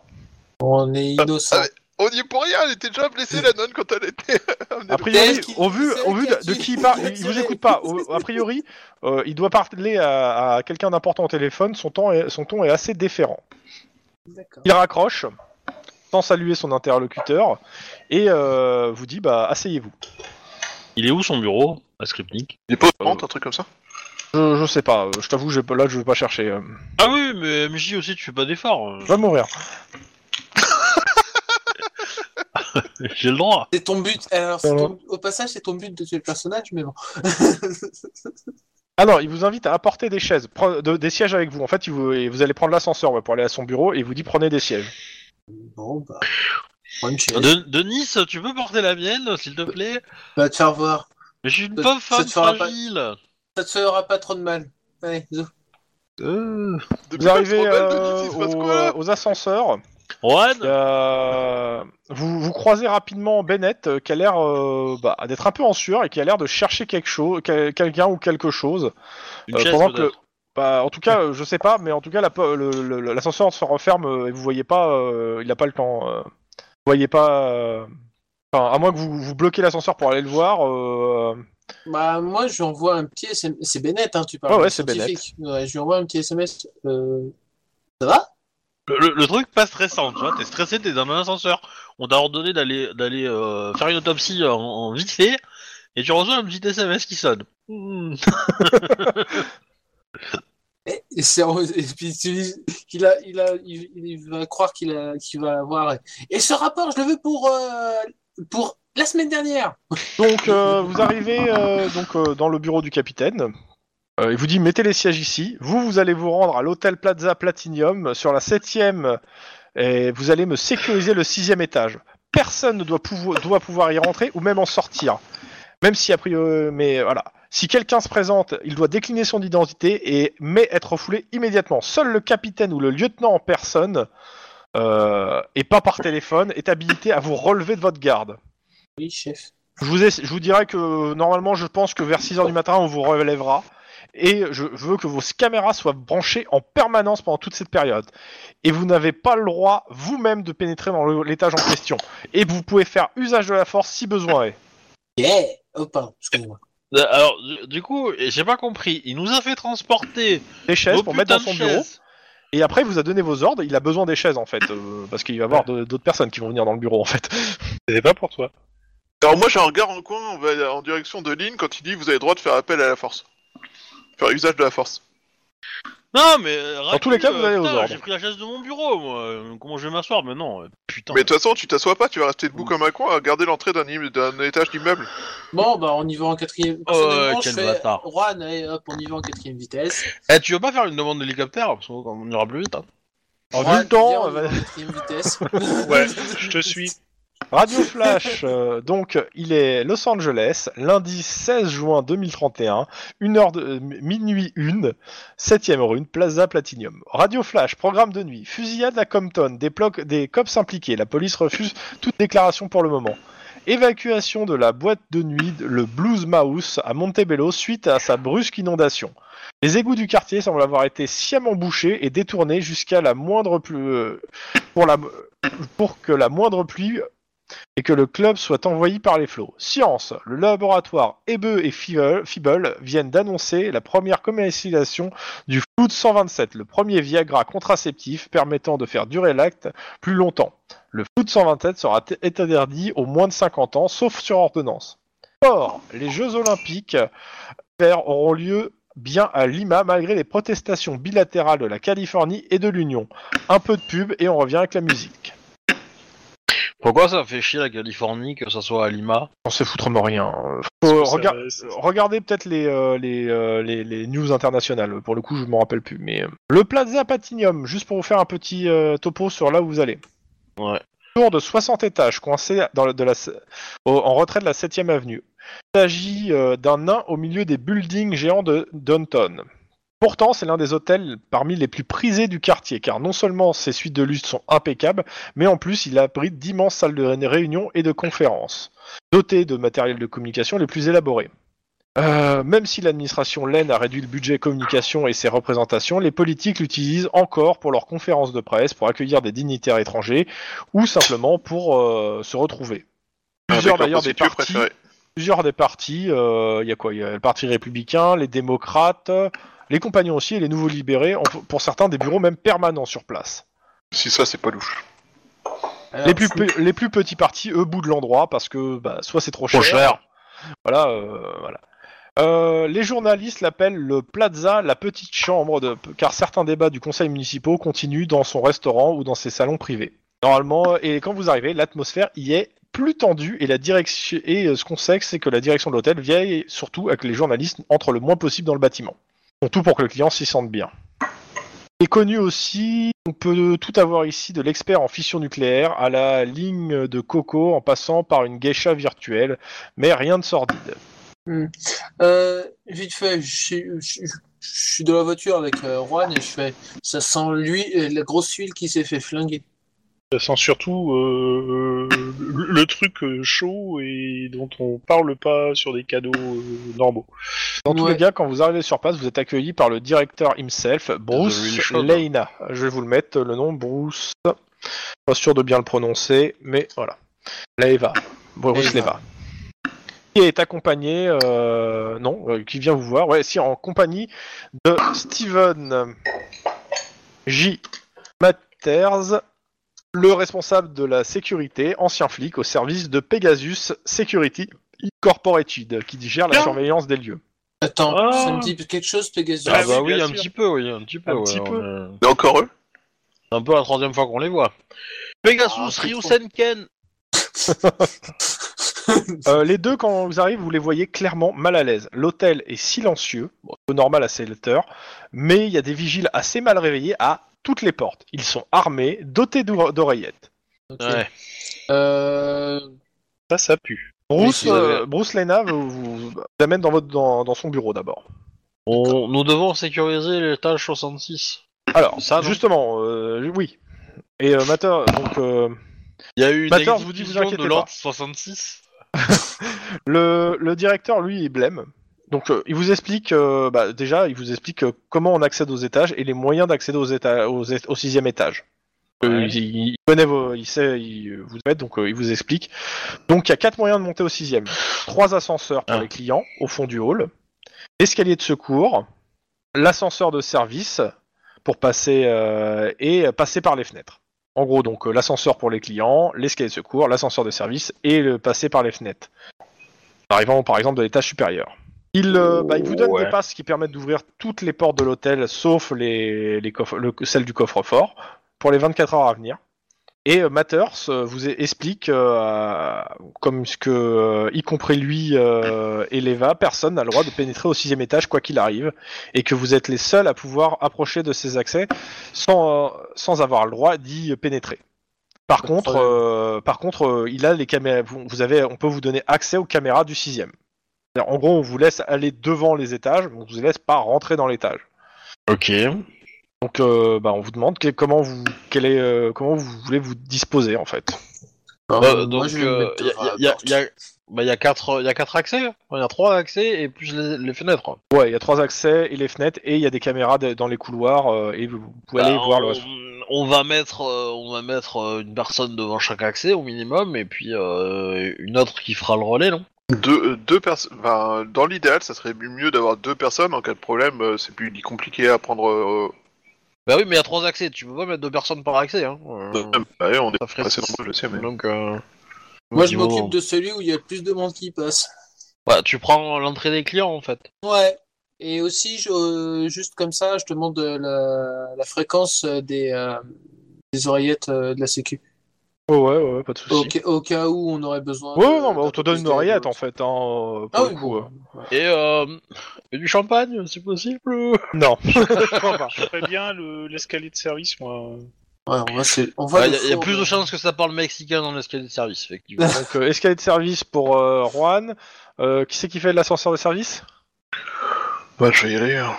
On est innocent. On y est pour rien, elle était déjà blessée, la nonne, quand elle était... amenée A priori, au vu, au de, qui a de qui il parle, il, vous écoute pas. Au- a priori, euh, il doit parler à, à quelqu'un d'important au téléphone. Son ton, est, son ton est assez déférent. D'accord. Il raccroche. sans saluer son interlocuteur et euh, vous dit bah asseyez-vous. Il est où son bureau à Skripnik? Il est pas au vente, un truc comme ça? Je, je sais pas, je t'avoue, j'ai pas- là je vais pas chercher. euh, Ah oui, mais MJ aussi, tu fais pas d'efforts. je vais mourir. J'ai le droit. C'est ton but. Alors, c'est Voilà. ton- au passage, c'est ton but de tuer le personnage, mais bon. Alors, il vous invite à apporter des chaises, pre- de- des sièges avec vous. En fait, il vous, vous allez prendre l'ascenseur ouais, pour aller à son bureau et il vous dit prenez des sièges. bon, bah. De, Denis, tu peux porter la mienne, s'il te plaît? Va te faire voir. Mais je suis une Ça- pauvre ça femme te fera pas- fragile. Ça te fera pas trop de mal. Allez, zo. Euh... Vous arrivez euh, aux ascenseurs. Juan Euh, vous, vous croisez rapidement Bennett euh, qui a l'air euh, bah, d'être un peu en sueur et qui a l'air de chercher quelque chose, quel- quelqu'un ou quelque chose. Une Euh, chaise, pendant que peut-être. Bah, en tout cas, je sais pas, mais en tout cas, la po- le- le- l'ascenseur se referme euh, et vous voyez pas, euh, il a pas le temps. euh, vous voyez pas. euh, Enfin, à moins que vous, vous bloquez l'ascenseur pour aller le voir. euh, Bah, moi, je lui envoie un petit SMS. C'est Bennett, hein, tu parles. Ouais, c'est scientifique. Ouais, je lui envoie un petit SMS. Euh... Ça va? Le, le- le truc pas stressant, tu vois, t'es stressé, t'es dans un ascenseur, on t'a ordonné d'aller d'aller euh, faire une autopsie en, en vite fait, et tu reçois un petit SMS qui sonne. Hmm. et, et c'est en- et puis tu dis qu'il a, il a, il, il va croire qu'il a, qu'il va avoir. Et ce rapport, je le veux pour, euh, pour la semaine dernière. Donc, euh, vous arrivez euh, donc euh, dans le bureau du capitaine. Euh, il vous dit mettez les sièges ici. Vous, vous allez vous rendre à l'hôtel Plaza Platinum sur la septième et vous allez me sécuriser le sixième étage. Personne ne doit, pouvoir doit pouvoir y rentrer ou même en sortir. Même si a priori, mais voilà. Si quelqu'un se présente, il doit décliner son identité et mais être refoulé immédiatement. Seul le capitaine ou le lieutenant en personne euh, et pas par téléphone est habilité à vous relever de votre garde. Oui, chef. Je vous, ai- je vous dirais que normalement, je pense que vers 6h du matin, on vous relèvera. Et je veux que vos caméras soient branchées en permanence pendant toute cette période. Et vous n'avez pas le droit vous-même de pénétrer dans le- l'étage en question. Et vous pouvez faire usage de la force si besoin est. Yeah. Oh, pardon, excuse-moi. Euh, Alors, du- du coup, j'ai pas compris, il nous a fait transporter Des chaises nos pour mettre dans putains son de bureau. chaises. Et après, il vous a donné vos ordres. Il a besoin des chaises en fait. euh, parce qu'il va y avoir de- d'autres personnes qui vont venir dans le bureau en fait. C'était pas pour toi. Alors moi j'ai un regard en coin, en direction de Lynn quand il dit vous avez le droit de faire appel à la force. Faire usage de la force. Non, mais euh, Dans tous les cas, vous allez aux ordres. J'ai pris la chaise de mon bureau, moi. euh, Comment je vais m'asseoir maintenant euh, Putain. Mais de toute façon tu t'assois pas, tu vas rester debout comme un coin à garder l'entrée d'un imme- d'un étage d'immeuble. Bon, bah, on y va en quatrième. Oh, quel je fais bâtard. Juan, allez, hop, on y va en quatrième vitesse. Eh, tu veux pas faire une demande d'hélicoptère Parce qu'on ira plus vite. Hein. En Juan, vu le temps, on va en quatrième vitesse. Ouais, je te suis. Radio Flash, euh, donc il est Los Angeles, lundi 16 juin 2031, 1 heure de euh, minuit 1, 7ème rue, Plaza Platinum. Radio Flash, programme de nuit, fusillade à Compton, des, des cops impliqués, la police refuse toute déclaration pour le moment. Évacuation de la boîte de nuit, le Blues Mouse à Montebello suite à sa brusque inondation. Les égouts du quartier semblent avoir été sciemment bouchés et détournés jusqu'à la moindre pluie, euh, pour que la moindre pluie et que le club soit envoyé par les flots. Science, le laboratoire Ebeu et Feeble viennent d'annoncer la première commercialisation du Food 127, le premier Viagra contraceptif permettant de faire durer l'acte plus longtemps. Le Food 127 sera interdit aux moins de 50 ans, sauf sur ordonnance. Or, les Jeux Olympiques auront lieu bien à Lima malgré les protestations bilatérales de la Californie et de l'Union. Un peu de pub et on revient avec la musique. Pourquoi ça fait chier la Californie que ça soit à Lima On sait foutrement rien. Faut Ça- rega- ça- Regardez peut-être les, euh, les, euh, les, les news internationales. Pour le coup, je m'en rappelle plus. Mais euh, le Plaza Patinium, juste pour vous faire un petit euh, topo sur là où vous allez. Ouais. Tour de 60 étages, coincé dans le- de la, au- en retrait de la 7ème avenue. Il s'agit euh, d'un nain au milieu des buildings géants de Downton. Pourtant, c'est l'un des hôtels parmi les plus prisés du quartier, car non seulement ses suites de luxe sont impeccables, mais en plus il abrite d'immenses salles de ré- réunion et de conférences, dotées de matériel de communication les plus élaborés. Euh, même si l'administration laine a réduit le budget communication et ses représentations, les politiques l'utilisent encore pour leurs conférences de presse, pour accueillir des dignitaires étrangers ou simplement pour euh, se retrouver. Plusieurs Avec leur d'ailleurs des partis, plusieurs des partis, euh, il y a quoi? Il y a le Parti républicain, les démocrates, les compagnons aussi et les nouveaux libérés, ont pour certains des bureaux même permanents sur place. Si ça c'est pas louche. Alors, Les plus, faut- pe- les plus petits partis, eux, boutent l'endroit parce que bah, soit c'est trop cher. Trop cher. Voilà, euh, voilà. Euh, les journalistes l'appellent le Plaza, la petite chambre, de, car certains débats du conseil municipal continuent dans son restaurant ou dans ses salons privés. Normalement, et quand vous arrivez, l'atmosphère y est plus tendue et la direction et euh, ce qu'on sait, c'est que la direction de l'hôtel veille surtout à que les journalistes entrent le moins possible dans le bâtiment. Tout pour que le client s'y sente bien. est connu aussi, on peut tout avoir ici, de l'expert en fission nucléaire à la ligne de Coco en passant par une geisha virtuelle, mais rien de sordide. Euh, vite fait, je, suis- dans la voiture avec euh, Juan et je fais. Ça sent lui, euh, la grosse huile qui s'est fait flinguer. Ça sent surtout euh, le truc euh, chaud et dont on parle pas sur des cadeaux euh, normaux. Dans tous Ouais. les cas, quand vous arrivez sur place, vous êtes accueilli par le directeur himself, Bruce. Leina. Je vais vous le mettre, le nom Bruce. Pas sûr de bien le prononcer, mais voilà. Leiva. Bruce Leiva. Leiva. Qui est accompagné, euh, non, euh, qui vient vous voir, ouais, si, en compagnie de Steven J. Matters, le responsable de la sécurité, ancien flic au service de Pegasus Security Incorporated, qui gère la surveillance des lieux. Attends, Ah. ça me dit quelque chose, Pegasus Ah Ah bah oui, oui, bien un sûr. petit peu, oui, un petit peu. Un ouais, petit on peu. est- Et encore eux? C'est un peu la troisième fois qu'on les voit. Pegasus, Ah, Ryusenken. Euh, les deux, quand vous arrivez, vous les voyez clairement mal à l'aise. L'hôtel est silencieux, bon, c'est normal à cette heure, mais il y a des vigiles assez mal réveillés à toutes les portes. Ils sont armés, dotés d'oreillettes. Ok. Ouais. Euh, Ça, ça pue. Bruce, Oui, vous euh, Bruce Lena vous, vous- vous amène dans, votre, dans, dans son bureau d'abord. On- nous devons sécuriser l'étage 66. Alors, Ça, non justement, euh, oui. Et euh, Matter, donc, euh, Il y a eu une Matters vous dit, vous inquiétez de l'ordre pas. 66. le, le directeur, lui, il blême. Donc, euh, il vous explique, euh, bah, déjà, il vous explique euh, comment on accède aux étages et les moyens d'accéder aux éta- aux é- au sixième étage. Euh, il, il connaît vos, il sait, il, vous êtes, donc euh, il vous explique. Donc, il y a quatre moyens de monter au sixième. Trois ascenseurs pour Ah. les clients au fond du hall, l'escalier de secours, l'ascenseur de service pour passer euh, et passer par les fenêtres. En gros, donc euh, l'ascenseur pour les clients, l'escalier de secours, l'ascenseur de service et le passer par les fenêtres. Arrivant par exemple de l'étage supérieur. Il, euh, bah, il vous donne Ouais. des passes qui permettent d'ouvrir toutes les portes de l'hôtel, sauf les, les coffres, le- celle du coffre-fort, pour les 24 heures à venir. Et euh, Matters euh, vous explique, euh, comme ce que, euh, y compris lui euh, et Leva, personne n'a le droit de pénétrer au sixième étage quoi qu'il arrive, et que vous êtes les seuls à pouvoir approcher de ces accès sans, euh, sans avoir le droit d'y pénétrer. Par contre, euh, par contre, euh, il a les caméras. Vous, vous avez, on peut vous donner accès aux caméras du sixième. C'est-à-dire, En gros, on vous laisse aller devant les étages, mais on vous laisse pas rentrer dans l'étage. Ok. Donc, euh, bah, on vous demande que- comment vous, quel est, euh, comment vous voulez vous disposer en fait. bah, Euh, moi, donc, me euh, il y a- il y il bah, il y quatre, il y a quatre accès. Il y a trois accès et plus les, les fenêtres. Ouais, il y a trois accès et les fenêtres et il y a des caméras de- dans les couloirs euh, et vous pouvez aller Bah, voir on, le reste. on va mettre, euh, on va mettre euh, une personne devant chaque accès au minimum et puis euh, une autre qui fera le relais, non? Deux, euh, deux personnes. Enfin, dans l'idéal, ça serait mieux d'avoir deux personnes. En cas de problème, euh, c'est plus compliqué à prendre. Euh, Bah oui, mais il y a trois accès. Tu peux pas mettre deux personnes par accès, hein. Euh, bah ouais, on est ça ferait assez nombreux, je sais, mais. Donc, euh, Moi, je niveau- m'occupe de celui où il y a le plus de monde qui passe. Ouais, tu prends l'entrée des clients en fait. Ouais. Et aussi, je, euh, juste comme ça, je demande euh, la, la fréquence euh, des, euh, des oreillettes euh, de la Sécu. Oh, ouais, ouais, pas de souci. Au, ca- au cas où on aurait besoin. Ouais, de- non, bah, on d'un te donne une oreillette en fait. Hein, euh, pour Ah le oui, coup, bon. euh. Et, euh, et du champagne, c'est possible? Non, je crois pas. Je ferais bien le- l'escalier de service, moi. Ouais, on va, se- on va Il y, a- y a four, plus de chances que ça parle mexicain dans l'escalier de service, effectivement. Donc, euh, escalier de service pour euh, Juan. Euh, qui c'est qui fait l'ascenseur de service? Bah, je vais y aller. hein.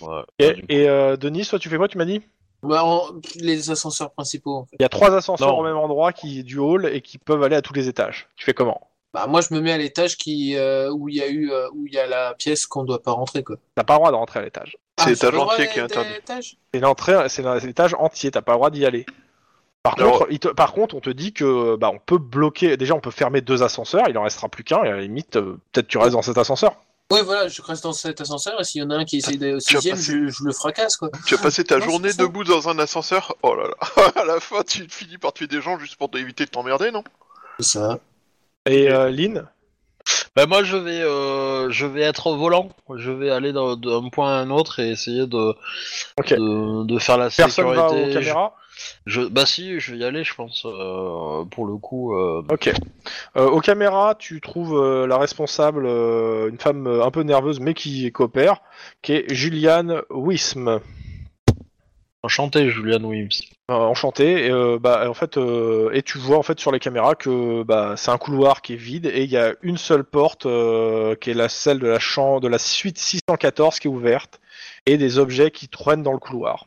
Ouais. Et, et, euh, Denis, toi, tu fais quoi Tu m'as dit? Bah, on- les ascenseurs principaux, en fait. Il y a trois ascenseurs Non. au même endroit qui du hall et qui peuvent aller à tous les étages. Tu fais comment? Bah, moi, je me mets à l'étage qui, euh, où il y a eu, euh, où il y a la pièce qu'on doit pas rentrer, quoi. T'as pas le droit de rentrer à l'étage. C'est Ah, l'étage le droit entier qui est interdit. l'étage C'est l'entrée, c'est c'est l'étage entier. T'as pas le droit d'y aller. Par Alors- contre, il te- par contre, on te dit que bah on peut bloquer. Déjà, on peut fermer deux ascenseurs. Il en restera plus qu'un. Et à la limite, euh, peut-être tu restes dans cet ascenseur. Oui, voilà, je reste dans cet ascenseur et s'il y en a un qui essaye d'aller au sixième, passé- je, je le fracasse, quoi. Tu as passé ta Non, journée debout dans un ascenseur? Oh là là À la fin, tu finis par tuer des gens juste pour éviter de t'emmerder, non? C'est ça. Et euh, Lynn? Bah moi je vais euh, je vais être volant. Je vais aller d'un d'un point à un autre et essayer de de, de faire la Personne va sécurité. aux caméras? Je, je- bah si, je vais y aller, je pense. euh, pour le coup. euh, Ok. Euh, aux caméras, tu trouves la responsable, une femme un peu nerveuse mais qui coopère, qui est Juliane Wism. Enchanté, Julian Williams. Euh, enchanté. Et, bah, en fait, euh, et tu vois en fait sur les caméras que bah, c'est un couloir qui est vide et il y a une seule porte qui est la celle de la chambre de la suite 614 qui est ouverte et des objets qui traînent dans le couloir.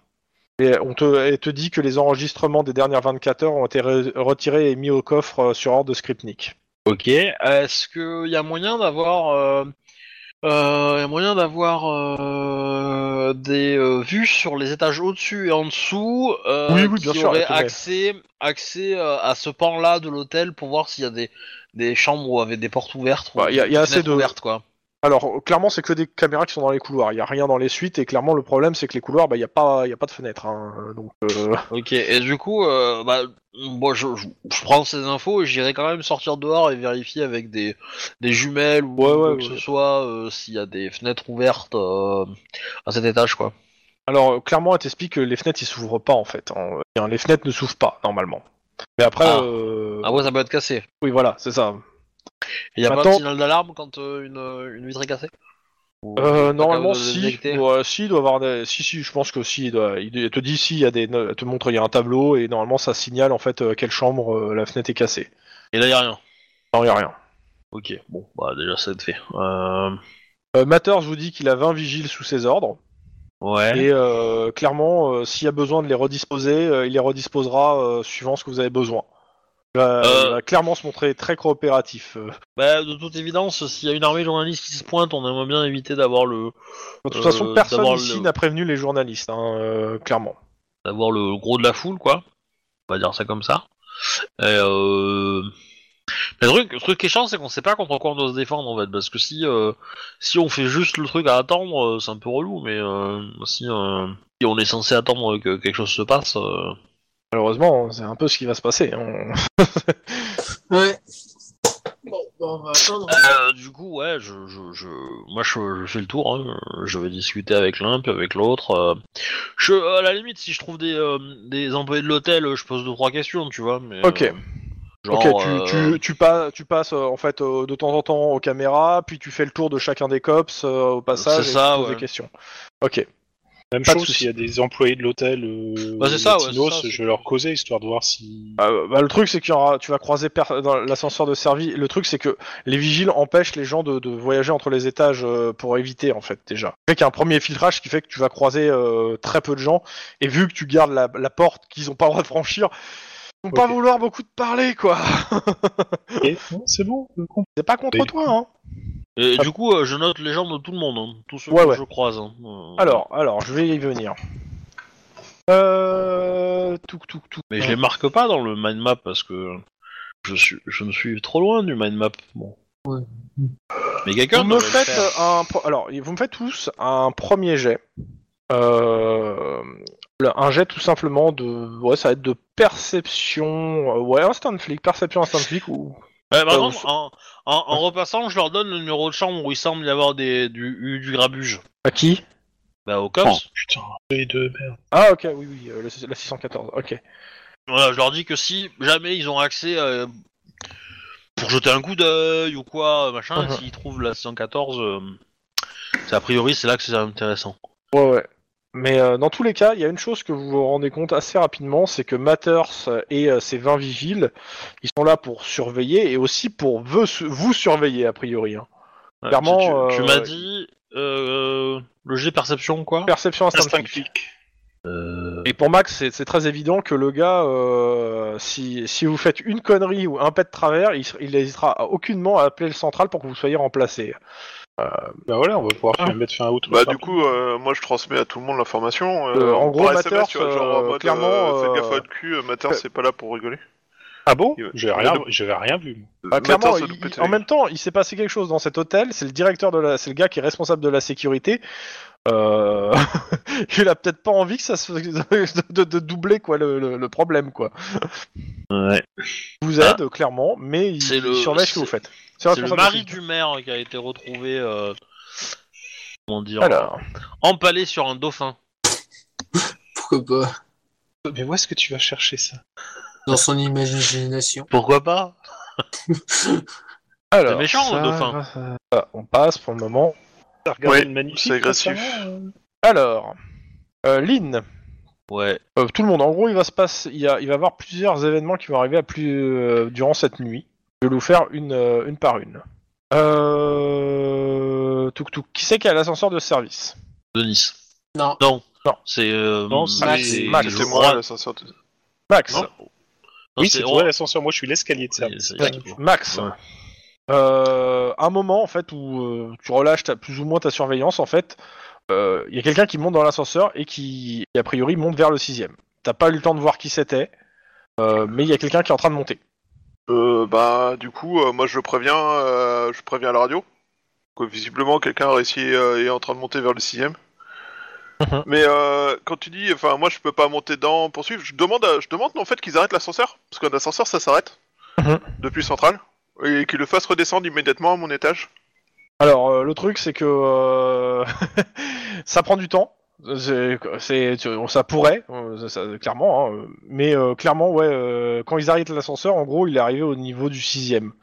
Et on te, dit que les enregistrements des dernières 24 heures ont été re- retirés et mis au coffre euh, sur ordre de Skripnik. Ok. Est-ce qu'il y a moyen d'avoir euh, euh, y a moyen d'avoir euh, des euh, vues sur les étages au-dessus et en dessous euh, Oui, oui, bien qui sûr, auraient elle pourrait. accès accès à ce pan-là de l'hôtel pour voir s'il y a des des chambres où avec des portes ouvertes. ou Bah, y a- des y a assez de- ouvertes quoi. Alors clairement c'est que des caméras qui sont dans les couloirs, il y a rien dans les suites et clairement le problème c'est que les couloirs bah il y a pas il y a pas de fenêtre hein. donc euh, Ok, et du coup, euh, bah, moi je, je, je prends ces infos et j'irai quand même sortir dehors et vérifier avec des, des jumelles ou Ouais, ouais, quoi que ouais. ce soit euh, s'il y a des fenêtres ouvertes euh, à cet étage, quoi. alors clairement elle t'explique que les fenêtres ils s'ouvrent pas en fait. hein. Bien, Les fenêtres ne s'ouvrent pas normalement. Mais après Ah. euh, Ah ouais, ça peut être cassé. oui voilà c'est ça. Il y a pas Maintenant- de signal d'alarme quand euh, une, euh, une vitre est cassée Ou Euh, normalement de si détecter ouais, si il doit avoir des... si si je pense que si il, doit... il te dit si il y a des te montre il y a un tableau et normalement ça signale en fait euh, quelle chambre euh, la fenêtre est cassée. Et là, il y a rien. Non il y a rien. Ok, bon, bah déjà, ça être fait. Euh... Euh, Matters vous dit qu'il a 20 vigiles sous ses ordres. Ouais. Et euh, clairement, euh, s'il y a besoin de les redisposer, euh, il les redisposera euh, suivant ce que vous avez besoin. Va, Euh. il va clairement se montrer très coopératif. euh. Bah, de toute évidence, s'il y a une armée de journalistes qui se pointe, on aimerait bien éviter d'avoir le, De toute Euh, façon, personne d'avoir ici le- n'a prévenu les journalistes, hein, euh, clairement. d'avoir le gros de la foule, quoi. On va dire ça comme ça. Et euh... Le truc, le truc qui est chiant, c'est qu'on sait pas contre quoi on doit se défendre en fait, parce que si euh, si on fait juste le truc à attendre, euh, c'est un peu relou, mais euh, si, euh, si on est censé attendre que quelque chose se passe, euh, Malheureusement, c'est un peu ce qui va se passer. hein. Ouais. Bon, on va attendre. euh, du coup, ouais, je, je, je, moi je, je fais le tour, hein. je vais discuter avec l'un puis avec l'autre. euh. Je, à la limite, si je trouve des, euh, des employés de l'hôtel, je pose deux trois questions, tu vois. Mais, Ok. euh, genre, ok, tu, euh, tu, tu, pas, tu passes en fait euh, de temps en temps aux caméras, puis tu fais le tour de chacun des cops euh, au passage C'est et ça, tu poses ouais. des questions. Ok. Même Pas de chose, souci. s'il y a des employés de l'hôtel euh, Bah, c'est ça, ouais, latinos, c'est ça, c'est je vais leur causer histoire de voir si. Euh, bah, le truc c'est qu'il y aura, tu vas croiser per- dans l'ascenseur de service. Le truc c'est que les vigiles empêchent les gens de, de voyager entre les étages euh, pour éviter en fait déjà. Il qu'il y a un premier filtrage qui fait que tu vas croiser euh, très peu de gens et vu que tu gardes la, la porte qu'ils ont pas le droit de franchir, ils vont pas vouloir beaucoup te parler quoi. C'est bon, je comprends. C'est pas contre toi hein. Et du coup, euh, je note les gens de tout le monde, hein, tous ceux Ouais, que ouais. je croise. hein. Euh, Alors, alors, je vais y venir. Euh... Tout, tout, tout. Mais je les marque pas dans le mind map parce que je, suis, je me suis trop loin du mind map. Bon. Ouais. Mais quelqu'un Vous me faites un, alors, vous me faites tous un premier jet. Euh, un jet tout simplement de, ouais, ça va être de perception, euh, ouais, instant flic, perception instant flic ou. Ouais, par euh, exemple, en, en, en repassant, je leur donne le numéro de chambre où il semble y avoir des, du, du grabuge. À qui? Bah, au Oh, cops. putain, les deux, merde. Ah, ok, oui, oui, euh, la 614, ok. Voilà, je leur dis que si jamais ils ont accès euh, pour jeter un coup d'œil ou quoi, machin, Mhm. s'ils trouvent la 114, euh, c'est a priori c'est là que c'est intéressant. Ouais, ouais. Mais euh, dans tous les cas, il y a une chose que vous vous rendez compte assez rapidement, c'est que Matters et euh, ses 20 vigiles, ils sont là pour surveiller et aussi pour vous, vous surveiller, a priori. hein. Ouais, Clairement, tu, tu- tu euh, m'as dit euh, le G perception quoi? Perception instant. Euh, Et pour Max, c'est c'est très évident que le gars, euh, si, si vous faites une connerie ou un pet de travers, il, il hésitera aucunement à appeler le central pour que vous soyez remplacé. Bah voilà, on va pouvoir Ah. mettre fin à. Bah du coup, euh, moi je transmets à tout le monde l'information. Euh, en gros, par Matters, SMS, tu vois, genre en euh, mode, clairement, euh, faites euh, gaffe à votre cul, euh, euh, c'est pas là pour rigoler. Ah bon va rien, j'avais rien vu. Bah, clairement, il- en même temps, il s'est passé quelque chose dans cet hôtel. C'est le directeur de la, c'est le gars qui est responsable de la sécurité. Euh... il a peut-être pas envie que ça se de, de- de doubler quoi le, le- le problème quoi. Ouais. Il vous aide clairement, mais il, le- il surveille ce que vous faites. C'est le mari du maire qui a été retrouvé, euh, comment dire, Alors, empalé sur un dauphin. Pourquoi pas Mais où est-ce que tu vas chercher ça Dans son imagination. Pourquoi pas alors, méchant, ça- le dauphin. ça, on passe pour le moment. Magnifique c'est agressif. Alors, euh, Lynn, Ouais. euh, tout le monde. En gros, il va se passer, il, y a- il va y avoir plusieurs événements qui vont arriver à plus euh, durant cette nuit. Je vais vous faire une, euh, une par une. Euh... Touk touk. Qui c'est qui a l'ascenseur de service? Denis. Non. Non. Non. C'est. euh, Non, c'est- Max. c'est- Max. Je moi, crois- l'ascenseur. de- Max. Non. Non, Oui, c'est c'est toi l'ascenseur. Moi, je suis l'escalier de C'est- service. c'est- Ouais. Max. Ouais. Euh, un moment en fait où euh, tu relâches ta- plus ou moins ta surveillance en fait, euh, il y a quelqu'un qui monte dans l'ascenseur et qui, qui, a priori monte vers le sixième. T'as pas eu le temps de voir qui c'était, euh, mais il y a quelqu'un qui est en train de monter. Euh, bah, du coup, euh, moi je préviens, euh, je préviens à la radio. Que visiblement, quelqu'un a réussi euh, est en train de monter vers le sixième. Mhm. Mais euh, quand tu dis, enfin, moi je peux pas monter dedans pour suivre. Je demande, à- je demande en fait qu'ils arrêtent l'ascenseur parce qu'un ascenseur ça s'arrête Mhm. depuis central et qu'ils le fassent redescendre immédiatement à mon étage. Alors euh, le truc c'est que euh, ça prend du temps. C'est, ça pourrait, ça- clairement, hein, mais euh, clairement, ouais, euh, quand ils arrêtent l'ascenseur, en gros, il est arrivé au niveau du sixième.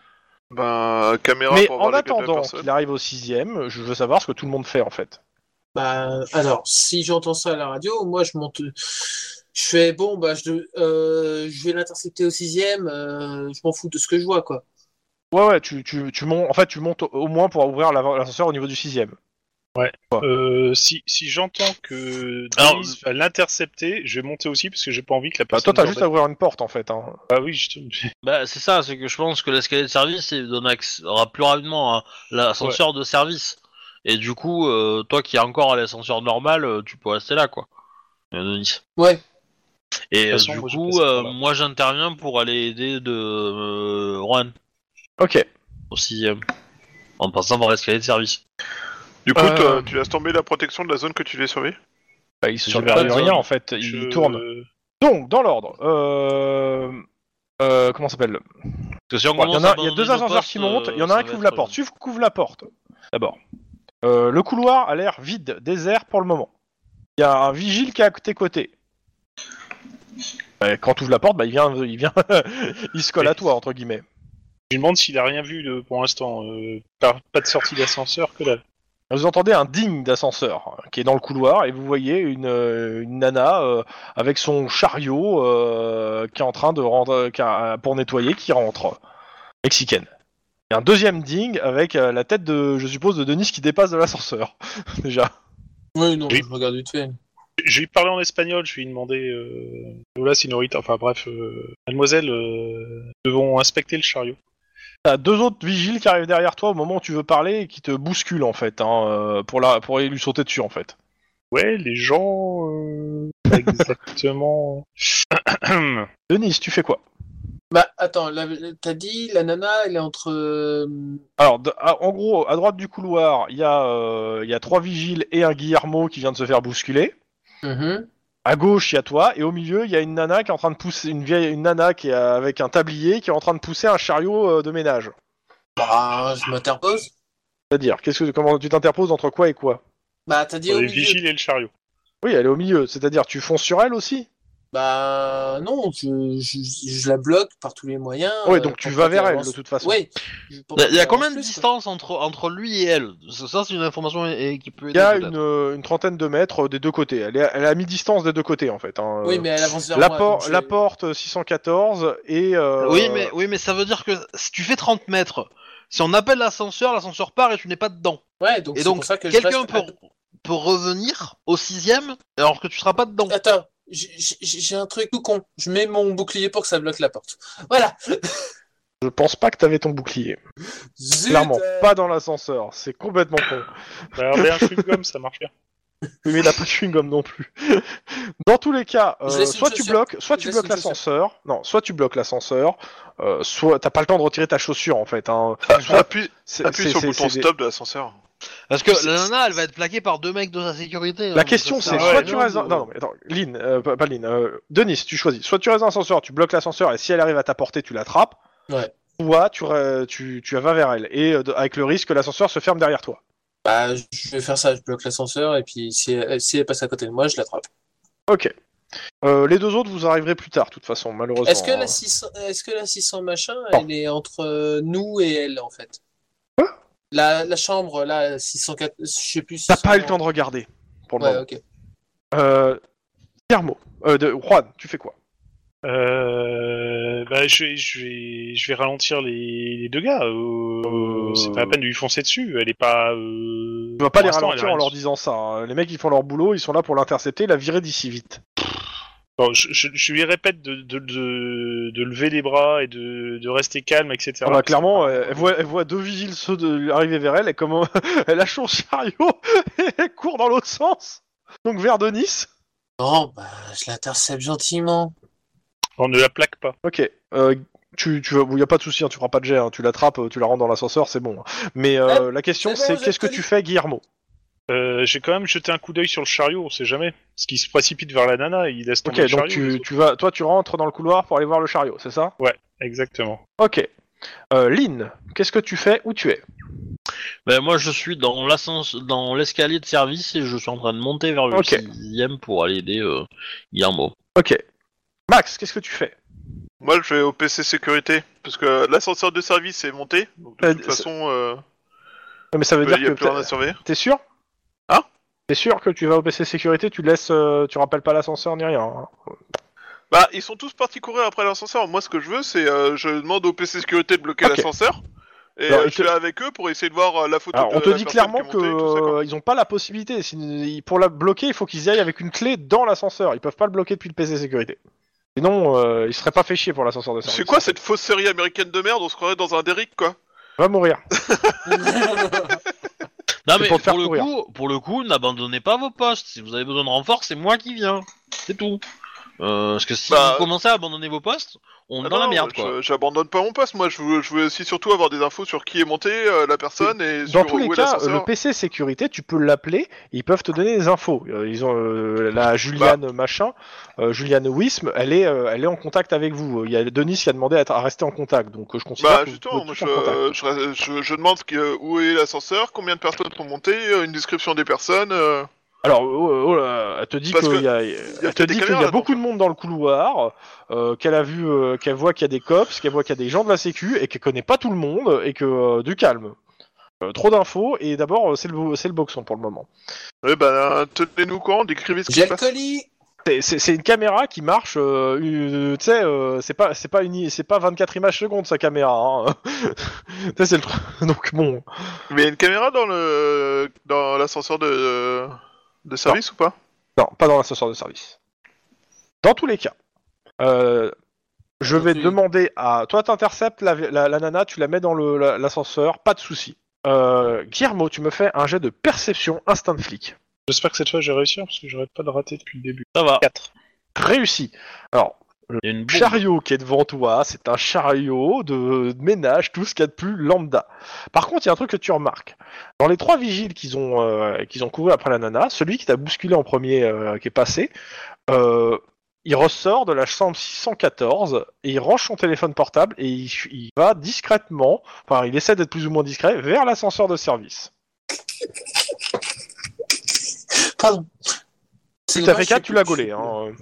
Ben, caméra Mais pour en attendant qu'il arrive au sixième, je veux savoir ce que tout le monde fait en fait. Bah, alors, si j'entends ça à la radio, moi, je monte. Je fais, bon, bah, je, euh, je vais l'intercepter au sixième, euh, je m'en fous de ce que je vois, quoi. Ouais, ouais, tu, tu, tu montes, en fait, tu montes au- au moins pour ouvrir l'ascenseur au niveau du sixième. Euh, si si j'entends que Alors, Denise va l'intercepter, je vais monter aussi parce que j'ai pas envie que la Bah, personne. toi, t'as juste à ouvrir une porte en fait. Hein. Ah oui, je... Bah, c'est ça, c'est que je pense que l'escalier de service il donne accès, aura plus rapidement à l'ascenseur de service. Et du coup, euh, toi qui es encore à l'ascenseur normal, euh, tu peux rester là, quoi. Euh, Denis. Ouais. Et euh, façon, du moi, je coup, passerai euh, par là. moi j'interviens pour aller aider de euh, Juan Ok. au sixième. En passant par l'escalier de service. Du coup, Euh. toi, tu laisses tomber la protection de la zone que tu devais surveiller. Bah, il surveille rien en fait, il je- tourne. Donc, dans l'ordre, euh... euh, comment ça s'appelle? Il y, a, deux ascenseurs qui montent, il y en euh, a un ça qui ouvre la porte. Suivre couvre la porte. D'abord. Euh, le couloir a l'air vide, désert pour le moment. Il y a un vigile qui est à tes côtés. Euh, Quand tu ouvres la porte, bah, il vient, il vient, il se colle à toi entre guillemets. Je lui demande s'il a rien vu de, pour l'instant. Euh, pas, pas de sortie d'ascenseur que là. Vous entendez un ding d'ascenseur qui est dans le couloir et vous voyez une, euh, une nana euh, avec son chariot euh, qui est en train de a- pour nettoyer qui rentre mexicaine. Il y a un deuxième ding avec euh, la tête de je suppose de Denis qui dépasse de l'ascenseur déjà. Oui, non, Oui. je regarde vite fait. Je vais lui parler en espagnol, je vais lui demander. Euh, Lola, Signorita, enfin bref, euh, mademoiselle, euh, devons inspecter le chariot. T'as deux autres vigiles qui arrivent derrière toi au moment où tu veux parler et qui te bousculent en fait hein, euh, pour la pour lui sauter dessus en fait. Ouais, les gens. Euh, exactement. Denis, tu fais quoi? Bah, attends, la- t'as dit, la nana, elle est entre. euh, Alors, de- à- en gros, à droite du couloir, il y, a, euh, il y a trois vigiles et un Guillermo qui vient de se faire bousculer. mhm. À gauche, il y a toi, et au milieu, il y a une nana qui est en train de pousser, une vieille, une nana qui est avec un tablier qui est en train de pousser un chariot euh, de ménage. Bah, je m'interpose. C'est-à-dire, qu'est-ce que, comment tu t'interposes entre quoi et quoi? Bah, t'as dit au les milieu. vigiles et le chariot. Oui, elle est au milieu. C'est-à-dire, tu fonces sur elle aussi? Bah, non, je, je, je la bloque par tous les moyens. Oui, euh, donc tu vas vers elle de toute façon. Oui. Il y a- il y, a combien de distance entre, entre lui et elle? Ça, c'est une information qui peut Il y a une, euh, une trentaine de mètres euh, des deux côtés. Elle est, elle est à mi-distance des deux côtés en fait. hein. Oui, mais elle avance vers la, moi. por- la porte 614 et. euh, Oui, mais, oui, mais ça veut dire que si tu fais 30 mètres, si on appelle l'ascenseur, l'ascenseur part et tu n'es pas dedans. Ouais, donc Et c'est donc, pour ça que je quelqu'un reste peut, peut revenir au sixième alors que tu seras pas dedans. Attends, j'ai- un truc tout con. Je mets mon bouclier pour que ça bloque la porte. Voilà. Je pense pas que t'avais ton bouclier. Zut, Clairement, euh, pas dans l'ascenseur. C'est complètement con. Bah, un chewing-gum, ça marche bien. Mais il a pas de chewing-gum non plus. Dans tous les cas, euh, soit tu bloques, soit tu bloques l'ascenseur. Non, soit tu bloques l'ascenseur, euh, soit t'as pas le temps de retirer ta chaussure en fait. Hein. Soit- Appuie, sur le bouton stop de l'ascenseur. Parce que la nana, elle va être plaquée par deux mecs de sa sécurité. hein, La donc question c'est soit tu restes Non, non, mais attends, Lynn, euh, pas, pas Lynn, euh, Denis, tu choisis. Soit tu restes dans l'ascenseur, tu bloques l'ascenseur et si elle arrive à ta portée, tu l'attrapes. Ouais. Soit tu, tu, tu vas vers elle et euh, avec le risque que l'ascenseur se ferme derrière toi. Bah, je vais faire ça, je bloque l'ascenseur et puis si elle, si elle passe à côté de moi, je l'attrape. Ok. Euh, les deux autres, vous arriverez plus tard, de toute façon, malheureusement. Est-ce que hein. la 600, est-ce que la 600 machin, Non. elle est entre nous et elle en fait? Quoi? La, la chambre, là, 604, je sais plus. T'as 600... pas eu le temps de regarder pour le Ouais, moment. ok. Euh, Guillermo, euh, de, Juan, tu fais quoi? Euh, bah, je, vais- je, vais, je vais ralentir les, les deux gars. euh, Euh. C'est pas la peine de lui foncer dessus. Elle est pas. Euh... Tu vas pas pour les ralentir en leur disant ça. hein. Les mecs, ils font leur boulot, ils sont là pour l'intercepter, la virer d'ici vite. Bon, je, je, je lui répète de, de, de, de lever les bras et de, de rester calme, etc. Ah bah, clairement, elle, elle voit, elle voit deux vigiles ceux de, arriver vers elle, et comme euh, elle lâche son chariot, et elle court dans l'autre sens. Donc vers Denis. Non, bah, je l'intercepte gentiment. On ne la plaque pas. Ok. Euh, tu, tu, y a pas de souci, hein, tu feras pas de jet, hein, tu l'attrapes, tu la rentres dans l'ascenseur, c'est bon. hein. Mais euh, la question c'est bon, qu'est-ce que tu fais, Guillermo? Euh, J'ai quand même jeté un coup d'œil sur le chariot, on sait jamais. Parce qu'il se précipite vers la nana, il laisse tomber Ok, le donc chariot. tu, tu vas, toi tu rentres dans le couloir pour aller voir le chariot, c'est ça? Exactement. Ok. Euh, Lynn, qu'est-ce que tu fais? Où tu es? Ben, moi, je suis dans l'ascens- dans l'escalier de service et je suis en train de monter vers le Ok. sixième pour aller aider euh, Guillermo. Ok. Max, qu'est-ce que tu fais? Moi, je vais au PC sécurité parce que l'ascenseur de service est monté. Donc de Euh, toute c'est- façon, euh, Non, Mais ça veut il dire a que plus rien à t'es- surveiller. t'es sûr? Hein T'es sûr que tu vas au PC sécurité, tu laisses, euh, tu rappelles pas l'ascenseur ni rien hein Bah, ils sont tous partis courir après l'ascenseur. Moi, ce que je veux, c'est euh, je demande au PC sécurité de bloquer Ok. l'ascenseur. Et Alors, euh, je te- vais avec eux pour essayer de voir euh, la photo Alors, de on te la dit personne clairement qui que est montée et tout ça, quoi. euh, ils ont pas la possibilité. Si- Pour la bloquer, il faut qu'ils y aillent avec une clé dans l'ascenseur. Ils peuvent pas le bloquer depuis le PC sécurité. Sinon, euh, ils seraient pas fait chier pour l'ascenseur de service. C'est quoi cette fausse série américaine de merde? On se croirait dans un Derrick, quoi. Va mourir. Non mais pour le coup, pour le coup, n'abandonnez pas vos postes. Si vous avez besoin de renfort, c'est moi qui viens. C'est tout. Euh, parce que si Bah, vous commencez à abandonner vos postes, on est Ah dans la non, merde je- quoi. J'abandonne pas mon poste. Moi, je veux, je veux aussi surtout avoir des infos sur qui est monté, euh, la personne et Dans sur tous les où est cas, l'ascenseur. le PC sécurité, tu peux l'appeler, ils peuvent te donner des infos. Euh, Ils ont euh, la Juliane machin, euh, Juliane Wism, elle est, euh, elle est en contact avec vous. Il y a Denis qui a demandé à, être- à rester en contact, donc euh, je considère Bah que vous justement, pouvez moi, tous je, en contact. je, je- je demande que- où est l'ascenseur, combien de personnes sont montées, euh, une description des personnes. euh. Alors, oh, oh là, elle te dit qu'il que y a, elle te dit qu'il y beaucoup de monde dans le couloir, euh, qu'elle a vu, euh, qu'elle voit qu'il y a des cops, qu'elle voit qu'il y a des gens de la Sécu et qu'elle connaît pas tout le monde et que euh, du calme. Euh, trop d'infos et d'abord c'est le c'est le boxon pour le moment. Ouais, bah tenez-nous courant, décrivez ce qui se passe. C'est- une caméra qui marche, euh, tu sais, euh, c'est pas c'est pas une i- c'est pas 24 images secondes sa caméra. Hein. Tu sais, c'est le truc. Donc bon, Mais il y a une caméra dans le dans l'ascenseur de de service ou pas non, pas dans l'ascenseur de service. Dans tous les cas, euh, je vais demander à toi t'interceptes la, la, la nana, tu la mets dans le- la- l'ascenseur, pas de souci. Euh, Guillermo, tu me fais un jet de perception instant flic. J'espère que cette fois je vais réussir parce que j'arrête pas de rater depuis le début. Ça va. 4. Réussi. Alors, Il y a une bombe. chariot qui est devant toi, c'est un chariot de, de ménage, tout ce qu'il y a de plus lambda. Par contre, il y a un truc que tu remarques. Dans les trois vigiles qu'ils ont, euh, qu'ils ont couru après la nana, celui qui t'a bousculé en premier, euh, qui est passé, euh, il ressort de la chambre 614 et il range son téléphone portable et il, il va discrètement, enfin, il essaie d'être plus ou moins discret, vers l'ascenseur de service. Pardon. Si C'est t'as dommage, fait 4, je tu l'as gaulé. Hein.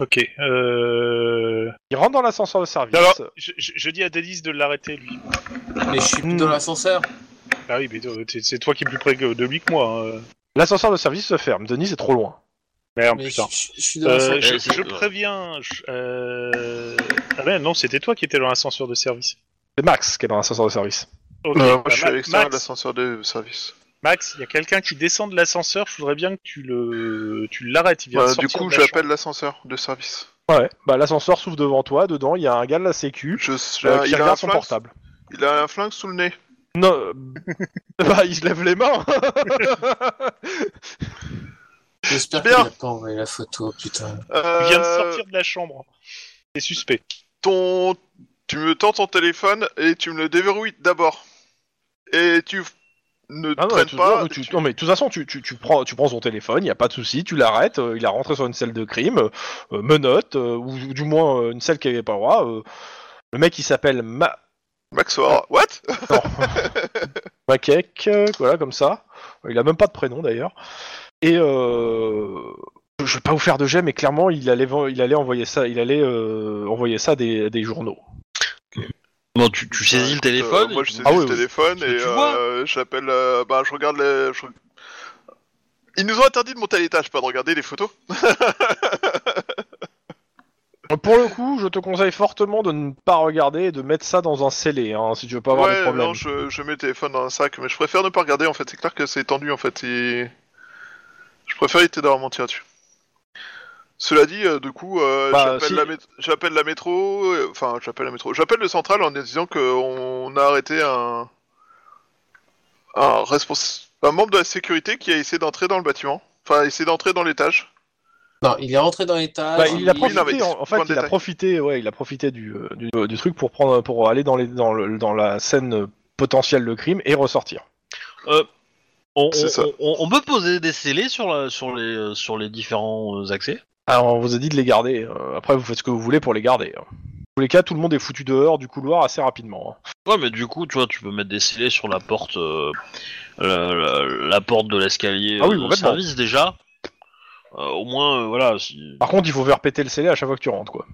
Ok. Euh... Il rentre dans l'ascenseur de service. Alors, je, je- je dis à Denise de l'arrêter lui. Mais je suis plus Hmm. dans l'ascenseur. Ah oui, mais euh, c'est toi qui es plus près que- de lui que moi. hein. L'ascenseur de service se ferme. Denis est trop loin. Merde, Mais putain. je, je- je suis dans Euh, l'ascenseur. je, préviens. je- euh... Ah ben non, c'était toi qui étais dans l'ascenseur de service. C'est Max qui est dans l'ascenseur de service. Ok, Euh, Moi, bah, je suis Ma- à l'extérieur de l'ascenseur de service. Max, il y a quelqu'un qui descend de l'ascenseur. Je voudrais bien que tu le, tu l'arrêtes. Il vient de Bah, sortir du coup, de la j'appelle l'ascenseur de service. Ouais, bah l'ascenseur s'ouvre devant toi, dedans il y a un gars de la sécu Je, euh, il, a un regarde son flingue, portable. il a un flingue sous le nez. Non, euh, bah il se lève les mains. J'espère Bien. qu'il a pas envoyé la photo, putain. Euh, Il vient de sortir de la chambre. C'est suspect. ton... Tu me tends ton téléphone et tu me le déverrouilles d'abord. Et tu ne non, pas. non, tu- non, mais de toute façon, tu, tu, prends, tu prends son téléphone, il n'y a pas de souci, tu l'arrêtes, euh, il a rentré sur une selle de crime, euh, menotte, euh, ou, ou du moins une selle qui n'avait pas le droit. le mec, il s'appelle Ma... Maxwell. What? Non. Makek, euh, voilà, comme ça. Il a même pas de prénom d'ailleurs. Et euh, je vais pas vous faire de jet, mais clairement, il allait, il allait envoyer ça, il allait envoyer ça des journaux. Bon, tu, tu saisis le téléphone. euh, moi, je tu- saisis Ah oui, le oui. téléphone et tu vois. euh, j'appelle. euh, bah, je regarde les. je- Ils nous ont interdit de monter à l'étage, pas de regarder les photos. Pour le coup, je te conseille fortement de ne pas regarder et de mettre ça dans un scellé, hein, si tu veux pas avoir de ouais, problème. non, je, je mets le téléphone dans un sac, mais je préfère ne pas regarder en fait. C'est clair que c'est tendu en fait. Et... Je préfère éviter d'avoir menti là-dessus. Cela dit, euh, du coup, euh, Bah, j'appelle si- la, mét- j'appelle la métro, euh, enfin, j'appelle la métro, j'appelle le central en disant qu'on a arrêté un, un, respons- un membre de la sécurité qui a essayé d'entrer dans le bâtiment, enfin, essayé d'entrer dans l'étage. Non, il est rentré dans l'étage. Bah, il a oui, profité, non, mais en, en fait, de il a détail. profité, ouais, il a profité du, euh, du, du truc pour prendre, pour aller dans les, dans, le- dans la scène euh, potentielle de crime et ressortir. on, c'est on- ça. on- on peut poser des scellés sur, la, sur, les, euh, sur les différents euh, accès? Alors, on vous a dit de les garder. euh, après, vous faites ce que vous voulez pour les garder. hein. Dans tous les cas, tout le monde est foutu dehors du couloir assez rapidement. hein. Ouais, mais du coup, tu vois, tu peux mettre des scellés sur la porte, euh, la, la- la porte de l'escalier Ah oui, euh, de complètement. service déjà. Euh, au moins, euh, voilà. Si... Par contre, il faut faire péter le scellé à chaque fois que tu rentres, quoi.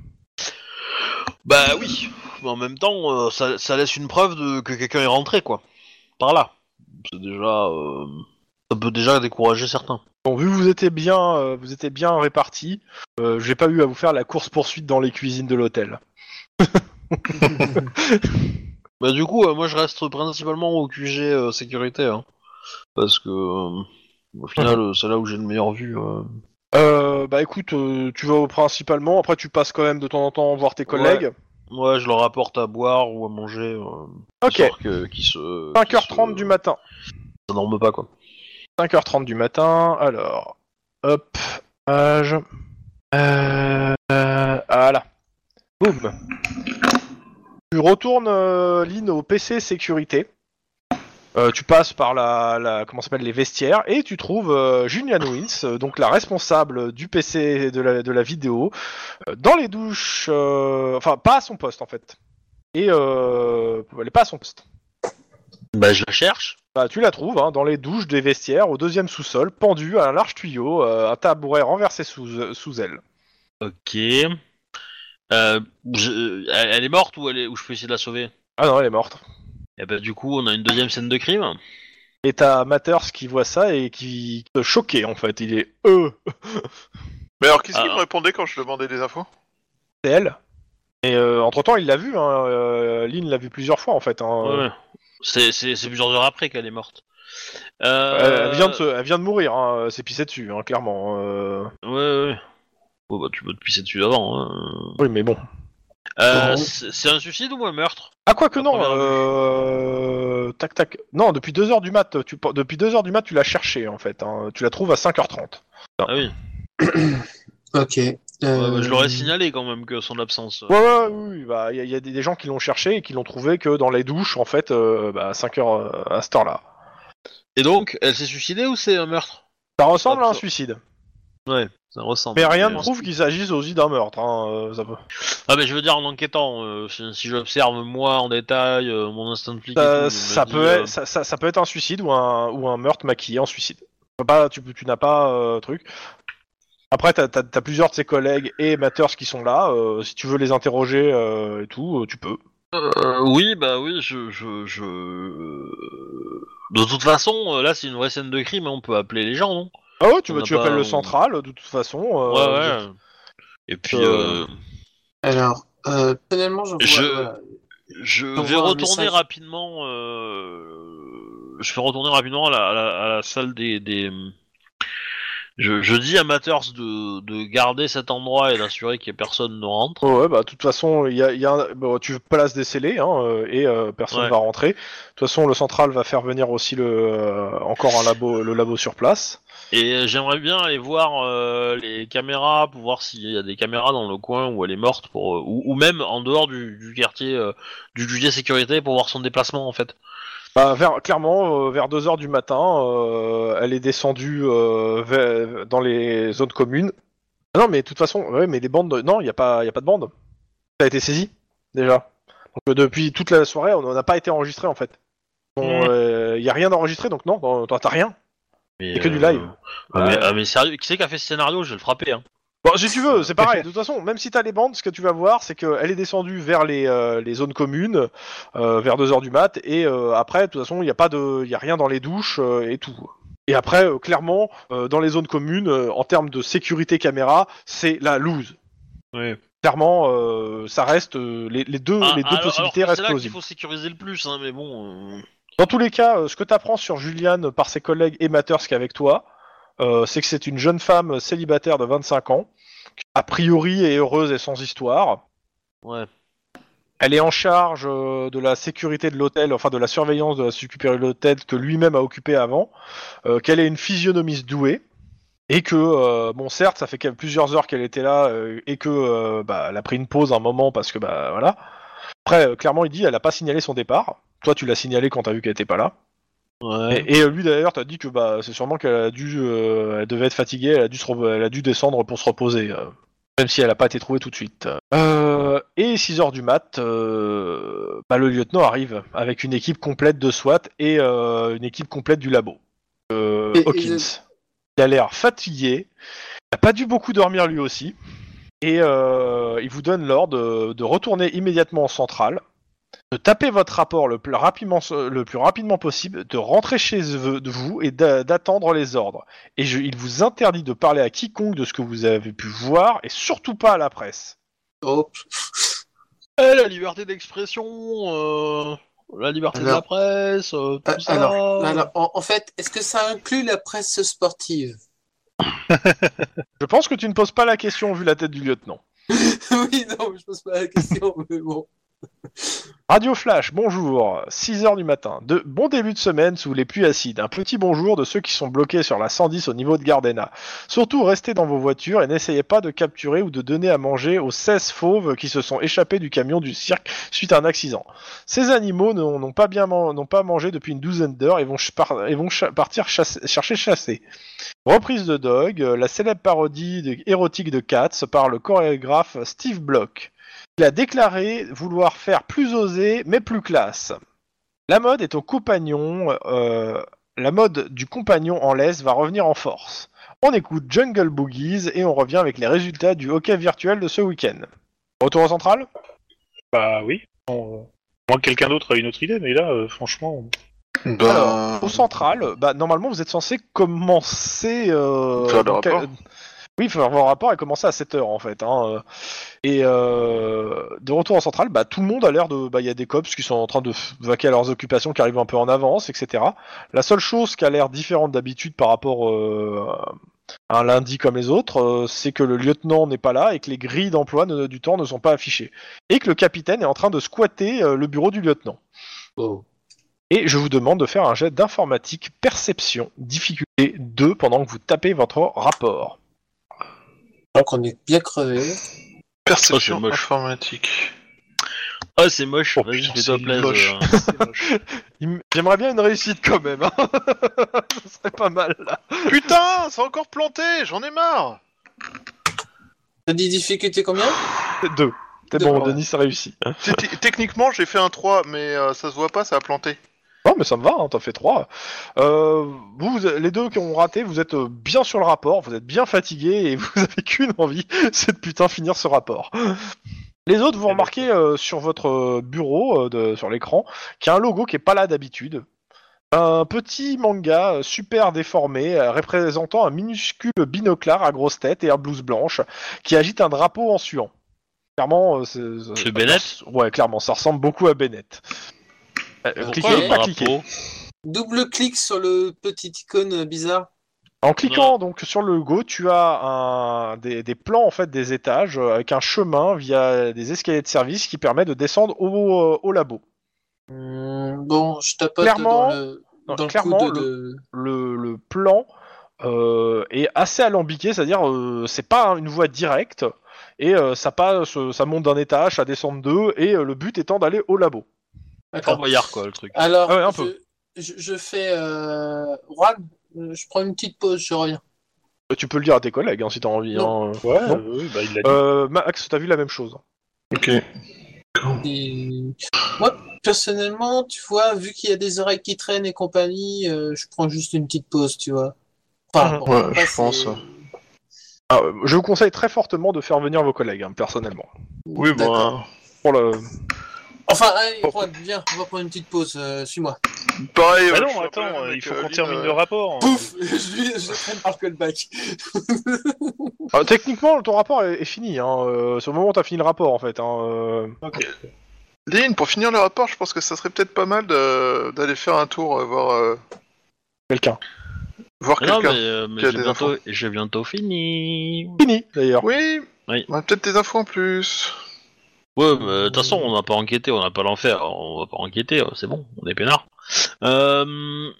Bah oui. Mais en même temps, euh, ça, ça laisse une preuve de que quelqu'un est rentré, quoi. Par là. C'est déjà, euh, ça peut déjà décourager certains. Bon, vu que vous étiez bien, euh, vous étiez bien répartis, euh, j'ai pas eu à vous faire la course poursuite dans les cuisines de l'hôtel. Bah du coup, euh, moi je reste principalement au QG euh, sécurité, hein. parce que euh, au final, c'est là où j'ai une meilleure vue. bah écoute, tu vas principalement. Après, tu passes quand même de temps en temps voir tes collègues. Ouais, je leur apporte à boire ou à manger. Ok. que- qu'ils se. 5h30 qu'ils du matin. Ça dorme pas quoi. 5h30 du matin, alors, hop, âge, euh, euh, voilà, boum. Tu retournes, euh, au PC sécurité. Euh, tu passes par la, la comment s'appelle les vestiaires et tu trouves euh, Julian Wins, euh, donc la responsable du PC de la, de la vidéo, dans les douches, enfin pas à son poste en fait. Et elle est pas à son poste. Bah je la cherche. Bah, tu la trouves hein, dans les douches des vestiaires au deuxième sous-sol, pendue à un large tuyau, euh, un tabouret renversé sous, sous elle. Ok. Euh, je- elle elle est morte ou elle est ou je peux essayer de la sauver? Ah non, elle est morte. Et bah du coup, on a une deuxième scène de crime. Et t'as Matters qui voit ça et qui te choqué en fait. Il est euh, Mais alors, qu'est-ce qu'il Ah. me répondait quand je demandais des infos? C'est elle. Et entre temps, il l'a vu. Hein, euh, Lynn l'a vu plusieurs fois en fait. Hein. Ouais, ouais. C'est c'est c'est plusieurs heures après qu'elle est morte. Elle, Euh... elle vient de se- elle vient de mourir. Hein, c'est pissé dessus, hein, clairement. euh. Ouais ouais. Bon bah tu peux te pisser dessus avant. Hein. Oui, mais bon. Euh, c'est c'est un suicide ou un meurtre? Ah quoi que La non. première. Euh... Tac tac. Non, depuis 2 heures du mat. Tu... Depuis 2 heures du mat, tu l'as cherché en fait. Hein. Tu la trouves à 5h30. Ah oui. Ok. Ouais, Euh, bah, je l'aurais signalé quand même que son absence. Ouais, ouais, oui, oui, bah, il y, a- il y a des, gens qui l'ont cherché et qui l'ont trouvé que dans les douches, en fait, euh, bah, 5 heures euh, à cette heure-là. Et donc, elle s'est suicidée ou c'est un meurtre? Ça ressemble à un suicide. Ouais, ça ressemble. Mais rien ne prouve qu'il s'agisse aussi d'un meurtre. Hein, euh, ça peut- Ah mais je veux dire en enquêtant, euh, si, si j'observe moi en détail euh, mon instant de flic. Ça, peut euh, être, ça, ça- ça peut être un suicide ou un, ou un meurtre maquillé en suicide. Tu, peux pas, tu, tu n'as pas euh, truc. Après, t'as as, plusieurs de ses collègues et Matters qui sont là. euh, si tu veux les interroger euh, et tout, euh, tu peux. euh, oui, bah oui, je, je, je... De toute façon, là c'est une vraie scène de crime, on peut appeler les gens, non? Ah ouais, tu, tu pas- appelles le central, de toute façon. euh, Ouais, ouais. Et puis, Alors, euh, personnellement, je. Je- voilà. je vais retourner message. rapidement. euh, Je vais retourner rapidement à la, à la, à la salle des, des Je, je dis à Matters de, de garder cet endroit et d'assurer que personne ne rentre. Ouais, ouais, bah, de toute façon, il y a, il y a un- bon, tu places des scellés, hein, euh, et euh, personne Ouais. va rentrer. De toute façon, le central va faire venir aussi le, euh, encore un labo, le labo sur place. Et euh, j'aimerais bien aller voir euh, les caméras pour voir s'il y a des caméras dans le coin où elle est morte, pour, euh, ou, ou même en dehors du, du quartier euh, du QG sécurité pour voir son déplacement en fait. Bah, vers, clairement, euh, vers 2h du matin, euh, elle est descendue euh, vers- dans les zones communes. Ah non, mais de toute façon, ouais, mais les bandes, de- non, il n'y a, pas- y a pas de bande. Ça a été saisi, déjà. Donc euh, depuis toute la soirée, on n'a pas été enregistré, en fait. Il n'y a rien d'enregistré, donc non, non, t'as rien. Mais, Et que du live. ah, mais, ah, mais sérieux, qui c'est qui a fait ce scénario? Je vais le frapper. Hein. Bon, si tu veux, c'est pareil. De toute façon, même si t'as les bandes, ce que tu vas voir, c'est qu'elle est descendue vers les, euh, les zones communes, euh, vers 2h du mat, et euh, après, de toute façon, il n'y a pas de, il y a rien dans les douches euh, et tout. Et après, euh, clairement, euh, dans les zones communes, euh, en termes de sécurité caméra, c'est la loose. Ouais. Clairement, euh, ça reste euh, les, les deux, Ah, les deux alors- possibilités alors restent là plausibles. faut sécuriser le plus, hein, mais bon. euh, Dans tous les cas, euh, ce que tu apprends sur Juliane par ses collègues et Matters qui est avec toi, euh, c'est que c'est une jeune femme célibataire de 25 ans, qui, a priori est heureuse et sans histoire. Ouais. Elle est en charge euh, de la sécurité de l'hôtel, enfin de la surveillance de la sécurité de l'hôtel que lui-même a occupé avant, euh, qu'elle est une physionomiste douée, et que, euh, bon certes, ça fait plusieurs heures qu'elle était là, euh, et que euh, bah, elle a pris une pause un moment parce que, bah voilà. Après, euh, clairement, il dit, elle a pas signalé son départ. Toi, tu l'as signalé quand t'as vu qu'elle était pas là. Ouais. Et, et, euh, lui d'ailleurs, t'as dit que bah c'est sûrement qu'elle a dû, euh, elle devait être fatiguée, elle a dû se, re- elle a dû descendre pour se reposer, euh, même si elle a pas été trouvée tout de suite. Euh, et 6 heures du mat, euh, bah, le lieutenant arrive avec une équipe complète de SWAT et euh, une équipe complète du labo. Euh, Et- Hawkins, il a l'air fatigué, il a pas dû beaucoup dormir lui aussi, et euh, il vous donne l'ordre de, de retourner immédiatement en centrale de taper votre rapport le plus rapidement, le plus rapidement possible, de rentrer chez vous et d'a- d'attendre les ordres. Et je- il vous interdit de parler à quiconque de ce que vous avez pu voir, et surtout pas à la presse. Oh. Eh, la liberté d'expression, euh, la liberté de la presse, euh, tout Euh, ça. alors, alors, en, en fait, est-ce que ça inclut la presse sportive? Je pense que tu ne poses pas la question vu la tête du lieutenant. Oui, non, je pose pas la question, mais bon. Radio Flash, bonjour, 6h du matin. De bon début de semaine sous les pluies acides. Un petit bonjour de ceux qui sont bloqués sur la 110 au niveau de Gardena. Surtout restez dans vos voitures et n'essayez pas de capturer ou de donner à manger aux 16 fauves qui se sont échappés du camion du cirque suite à un accident. Ces animaux n'ont pas bien pas mangé depuis une douzaine d'heures et vont, partir chercher chasser. Reprise de Dog, la célèbre parodie érotique de Cats par le chorégraphe Steve Block. Il a déclaré vouloir faire plus osé mais plus classe. La mode est au compagnon. euh, la mode du compagnon en laisse va revenir en force. On écoute Jungle Boogies et on revient avec les résultats du hockey virtuel de ce week-end. Retour au central? Bah oui. Bon, euh, moi, quelqu'un d'autre a une autre idée, mais là, euh, franchement. Ben, Alors, au central, bah, normalement vous êtes censé commencer. Euh, Faire le dans rapport. Oui, faire vos rapports et commencer à 7h en fait. hein, euh. Et euh, de retour en centrale, bah, tout le monde a l'air de. bah, Il y a des cops qui sont en train de vaquer à leurs occupations, qui arrivent un peu en avance, etc. La seule chose qui a l'air différente d'habitude par rapport euh, à un lundi comme les autres, euh, c'est que le lieutenant n'est pas là et que les grilles d'emploi ne- du temps ne sont pas affichées. Et que le capitaine est en train de squatter le bureau du lieutenant. Oh. Et je vous demande de faire un jet d'informatique perception, difficulté 2, pendant que vous tapez votre rapport. Donc on est bien crevé. perception Oh, c'est moche. informatique. Ah, c'est moche, Oh, vas-y, c'est plaisir. moche. hein. J'aimerais bien une réussite quand même. Hein Ce serait pas mal là. Putain, c'est encore planté, j'en ai marre. T'as dit difficulté combien? 2. C'est Deux, bon. Denis a réussi. T- t- Techniquement, j'ai fait un 3, mais euh, ça se voit pas, ça a planté. Non, mais ça me va, hein, t'en fais 3. Euh, vous, vous- les deux qui ont raté, vous êtes euh, bien sur le rapport, vous êtes bien fatigués et vous avez qu'une envie, c'est de putain finir ce rapport. Les autres, vous remarquez euh, sur votre euh, bureau, euh, de- sur l'écran, qu'il y a un logo qui est pas là d'habitude. Un petit manga euh, super déformé euh, représentant un minuscule binoclard à grosse tête et à blouse blanche qui agite un drapeau en suant. Clairement, euh, c'est C'est Bennett? Ouais, clairement, ça ressemble beaucoup à Bennett. Euh, Pourquoi cliquez, le pas drapeau cliquer. Double clic sur le petit icône bizarre. En cliquant donc sur le logo, tu as un, des, des plans en fait des étages euh, avec un chemin via des escaliers de service qui permet de descendre au, euh, au labo. Hum, bon, je tapote Clairement- dans le, non, dans le clairement, coude de... Le, le plan euh, est assez alambiqué, c'est-à-dire euh, c'est pas une voie directe et euh, ça passe, ça monte d'un étage, ça descend de deux et euh, le but étant d'aller au labo. Fort D'accord. Boyard, quoi, le truc. Alors, Ah ouais, un je, peu. je, je fais... Euh... Juan, je prends une petite pause, je reviens. Euh, Tu peux le dire à tes collègues hein, si t'as envie. Hein. Ouais, euh, oui, bah, il l'a dit. Euh, Max, t'as vu la même chose Ok. Et... Moi, personnellement, tu vois, vu qu'il y a des oreilles qui traînent et compagnie, euh, je prends juste une petite pause, tu vois. Enfin, Mhm. Ouais, je pense. Ah, Je vous conseille très fortement de faire venir vos collègues, hein, personnellement. Oui, bon. Hein. Pour le... Enfin, allez, Juan, viens, on va prendre une petite pause, euh, suis-moi. Pareil. Bah euh, non, je suis un peu attends, il faut euh, qu'on Lynn, termine euh, le rapport. Pouf Je lui je le traîne par le callback. Ah, techniquement, ton rapport est, est fini. Hein. euh, c'est au moment où t'as fini le rapport, en fait. Hein, euh. Lynn, pour finir le rapport, je pense que ça serait peut-être pas mal de- d'aller faire un tour, euh, voir, euh, Quelqu'un. voir Mais non, quelqu'un. mais, euh, mais qui a j'ai des bientôt, j'ai bientôt fini. Fini, d'ailleurs. Oui. Oui. On a peut-être des infos en plus. Ouais, mais de toute façon, on n'a pas enquêté, on n'a pas l'enfer, on va pas enquêter, euh, c'est bon, on est peinard. Euh...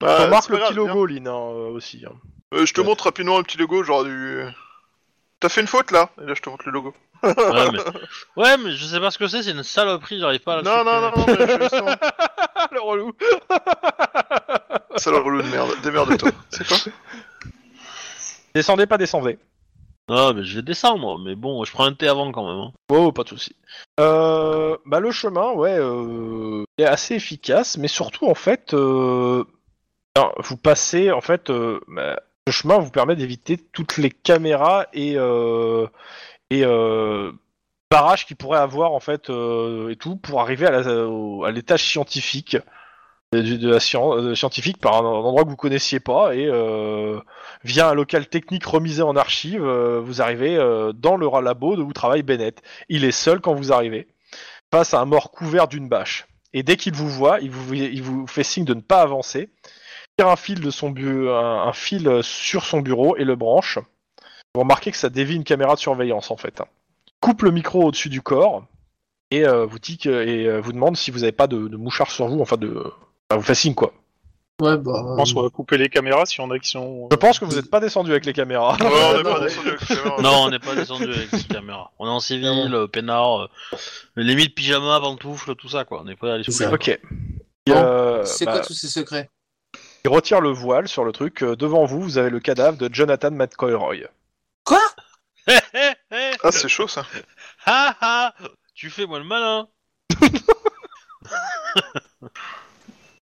Bah, remarque le petit logo, Lynn, hein, euh, aussi. hein. Euh, je te montre rapidement un petit logo, genre du. T'as fait une faute là? Et là, je te montre le logo. ouais, mais... ouais, mais je sais pas ce que c'est, c'est une saloperie, j'arrive pas à la Non, non, non, non, mais je le sens. le relou. Sale relou de merde. Démerde-toi. C'est quoi? Descendez, pas descendez. Ah, mais je vais descendre, mais bon, je prends un thé avant quand même. hein. Oh, pas de souci. Euh, bah, le chemin, ouais, euh, est assez efficace, mais surtout, en fait, euh, vous passez, en fait, euh, bah, le chemin vous permet d'éviter toutes les caméras et, euh, et barrages qu'il pourrait avoir, en fait, et tout, pour arriver à l'étage scientifique. De, de la euh, scientifique par un, endroit que vous connaissiez pas et euh, via un local technique remisé en archive, euh, vous arrivez euh, dans le labo où travaille Bennett. Il est seul quand vous arrivez, face à un mort couvert d'une bâche. Et dès qu'il vous voit, il vous, il vous fait signe de ne pas avancer, tire un fil, de son bu- un, fil sur son bureau et le branche. Vous remarquez que ça dévie une caméra de surveillance en fait. Coupe le micro au-dessus du corps et vous dit que- et vous demande si vous n'avez pas de, de mouchard sur vous, enfin de, enfin, vous fait signe quoi. Ouais, bah... Je pense qu'on va couper les caméras si on a qui sont. Je pense que vous n'êtes pas descendu avec les caméras. Ouais, on est non, pas ouais. descendu avec la caméra. Non, on n'est pas descendu avec les caméras. On est en civil, euh, peinard, euh, limite pyjama, pantoufles, tout ça quoi. On est pas allé sous les- ça. ok. Bon, Euh, C'est bah, quoi tous ces secrets Il retire le voile sur le truc. euh, devant vous, vous avez le cadavre de Jonathan McCoy. Quoi Hé, hé, hé, Ah, c'est chaud ça. ha, ha, Tu fais moi le malin.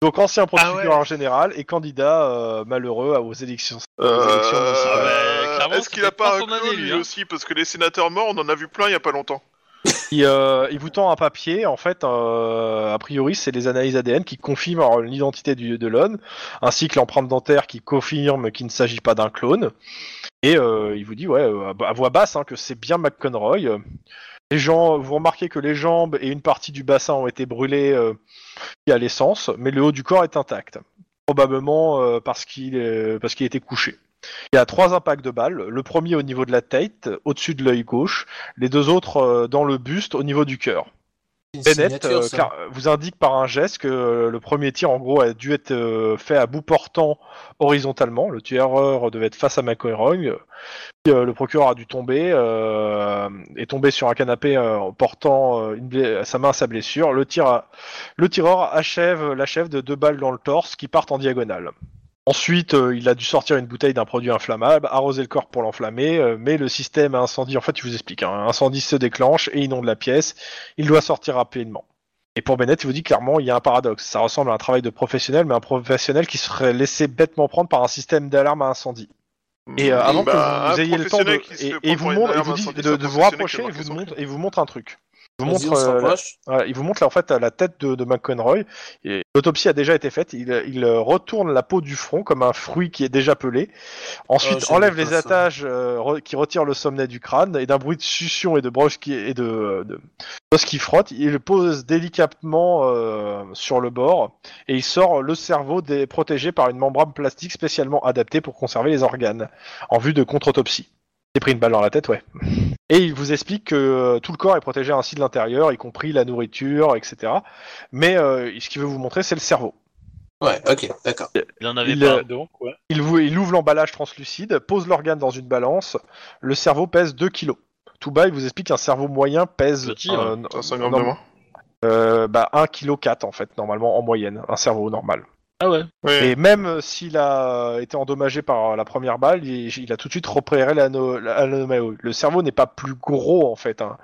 Donc ancien Ah procureur général et candidat euh, malheureux aux élections. aux élections Euh, bah, clairement, Est-ce qu'il a pas pas un année, lui hein. aussi Parce que les sénateurs morts, on en a vu plein il y a pas longtemps. Il, euh, il vous tend un papier. En fait, euh, a priori, c'est les analyses ADN qui confirment l'identité du- de l'homme, ainsi que l'empreinte dentaire qui confirme qu'il ne s'agit pas d'un clone. Et euh, il vous dit, ouais, à voix basse, hein, que c'est bien McConroy. Vous remarquez que les jambes et une partie du bassin ont été brûlées euh, à l'essence, mais le haut du corps est intact. Probablement euh, parce qu'il est- parce qu'il était couché. Il y a trois impacts de balles. Le premier au niveau de la tête, au-dessus de l'œil gauche. Les deux autres euh, dans le buste, au niveau du cœur. Bennett euh, clar- vous indique par un geste que euh, le premier tir, en gros, a dû être euh, fait à bout portant horizontalement. Le tueur devait être face à McElroy. Euh, le procureur a dû tomber, euh, est tombé sur un canapé euh, en portant euh, une sa main à sa blessure. Le, tir a- le tireur achève, l'achève de deux balles dans le torse qui partent en diagonale. Ensuite, euh, il a dû sortir une bouteille d'un produit inflammable, arroser le corps pour l'enflammer, euh, mais le système à incendie, en fait, je vous explique, hein, incendie se déclenche et inonde la pièce. Il doit sortir rapidement. Et pour Bennett, il vous dit clairement, il y a un paradoxe. Ça ressemble à un travail de professionnel, mais un professionnel qui serait laissé bêtement prendre par un système d'alarme à incendie. Et euh, avant Bah, que vous un ayez le temps de et, vous montre, vous dit de, de vous rapprocher et vous montre et vous montre un truc. Il vous montre, euh, la- rapproche. Voilà, il vous montre là, en fait la tête de, de McConroy. L'autopsie a déjà été faite. Il, il euh, retourne la peau du front comme un fruit qui est déjà pelé. Ensuite, Oh, enlève les attaches euh, re- qui retirent le sommet du crâne et d'un bruit de succion et de broche qui et de, qui frotte. Il pose délicatement euh, sur le bord et il sort le cerveau protégé par une membrane plastique spécialement adaptée pour conserver les organes en vue de contre-autopsie. J'ai pris une balle dans la tête, ouais. Et il vous explique que euh, tout le corps est protégé ainsi de l'intérieur, y compris la nourriture, etc. Mais euh, ce qu'il veut vous montrer, c'est le cerveau. Ouais, ok, d'accord. Il en avait Il, pas. euh, Donc, ouais. Il, vous- il ouvre l'emballage translucide, pose l'organe dans une balance. Le cerveau pèse 2 kilos. Tout bas, il vous explique qu'un cerveau moyen pèse Petit, hein. Ça, 5 grammes de moins. euh, bah, 1 kg 4 en fait, normalement en moyenne, un cerveau normal. Ah ouais. Ouais. Et même euh, s'il a été endommagé par la première balle, il, il a tout de suite repéré l'ano- l'anomalie. Le cerveau n'est pas plus gros en fait. Hein.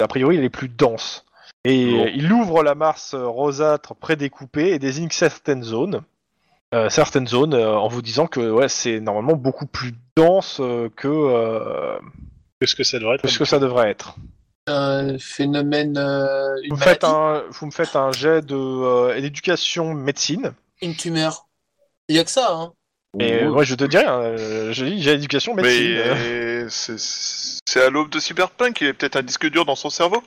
A priori, il est plus dense. Et Bon. euh, il ouvre la masse euh, rosâtre prédécoupée et désigne certaines zones. Euh, certaines zones euh, en vous disant que ouais, c'est normalement beaucoup plus dense euh, que, euh, Qu'est-ce que ça devrait être que ce que ça devrait être. Un phénomène, euh, une Vous me, faites un, vous me faites un jet de euh, d'éducation médecine. Une tumeur. Il y a que ça, hein. Et moi je te dis rien, euh, je dis j'ai l'éducation médecine. Mais c'est- c'est à l'aube de Cyberpunk, il y a peut-être un disque dur dans son cerveau.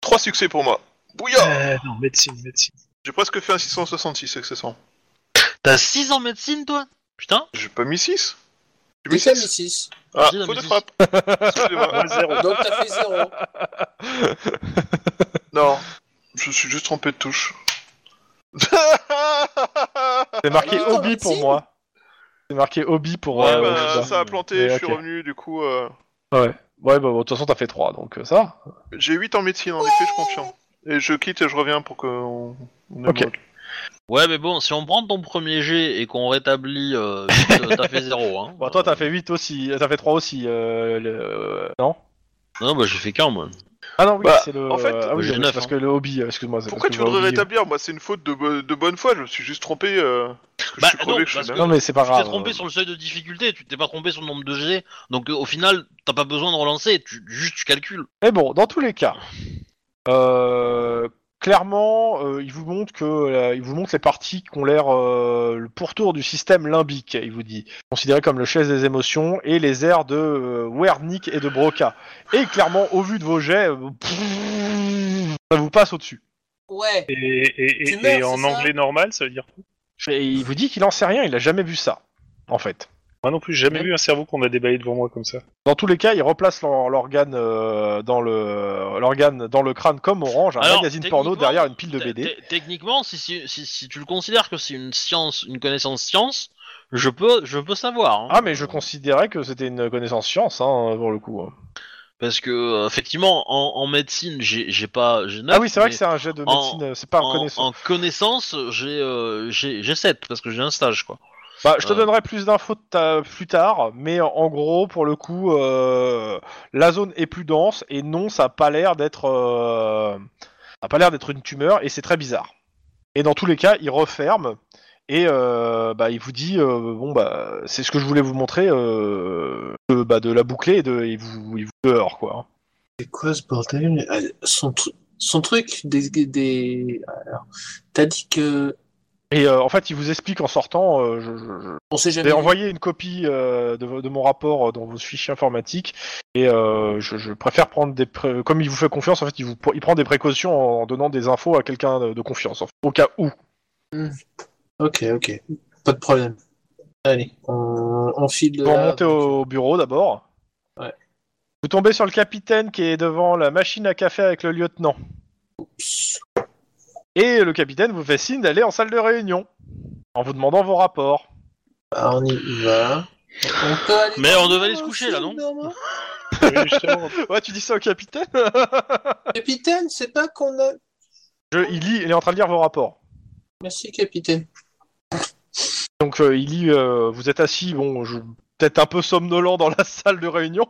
Trois succès pour moi. Bouillard Euh, non, médecine, médecine. J'ai presque fait un 666 accessoirement. T'as 6 ans en médecine, toi? Putain. J'ai pas mis 6 J'ai mis Déjà 6 mis 6. Ah, faute de mis frappe. Donc t'as fait 0. Non, je suis juste trompé de touche. C'est marqué Ah, hobby pour moi. C'est marqué hobby pour. Ouais, euh, bah, ça a planté, Mais je suis ok. revenu, du coup... euh, Ouais. Ouais, bah, de toute façon, t'as fait 3, donc euh, ça va. J'ai 8 en médecine, en effet, je suis confiant. Et je quitte et je reviens pour qu'on... on Ok. Ouais, mais bon, si on prend ton premier jet et qu'on rétablit, euh, vite, euh, t'as fait 0. Hein. Bon, toi, t'as fait 8 aussi. T'as fait 3 aussi. Euh, le- euh, Non? Non, bah j'ai fait qu'un, moi. Ah non, oui, Bah, c'est le. en fait, ah, oui, j'ai c'est neuf, parce hein. que le hobby, euh, excuse-moi. c'est Pourquoi parce tu que le voudrais hobby- rétablir Moi, c'est une faute de, bo- de bonne foi, je me suis juste trompé... Euh... Parce que Bah, je suis crevé, non, je suis parce là. que- Non, mais c'est pas Tu grave. t'es trompé sur le seuil de difficulté, tu t'es pas trompé sur le nombre de jets, donc euh, au final, t'as pas besoin de relancer, tu, juste tu calcules. Mais bon, dans tous les cas, euh, clairement, euh, il vous montre que euh, il vous montre les parties qui ont l'air euh, le pourtour du système limbique. Il vous dit, considéré comme le chef des émotions et les airs de euh, Wernicke et de Broca. Et clairement, au vu de vos jets, euh, ça vous passe au-dessus. Ouais. Et, et, et, Tu meurs, et en anglais normal, ça veut dire quoi? Et il vous dit qu'il en sait rien, il a jamais vu ça, en fait. Moi non plus, j'ai jamais vu un cerveau qu'on a déballé devant moi comme ça. Dans tous les cas, il replace l'or- l'organe euh, dans le l'organe dans le crâne comme orange, un Alors, magazine porno techniquement, derrière une pile de BD. te- Techniquement, si, si, si, si tu le considères que c'est une science, une connaissance science, je peux, je peux savoir. hein. Ah, mais je considérais que c'était une connaissance science, hein, pour le coup. Parce que euh, effectivement, en, en médecine, j'ai j'ai pas, j'ai neuf, Ah oui, c'est vrai mais que c'est un jet de en- médecine, euh, c'est pas en en, connaissance. en connaissance, j'ai euh, j'ai j'ai 7 parce que j'ai un stage quoi. Bah, je te euh. donnerai plus d'infos ta- plus tard, mais en, gros, pour le coup, euh, la zone est plus dense et non, ça a pas l'air d'être, euh, ça a pas l'air d'être une tumeur et c'est très bizarre. Et dans tous les cas, il referme et euh, bah, il vous dit, euh, bon bah, c'est ce que je voulais vous montrer, euh, de, bah, de la boucler et de, il vous, il vous dehors quoi. C'est quoi ce bordel? Son, tru- son truc des... t'as dit que... Et euh, en fait, il vous explique en sortant, euh, je- je- je, On sait jamais... J'ai envoyé une copie euh, de, mon rapport euh, dans vos fichiers informatiques et je, préfère prendre des pré- comme il vous fait confiance en fait il vous il prend des précautions en donnant des infos à quelqu'un de, de confiance en fait, au cas où. Ok, ok. Pas de problème. Allez, on, on file... Vous là, remontez au bureau d'abord. Ouais. Vous tombez sur le capitaine qui est devant la machine à café avec le lieutenant. Oups. Et le capitaine vous fait signe d'aller en salle de réunion en vous demandant vos rapports. On y va. On peut aller Mais on devait aller se coucher, là, non Norman Oui, justement. Ouais, tu dis ça au capitaine Capitaine, c'est pas qu'on a... Je- il, lit, il est en train de lire vos rapports. Merci, capitaine. Donc euh, il lit, euh, vous êtes assis, bon, je... peut-être un peu somnolent dans la salle de réunion.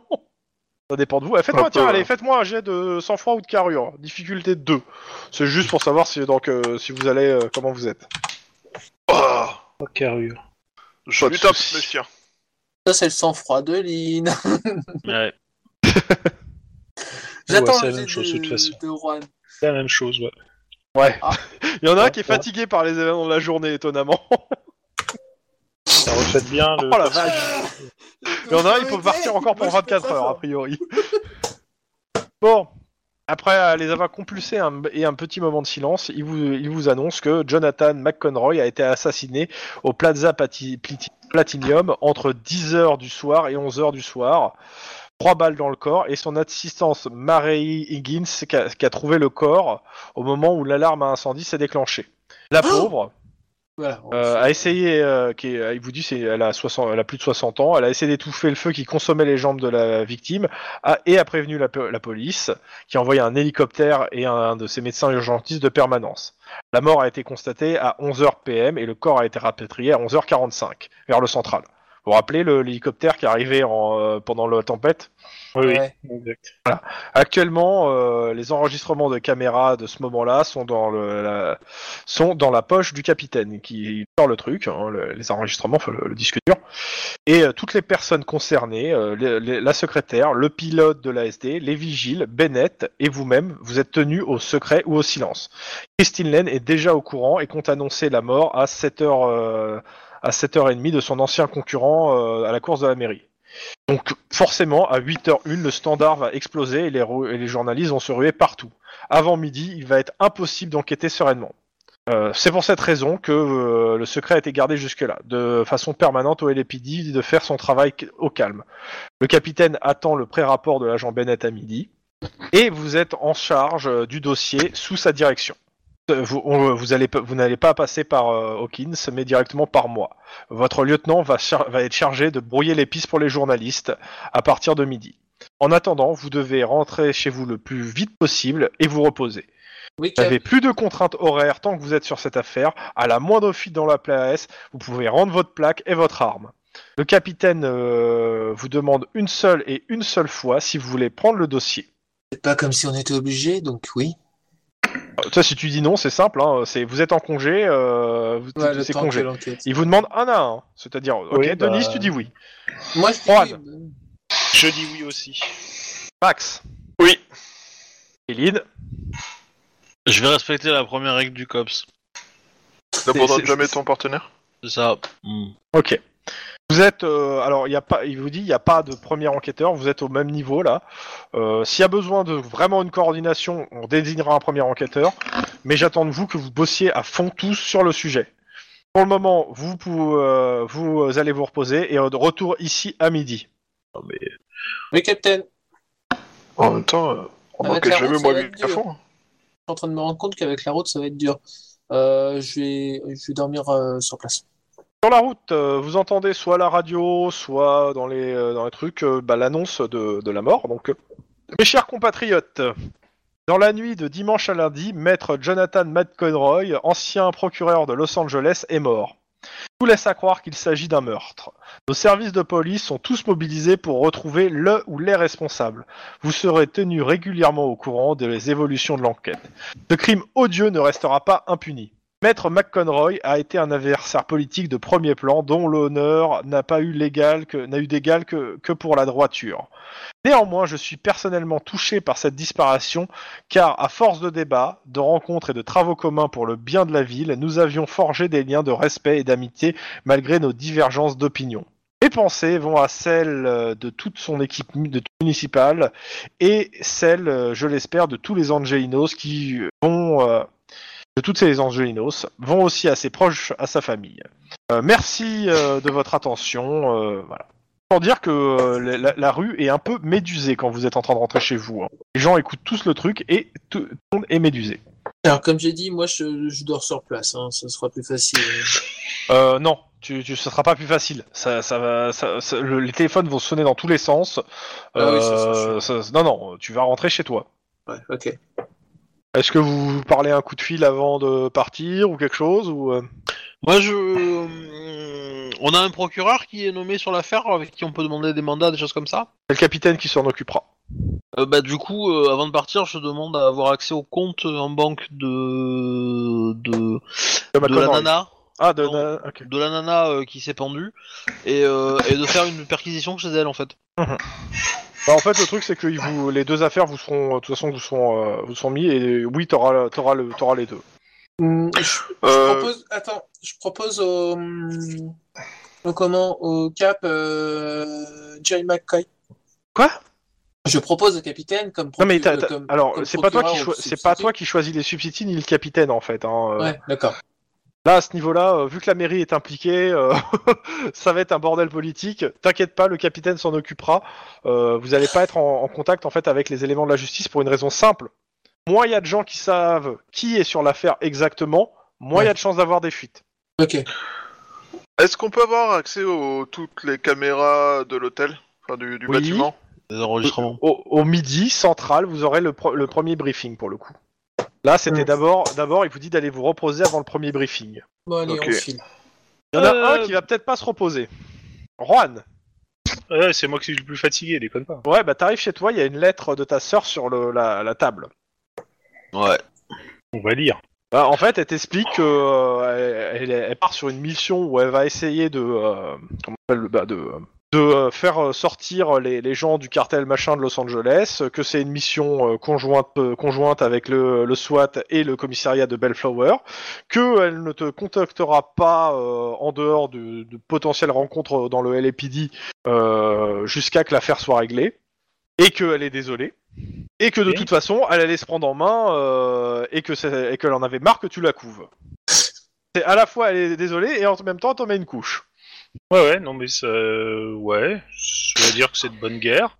Ça dépend de vous. Eh, Faites-moi, Un tiens, allez, faites-moi un jet de sang-froid ou de carrure. Difficulté 2. C'est juste pour savoir si, donc, euh, si vous allez, euh, comment vous êtes. Oh, Pas carrure. je Pas de lui tape, soucis. monsieur. Ça, c'est le sang-froid de Lynn. Ouais. J'attends c'est la le même jet chose, de toute façon. de Juan. C'est la même chose, ouais. Ouais. Ah. Il y en a un qui est ouais. fatigué par les événements de la journée, étonnamment. Ça reflète bien le. Oh la vache Il y en a un, il faut partir encore pour Moi, je suis 24 très heures, a priori. Bon. Après euh, les avoir compulsés un- et un petit moment de silence, il vous, il vous annonce que Jonathan McConroy a été assassiné au Plaza Pati- Pliti- Platinum entre 10h du soir et 11h du soir. Trois balles dans le corps et son assistante Mary Higgins qui a, qui a trouvé le corps au moment où l'alarme à incendie s'est déclenchée. La pauvre, Voilà. euh, a essayé, euh, qui est- il vous dit, c'est, elle a 60, elle a plus de 60 ans, elle a essayé d'étouffer le feu qui consommait les jambes de la victime, a- et a prévenu la, po- la police, qui a envoyé un hélicoptère et un, de ses médecins urgentistes de permanence. La mort a été constatée à 11h PM et le corps a été rapatrié à 11h45 vers le central. Vous vous rappelez le- l'hélicoptère qui est arrivé en, euh, pendant la tempête? Oui, oui. Ouais. Exact. Actuellement, euh, les enregistrements de caméra de ce moment-là sont dans le la, sont dans la poche du capitaine qui sort le truc, hein, le- les enregistrements, enfin, le, le disque dur, et euh, toutes les personnes concernées, euh, les- les- la secrétaire, le pilote de l'ASD, les vigiles, Bennett et vous-même, vous êtes tenus au secret ou au silence. Christine Lane est déjà au courant et compte annoncer la mort à 7h euh, à 7h30 de son ancien concurrent euh, à la course de la mairie. Donc forcément, à 8h01, le standard va exploser et les, journalistes vont se ruer partout. Avant midi, il va être impossible d'enquêter sereinement. Euh, c'est pour cette raison que euh, le secret a été gardé jusque-là, de façon permanente au LAPD de faire son travail au calme. Le capitaine attend le pré-rapport de l'agent Bennett à midi, et vous êtes en charge euh, du dossier sous sa direction. Euh, Vous, on- vous allez pas- vous n'allez pas passer par euh, Hawkins, mais directement par moi. Votre lieutenant va, char- va être chargé de brouiller les pistes pour les journalistes à partir de midi. En attendant, vous devez rentrer chez vous le plus vite possible et vous reposer. Oui, Vous n'avez plus de contraintes horaires tant que vous êtes sur cette affaire. À la moindre fuite dans la place, vous pouvez rendre votre plaque et votre arme. Le capitaine euh, vous demande une seule et une seule fois si vous voulez prendre le dossier. c'est pas comme si on était obligé, donc oui. Euh, Toi, si tu dis non, c'est simple. Hein, c'est vous êtes en congé, euh, vous- Ouais, le c'est temps congé. l'enquête. Il vous demande un à un. C'est-à-dire, ok, Oui, bah- Denis, tu dis oui. Moi, je dis Juan. oui, Je dis oui aussi. Max. Oui. Eline. Je vais respecter la première règle du COPS. N'abandonne c'est- jamais ton partenaire? C'est ça. Hmm. Ok. Vous êtes euh, alors il y a pas, il vous dit il n'y a pas de premier enquêteur, vous êtes au même niveau là. Euh, S'il y a besoin de vraiment une coordination, on désignera un premier enquêteur, mais j'attends de vous que vous bossiez à fond tous sur le sujet. Pour le moment, vous pouvez, euh, vous allez vous reposer et euh, de retour ici à midi. Oui, capitaine. En même temps, euh, on la jamais moi à fond. Je suis en train de me rendre compte qu'avec la route, ça va être dur. Euh, je vais, je vais dormir euh, sur place. Sur la route, euh, vous entendez soit la radio, soit dans les, euh, dans les trucs, euh, bah, l'annonce de, la mort. Mes chers compatriotes, dans la nuit de dimanche à lundi, maître Jonathan McConroy, ancien procureur de Los Angeles, est mort. Tout laisse à croire qu'il s'agit d'un meurtre. Nos services de police sont tous mobilisés pour retrouver le ou les responsables. Vous serez tenus régulièrement au courant des évolutions de l'enquête. Ce crime odieux ne restera pas impuni. Maître McConroy a été un adversaire politique de premier plan dont l'honneur n'a pas eu d'égal que, pour la droiture. Néanmoins, je suis personnellement touché par cette disparition car à force de débats, de rencontres et de travaux communs pour le bien de la ville, nous avions forgé des liens de respect et d'amitié malgré nos divergences d'opinion. Mes pensées vont à celles euh, de toute son équipe municipale et celles, euh, je l'espère, de tous les Angelinos qui vont euh, de toutes ces Angelinos vont aussi à ses proches, à sa famille. Euh, merci euh, de votre attention. euh, voilà. Pour dire que euh, la, la rue est un peu médusée quand vous êtes en train de rentrer chez vous. hein. Les gens écoutent tous le truc et tout, tout le monde est médusé. Alors, comme j'ai dit, moi, je, je dors sur place. Hein, ce sera plus facile. Euh, non, tu, tu, ce sera pas plus facile. Ça, ça va, ça- ça- le- les téléphones vont sonner dans tous les sens. Ah oui, ça, c'est Euh, ça- non, non, tu vas rentrer chez toi. Ouais, ok. Est-ce que vous parlez un coup de fil avant de partir ou quelque chose ou euh? Moi, je. euh, On a un procureur qui est nommé sur l'affaire avec qui on peut demander des mandats, des choses comme ça. C'est le capitaine qui s'en occupera? Euh, bah, du coup, euh, avant de partir, je demande à avoir accès au compte en banque de. de, De de la McConroy. nana. Ah, de, Non. na- ok. De la nana euh, qui s'est pendue. Et, euh, et de faire une perquisition chez elle, en fait. Bah, en fait, le truc, c'est que ils vous, les deux affaires vous seront, de toute façon, vous sont, euh, vous sont mis et oui, t'auras, t'auras le, t'auras les deux. Hum, je, je Euh, propose, attends, je propose au, au comment, au cap euh, Jerry McCoy. Quoi? Je propose au capitaine comme. Non mais procu- t'as- t'as- comme- alors comme c'est pas toi qui c'est pas toi qui choisis les substituts ni le capitaine en fait. Hein. euh. Ouais, d'accord. Là à ce niveau-là, euh, vu que la mairie est impliquée, euh, ça va être un bordel politique. T'inquiète pas, le capitaine s'en occupera. Euh, vous allez pas être en, en contact en fait avec les éléments de la justice pour une raison simple. Moins il y a de gens qui savent qui est sur l'affaire exactement, moins il y a de chances d'avoir des fuites. Ok. Est-ce qu'on peut avoir accès aux toutes les caméras de l'hôtel, enfin du, du Oui. bâtiment? Des enregistrements. Au, au midi central, vous aurez le, pro- le premier briefing pour le coup. Là, c'était Ouais. d'abord, d'abord, il vous dit d'aller vous reposer avant le premier briefing. Bon, allez, Ok. on file. Il y en a Euh. un qui va peut-être pas se reposer. Juan. Ouais, c'est moi qui suis le plus fatigué, déconne pas. Ouais, bah t'arrives chez toi, il y a une lettre de ta sœur sur le, la, la table. Ouais. On va lire. Bah, en fait, elle t'explique qu'elle elle, elle part sur une mission où elle va essayer de, euh, comment on appelle, bah, de, de euh, faire euh, sortir les, les gens du cartel machin de Los Angeles, que c'est une mission euh, conjointe, euh, conjointe avec le, le SWAT et le commissariat de Bellflower, qu'elle ne te contactera pas euh, en dehors de, de potentielles rencontres dans le LAPD euh, jusqu'à que l'affaire soit réglée, et qu'elle est désolée. Et que de toute façon, elle allait se prendre en main euh, et que c'est- et qu'elle en avait marre que tu la couves. C'est à la fois elle est désolée et en même temps elle t'en met une couche. Ouais, ouais, non, mais ça. Ouais, je vais dire que c'est de bonne guerre.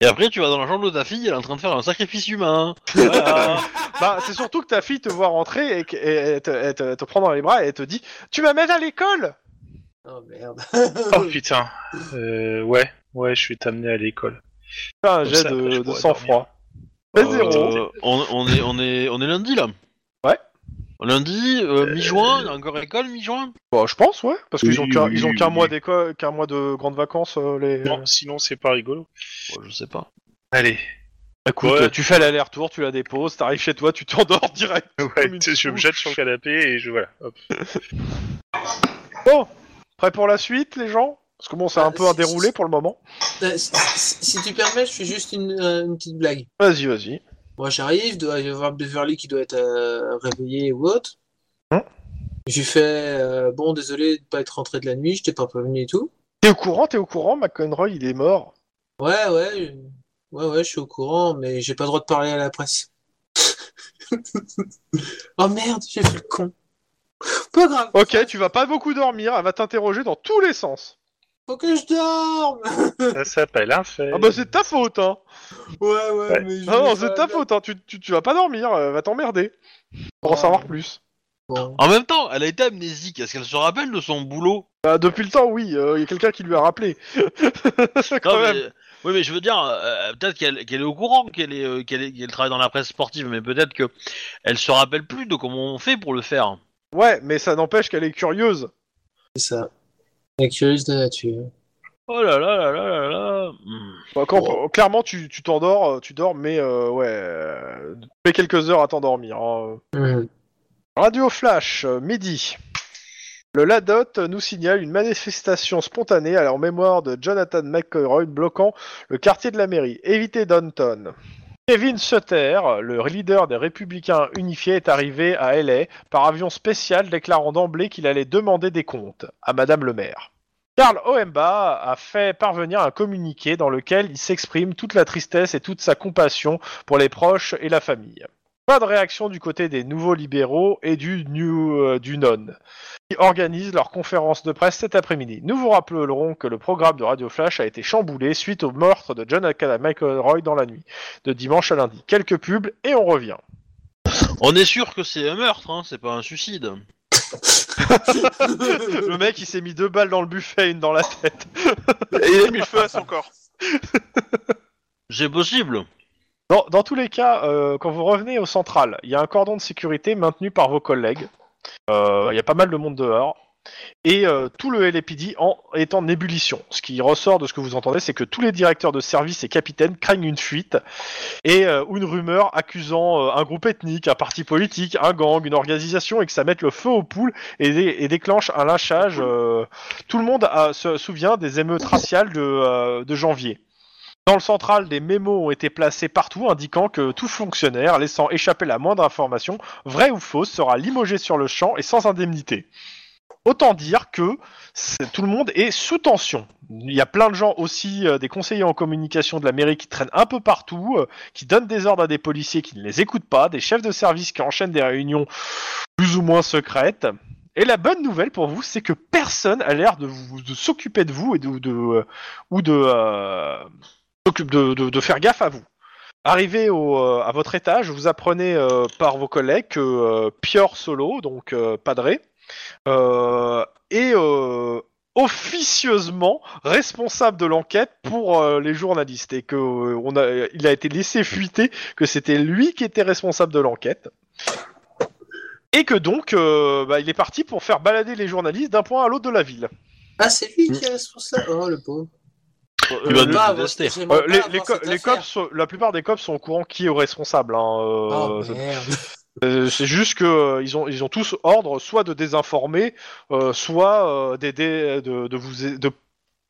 Et après, tu vas dans la chambre de ta fille, elle est en train de faire un sacrifice humain. Voilà. Bah c'est surtout que ta fille te voit rentrer et, que- et elle, te, elle te- elle te prend dans les bras et elle te dit tu m'amènes à l'école. Oh merde. oh putain. Euh, ouais, ouais, je vais t'amener à l'école. Fais un jet ça, après, de, je de pourrais sang-froid. Fais Euh, zéro. on, on est, on, est, on est lundi là. Lundi, euh, mi-juin, y a encore école mi-juin? Bah, je pense ouais parce qu'ils Oui, ont qu'un oui, ils ont qu'un oui. mois d'école, qu'un mois de grandes vacances euh, les. Non, sinon c'est pas rigolo. Bon, Je sais pas. Allez. Écoute, Ouais. tu fais l'aller-retour, tu la déposes, t'arrives chez toi, tu t'endors direct. Ouais, Comme une tu sais, je me jette sur le canapé et je. Voilà. Hop. Bon, prêt pour la suite les gens? Parce que bon c'est un peu un déroulé pour le moment. Euh, si, si- si tu permets, je fais juste une, euh, une petite blague. Vas-y vas-y. Moi, j'arrive, doit y avoir Beverly qui doit être euh, réveillé ou autre. Hein? Je lui fais euh, bon, désolé de pas être rentré de la nuit, je t'ai pas prévenu et tout. T'es au courant, t'es au courant, McConroy il est mort? Ouais, ouais, je- ouais, ouais, je suis au courant, mais j'ai pas le droit de parler à la presse. oh merde, j'ai fait le con. Pas grave. Ok, tu vas pas beaucoup dormir, elle va t'interroger dans tous les sens. Faut que je dorme. Ça s'appelle un fait. Ah bah c'est de ta faute, hein ouais, ouais, Ouais. mais je Ah non, vais c'est de pas- ta faute, hein tu, tu, tu vas pas dormir, elle va t'emmerder. Pour en Ouais. savoir plus. Bon. En même temps, elle a été amnésique. Est-ce qu'elle se rappelle de son boulot? Bah, depuis le temps, oui, il y a quelqu'un qui lui a rappelé. Quand Non, même. mais- Oui, mais je veux dire, euh, peut-être qu'elle qu'elle est au courant qu'elle est, euh, qu'elle est- qu'elle travaille dans la presse sportive, mais peut-être que elle se rappelle plus de comment on fait pour le faire. Ouais, mais ça n'empêche qu'elle est curieuse. C'est ça. La curieuse de nature. Oh là là là là là là. Hmm. Bah, quand- Clairement, tu tu t'endors, euh, tu dors, mais euh, ouais, euh, tu mets quelques heures à t'endormir. hein. Mhm. Radio Flash, euh, midi. Le LADOT nous signale une manifestation spontanée à la mémoire de Jonathan McElroy bloquant le quartier de la mairie. Évitez Downton. Kevin Sutter, le leader des Républicains unifiés, est arrivé à LA par avion spécial déclarant d'emblée qu'il allait demander des comptes à Madame le maire. Karl Oemba a fait parvenir un communiqué dans lequel il s'exprime toute la tristesse et toute sa compassion pour les proches et la famille. Pas de réaction du côté des nouveaux libéraux et du, New, euh, du NON, qui organisent leur conférence de presse cet après-midi. Nous vous rappellerons que le programme de Radio Flash a été chamboulé suite au meurtre de John McElroy dans la nuit, de dimanche à lundi. Quelques pubs et on revient. On est sûr que c'est un meurtre, hein, c'est pas un suicide. le mec, il s'est mis deux balles dans le buffet, une dans la tête. Et il a mis le feu à son corps. C'est possible. Dans, tous les cas, euh, quand vous revenez au central, il y a un cordon de sécurité maintenu par vos collègues. Euh, Il y a pas mal de monde dehors. Et euh, tout le LAPD en, est en ébullition. Ce qui ressort de ce que vous entendez, c'est que tous les directeurs de service et capitaines craignent une fuite et une rumeur accusant un groupe ethnique, un parti politique, un gang, une organisation et que ça mette le feu aux poules et, dé- et déclenche un lynchage. tout le monde se souvient des émeutes raciales de janvier. Dans le central, des mémos ont été placés partout indiquant que tout fonctionnaire laissant échapper la moindre information, vraie ou fausse, sera limogé sur le champ et sans indemnité. Autant dire que tout le monde est sous tension. Il y a plein de gens aussi, euh, des conseillers en communication de la mairie qui traînent un peu partout, euh, qui donnent des ordres à des policiers qui ne les écoutent pas, des chefs de service qui enchaînent des réunions plus ou moins secrètes. Et la bonne nouvelle pour vous, c'est que personne a l'air de, s'occuper de vous et de, euh, ou de, s'occupe de, faire gaffe à vous. Arrivé au, euh, à votre étage, vous apprenez euh, par vos collègues que euh, Pior Solo, donc Padré, est officieusement responsable de l'enquête pour les journalistes et que euh, on a, il a été laissé fuiter que c'était lui qui était responsable de l'enquête et que donc bah, il est parti pour faire balader les journalistes d'un point à l'autre de la ville. Ah, c'est lui qui est responsable Oh, le pauvre. Il va Euh, nous les, avoir les, co- cette les affaire. cops, la plupart des cops sont au courant qui est responsable. Hein, euh, Oh, merde. Euh, c'est juste que euh, ils ont ils ont tous ordre soit de désinformer, euh, soit euh, d'aider de, de vous de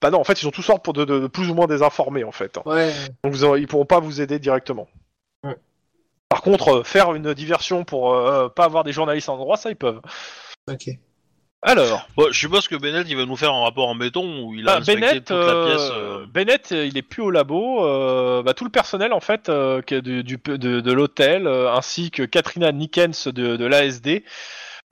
bah non en fait ils ont tous ordre pour de, de- de plus ou moins désinformer en fait. Ouais. Donc vous ils pourront pas vous aider directement. Ouais. Par contre euh, faire une diversion pour euh, pas avoir des journalistes en endroit ça ils peuvent. Ok. Alors je suppose que Bennett il va nous faire un rapport en béton où il a ah, inspecté Bennett toute la euh, pièce. euh, Bennett euh, il est plus au labo. euh, bah, tout le personnel en fait euh, que du, du- de, de l'hôtel euh, ainsi que Katrina Nickens de, de l'ASD.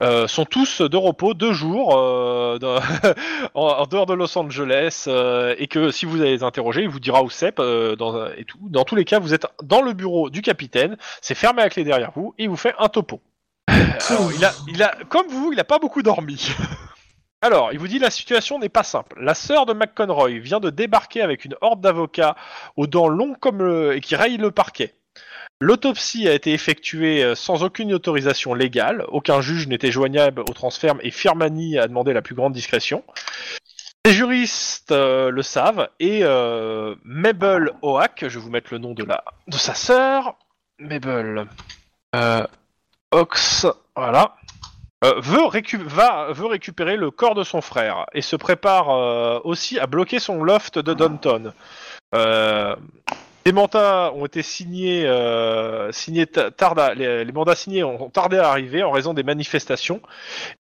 euh, sont tous de repos deux jours euh, dans- en, en dehors de Los Angeles euh, et que si vous allez les interroger, il vous dira où c'est euh, dans et tout. Dans tous les cas, vous êtes dans le bureau du capitaine, c'est fermé à clé derrière vous et il vous fait un topo. Alors, il a, comme vous, il a pas beaucoup dormi. Alors, il vous dit la situation n'est pas simple. La sœur de McConroy vient de débarquer avec une horde d'avocats aux dents longues comme le, et qui rayent le parquet. L'autopsie a été effectuée euh, sans aucune autorisation légale. Aucun juge n'était joignable au transfert et Firmani a demandé la plus grande discrétion. Les juristes euh, le savent et euh, Mabel Oak, je vais vous mettre le nom de sa sœur, Mabel Ox, voilà, euh, veut, récu- va, veut récupérer le corps de son frère et se prépare euh, aussi à bloquer son loft de Downton. Euh, les mandats ont été signés, euh, signés les, les mandats signés ont tardé à arriver en raison des manifestations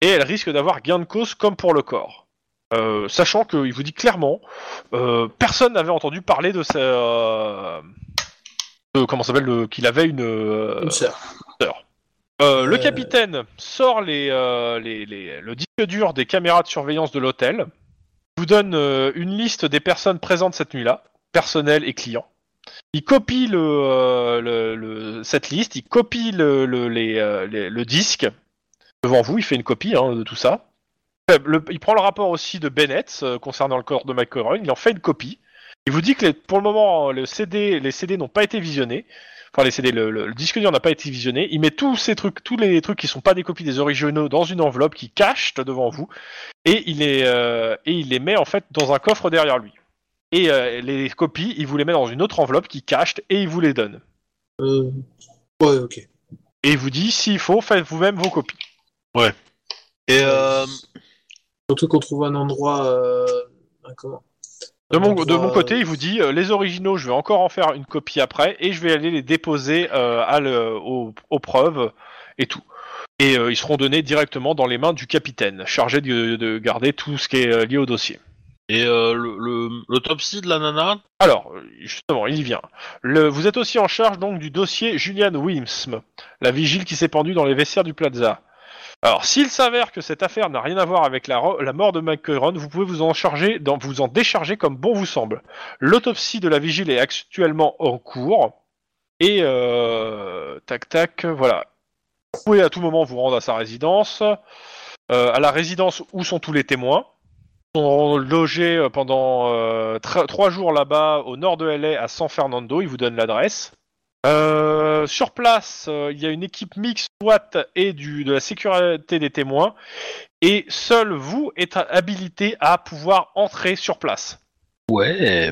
et elle risque d'avoir gain de cause comme pour le corps. Sachant qu'il vous dit clairement, personne n'avait entendu parler de sa, de- comment ça s'appelle, le- qu'il avait une, Une sœur. Euh, le Euh. capitaine sort les, euh, les- les- le disque dur des caméras de surveillance de l'hôtel, vous donne euh, une liste des personnes présentes cette nuit-là, personnel et clients. Il copie le, euh, le- le- cette liste, il copie le, le- les, euh, les- le disque devant vous, il fait une copie hein, de tout ça. Euh, le- il prend le rapport aussi de Bennett euh, concernant le corps de McCoy, il en fait une copie. Il vous dit que les- pour le moment, le CD, les CD n'ont pas été visionnés. Enfin, les CD, le, le- le disque dur n'a pas été visionné. Il met tous ces trucs, tous les trucs qui sont pas des copies des originaux dans une enveloppe qui cache devant vous, et il les euh, et il les met en fait dans un coffre derrière lui. Et euh, les copies, il vous les met dans une autre enveloppe qui cache et il vous les donne. Euh... Ouais, ok. Et il vous dit s'il faut, faites vous-même vos copies. Et euh, Surtout qu'on trouve un endroit. Euh... un comment? De mon, endroit, de mon côté, euh, il vous dit euh, les originaux, je vais encore en faire une copie après et je vais aller les déposer euh, à le- aux, aux preuves et tout. Et euh, ils seront donnés directement dans les mains du capitaine, chargé de, de garder tout ce qui est euh, lié au dossier. et euh, le- le- l'autopsie de la nana? Alors, euh, justement, il y vient. Le, vous êtes aussi en charge donc du dossier Julian Wilms, la vigile qui s'est pendue dans les vestiaires du Plaza. Alors, s'il s'avère que cette affaire n'a rien à voir avec la, mort de McCurran, vous pouvez vous en charger, vous en décharger comme bon vous semble. L'autopsie de la vigile est actuellement en cours. Et euh, tac tac, voilà. Vous pouvez à tout moment vous rendre à sa résidence, euh, à la résidence où sont tous les témoins sont logés euh, pendant euh, trois jours là-bas au nord de LA à San Fernando. Il vous donne l'adresse. Euh, sur place, euh, il y a une équipe mixte SWAT et du, de la sécurité des témoins. Et seul vous êtes habilité à pouvoir entrer sur place. Ouais.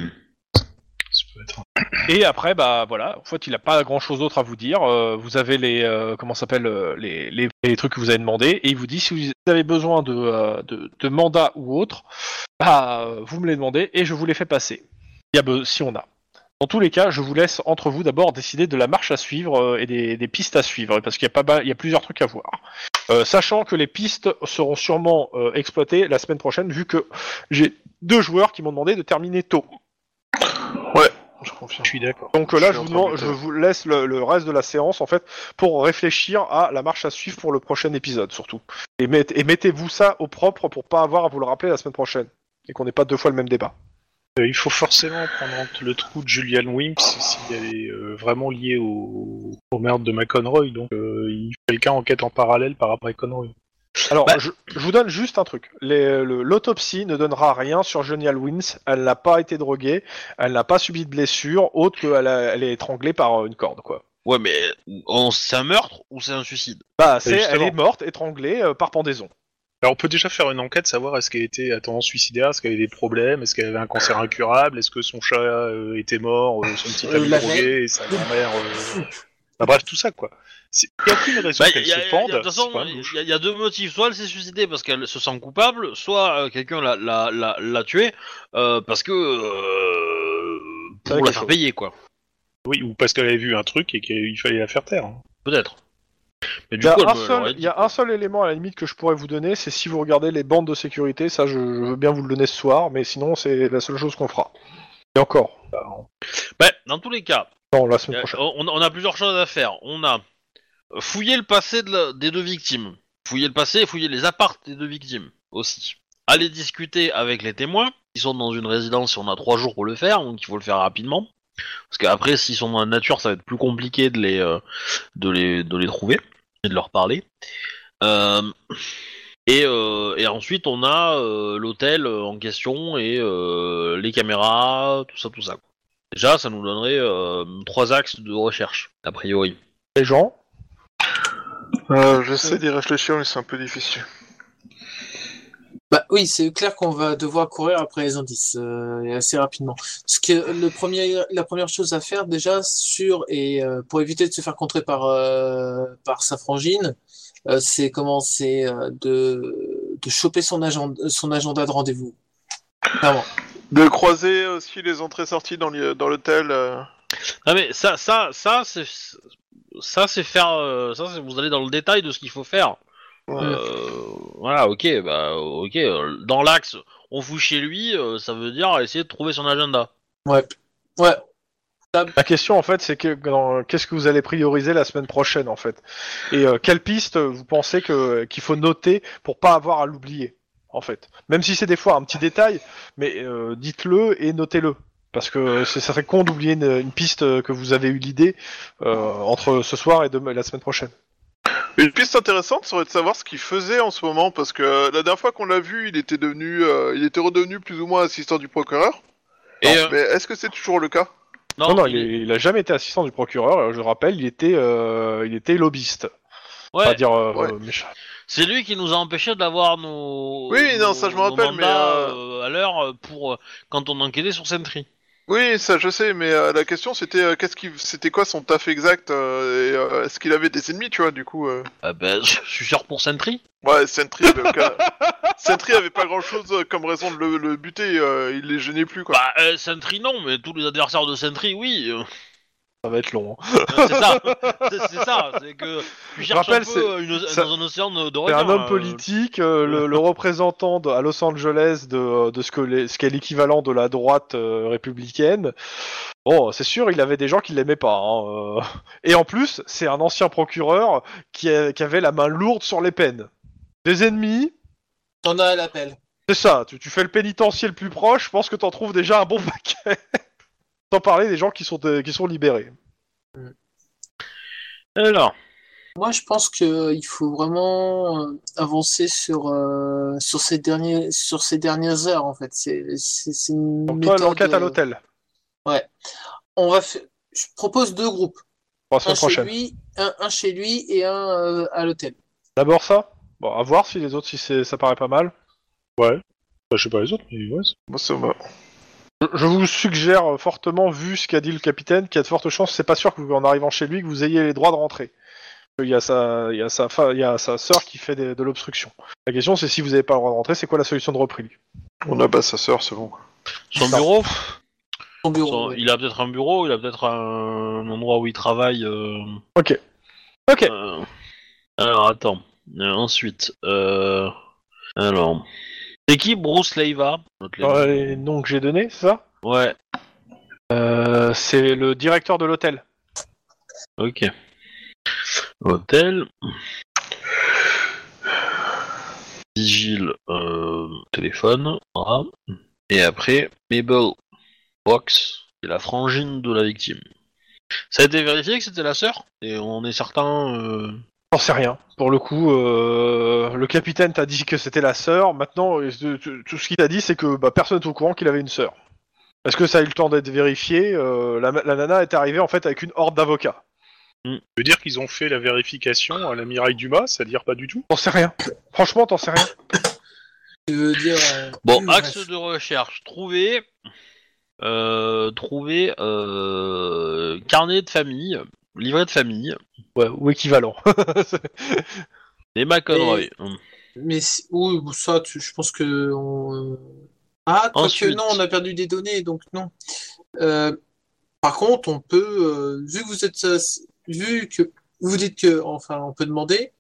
Ça peut être- Et après, bah voilà, en fait, il n'a pas grand-chose d'autre à vous dire. Euh, vous avez les, euh, comment s'appelle, les, les, les trucs que vous avez demandé, et il vous dit si vous avez besoin de, de, de mandat ou autre, bah vous me les demandez et je vous les fais passer. Il y a be- si on a. Dans tous les cas, je vous laisse entre vous d'abord décider de la marche à suivre euh, et des, des pistes à suivre, parce qu'il y a pas mal- il y a plusieurs trucs à voir. Euh, sachant que les pistes seront sûrement euh, exploitées la semaine prochaine, vu que j'ai deux joueurs qui m'ont demandé de terminer tôt. Je confirme. Je suis d'accord. Donc euh, Je là, je vous, demande- je vous laisse le, le reste de la séance en fait pour réfléchir à la marche à suivre pour le prochain épisode surtout. Et, met- et mettez-vous ça au propre pour pas avoir à vous le rappeler la semaine prochaine et qu'on n'ait pas deux fois le même débat. Euh, il faut forcément prendre en le trou de Julian Wimps si elle est euh, vraiment liée au, au meurtre de McConroy. Donc euh, il faut quelqu'un en quête en parallèle par rapport à McConroy. Alors, Bah- je, je vous donne juste un truc. Le- L'autopsie ne donnera rien sur Genial Wins. Elle n'a pas été droguée, elle n'a pas subi de blessure, autre qu'elle elle est étranglée par euh, une corde, quoi. Ouais, mais c'est un meurtre ou c'est un suicide? Bah, c'est, elle est morte, étranglée euh, par pendaison. Alors on peut déjà faire une enquête, savoir est-ce qu'elle était à tendance suicidaire, est-ce qu'elle avait des problèmes, est-ce qu'elle avait un cancer incurable, est-ce que son chat euh, était mort, euh, son petit Euh, ami drogué, et sa grand-mère... euh, bah, bref, tout ça quoi. C'est- Il n'y a aucune raison Bah, qu'elle y a- se pende. De toute façon, il y, a- y a deux motifs. Soit elle s'est suicidée parce qu'elle se sent coupable, soit euh, quelqu'un l'a, l'a, l'a, l'a tué euh, parce que. euh, pour la faire chose. payer, quoi. Oui, ou parce qu'elle avait vu un truc et qu'il fallait la faire taire. hein. Peut-être. Mais Il y, a coup, un seul, l'aurait il dit, y a quoi. un seul élément à la limite que je pourrais vous donner, c'est si vous regardez les bandes de sécurité, ça je, je veux bien vous le donner ce soir, mais sinon c'est la seule chose qu'on fera. Et encore, Bah, dans tous les cas, non, la y semaine a- prochaine. on, on a plusieurs choses à faire. On a fouillé le passé de la- des deux victimes. Fouiller le passé et fouiller les apparts des deux victimes aussi. Aller discuter avec les témoins, qui sont dans une résidence, on a trois jours pour le faire, donc il faut le faire rapidement. Parce qu'après, s'ils sont dans la nature, ça va être plus compliqué de les, euh, de les, de les trouver et de leur parler. Euh, et, euh, et ensuite, on a euh, l'hôtel en question et euh, les caméras, tout ça, tout ça. Déjà, ça nous donnerait euh, trois axes de recherche, a priori. Les gens, Euh, J'essaie d'y réfléchir, mais c'est un peu difficile. Oui, c'est clair qu'on va devoir courir après les indices euh, et assez rapidement. Parce que le premier, la première chose à faire déjà sur et euh, pour éviter de se faire contrer par euh, par sa frangine, euh, c'est commencer euh, de de choper son agenda son agenda de rendez-vous. Clairement. De croiser aussi les entrées-sorties dans l'hôtel. Dans l'hôtel, euh, Ah mais ça, ça, ça, c'est ça, c'est faire. euh, ça, c'est vous allez dans le détail de ce qu'il faut faire. Euh, voilà, ok, bah, ok. euh, Dans l'axe, on fout chez lui, euh, ça veut dire essayer de trouver son agenda. Ouais. Ouais. la question en fait c'est que dans- qu'est-ce que vous allez prioriser la semaine prochaine en fait? Et euh, quelle piste vous pensez que qu'il faut noter pour pas avoir à l'oublier en fait? Même si c'est des fois un petit détail, mais euh, dites-le et notez-le. Parce que c'est- ça serait con d'oublier une, une piste que vous avez eu l'idée euh, entre ce soir et demain- la semaine prochaine. Une piste intéressante serait de savoir ce qu'il faisait en ce moment, parce que euh, la dernière fois qu'on l'a vu, il était devenu, euh, il était redevenu plus ou moins assistant du procureur. Et euh, Mais est-ce que c'est toujours le cas? Non, non, il, est- il a jamais été assistant du procureur. Je rappelle, il était, euh, il était lobbyiste. ouais, Pas dire Ouais. méchant. c'est lui qui nous a empêché d'avoir nos. Oui, non, ça, je me rappelle, mais, euh, euh, à l'heure pour euh, quand on enquêtait sur Sentry. Oui, ça je sais, mais euh, la question c'était euh, qu'est-ce qui, c'était quoi son taf exact euh, et euh, est-ce qu'il avait des ennemis, tu vois, du coup. euh, Ah ben, je suis sûr pour Sentry. Ouais, Sentry avait, aucun- Sentry avait pas grand-chose comme raison de le, le buter, euh, il les gênait plus quoi. Bah, euh, Sentry non, mais tous les adversaires de Sentry, oui. euh, Ça va être long. hein. c'est ça. C'est ça. C'est que tu cherches rappelle, un peu c'est- une- ça- dans un océan C'est un homme euh, politique, euh, le, le représentant de- à Los Angeles de, de ce que les- ce qu'est l'équivalent de la droite euh, républicaine. Bon, c'est sûr, il avait des gens qui l'aimaient pas. hein, euh. Et en plus, c'est un ancien procureur qui, a- qui avait la main lourde sur les peines. Des ennemis, T'en as à l'appel. c'est ça. Tu, tu fais le pénitencier le plus proche, je pense que t'en trouves déjà un bon paquet. Sans parler des gens qui sont, euh, qui sont libérés. Alors, Moi, je pense que il faut vraiment euh, avancer sur euh, sur ces derniers sur ces dernières heures en fait. C'est une Donc toi, l'enquête à euh, l'hôtel, On va. Je propose deux groupes. pour la Un chez lui, un, un chez lui et un euh, à l'hôtel. D'abord ça? Bon, à voir si les autres, si ça paraît pas mal. Ouais. Bah, je sais pas les autres, mais ouais. c'est- Moi ça va. Je- vous suggère fortement, vu ce qu'a dit le capitaine, qu'il y a de fortes chances, c'est pas sûr que vous, en arrivant chez lui, que vous ayez les droits de rentrer. Il y a sa, il y a sa, fa- il y a sa sœur qui fait des- de l'obstruction. La question, c'est si vous n'avez pas le droit de rentrer, c'est quoi la solution de repris On abasse sa sœur, c'est bon. son Non. bureau? Son bureau. Son- oui. Il a peut-être un bureau, il a peut-être un, un endroit où il travaille. euh, Ok. Ok. euh, Alors attends. Euh, ensuite, euh... alors, c'est qui Bruce Leiva Euh, les noms que j'ai donnés, c'est ça? Ouais. Euh, C'est le directeur de l'hôtel. Ok. Hôtel. Vigile, euh, téléphone. voilà. Et après, Mabel Box, c'est la frangine de la victime. Ça a été vérifié que c'était la sœur? Et on est certain. euh, J'en sais rien. Pour le coup, euh, le capitaine t'a dit que c'était la sœur. Maintenant, tout ce qu'il t'a dit, c'est que bah, personne n'est au courant qu'il avait une sœur. Est-ce que ça a eu le temps d'être vérifié Euh, la, la nana est arrivée en fait avec une horde d'avocats. Je veux dire qu'ils ont fait la vérification à l'amiral Dumas, c'est-à-dire pas du tout? T'en sais rien. Franchement, t'en sais rien. Tu veux dire. euh, Bon, axe de recherche. Trouver. Euh, trouver. Euh, carnet de famille. Livret de famille. Ouais, ou équivalent. Et McConroy. Mais oui, bon, ça, tu- je pense que. On... Ah, quoique Ensuite. non, on a perdu des données, donc non. Euh, par contre, on peut, euh, vu que vous êtes, euh, vu que vous dites que, enfin, on peut demander.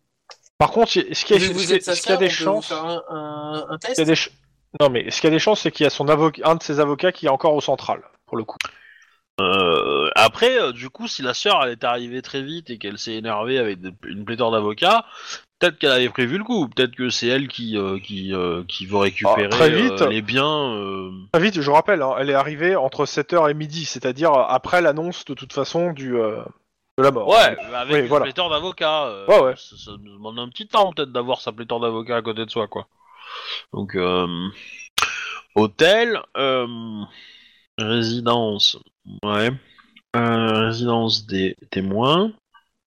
Par contre, est-ce qu'il y a, que des on peut vous chances faire un, un- un test. il y a des ch- Non, mais ce qu'il y a des chances, c'est qu'il y a son avocat, un de ses avocats qui est encore au central, pour le coup. Euh, après, euh, du coup, si la sœur elle est arrivée très vite et qu'elle s'est énervée avec de- une pléthore d'avocats, peut-être qu'elle avait prévu le coup. Peut-être que c'est elle qui euh, qui euh, qui veut récupérer Ah, très vite. euh, les biens. euh. Très vite, je rappelle, hein, elle est arrivée entre 7h et midi, c'est-à-dire après l'annonce de toute façon du euh, de la mort. Ouais, avec Oui, une voilà. pléthore d'avocats. euh, Ouais, ouais. Ça, ça nous demande un petit temps peut-être d'avoir sa pléthore d'avocats à côté de soi, quoi. Donc, euh, hôtel, euh, résidence, ouais, Euh, résidence des témoins,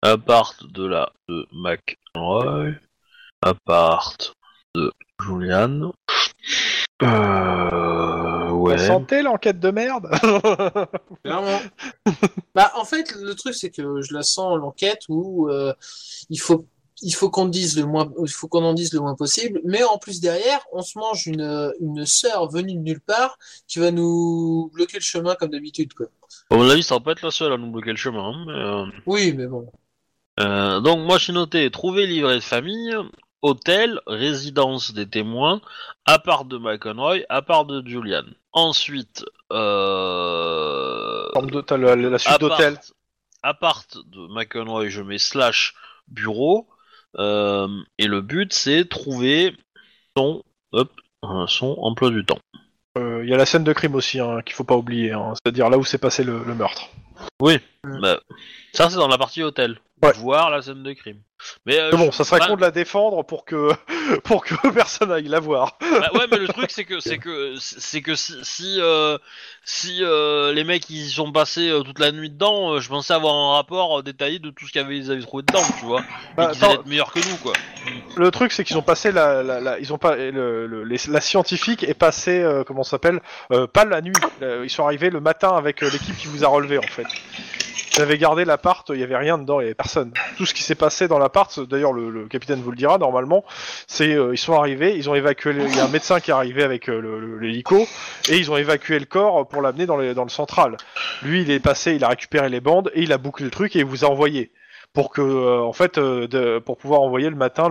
appart de la de McRoy, appart de Julian. Euh, La ouais. santé, l'enquête de merde Clairement. bah, en fait, le truc, c'est que je la sens, l'enquête, où euh, il faut, il faut qu'on dise le moins, il faut qu'on en dise le moins possible, mais en plus derrière, on se mange une, une sœur venue de nulle part qui va nous bloquer le chemin comme d'habitude, quoi. À mon avis, ça va pas être la seule à nous bloquer le chemin. hein, mais, euh, Oui, mais bon. Euh, donc moi j'ai noté trouver livret de famille, hôtel, résidence des témoins, appart de McConroy, appart de Julian. Ensuite, euh... T'as la, la suite d'hôtel. appart de McConroy, je mets slash bureau. Euh, et le but c'est trouver son, hop, euh, son emploi du temps. Il y a la scène de crime aussi, hein, qu'il faut pas oublier, hein, c'est-à-dire là où s'est passé le, le meurtre. Mm. Bah, ça c'est dans la partie hôtel. Ouais. Voir la scène de crime. Mais, euh, Mais bon, je- ça serait bah, con de la défendre pour que pour que personne aille la voir. Bah ouais, mais le truc c'est que c'est que c'est que si si, euh, si euh, les mecs ils y sont passés euh, toute la nuit dedans, euh, je pensais avoir un rapport euh, détaillé de tout ce qu'ils avaient, ils avaient trouvé dedans, tu vois. Bah, et qu'ils allaient être meilleurs que nous, quoi. le truc c'est qu'ils ont passé la, la, la- ils ont pas le, le- les- la scientifique est passée euh, comment ça s'appelle euh, pas la nuit. Euh, ils sont arrivés le matin avec euh, l'équipe qui vous a relevé en fait. Avaient gardé l'appart, il y avait rien dedans, il y avait personne. Tout ce qui s'est passé dans l'appart, d'ailleurs le, capitaine vous le dira normalement, c'est euh, ils sont arrivés, ils ont évacué, il y a un médecin qui est arrivé avec euh, l'hélico et ils ont évacué le corps pour l'amener dans, dans le central. Lui il est passé, il a récupéré les bandes et il a bouclé le truc et il vous a envoyé pour que euh, en fait euh, pour pouvoir envoyer le matin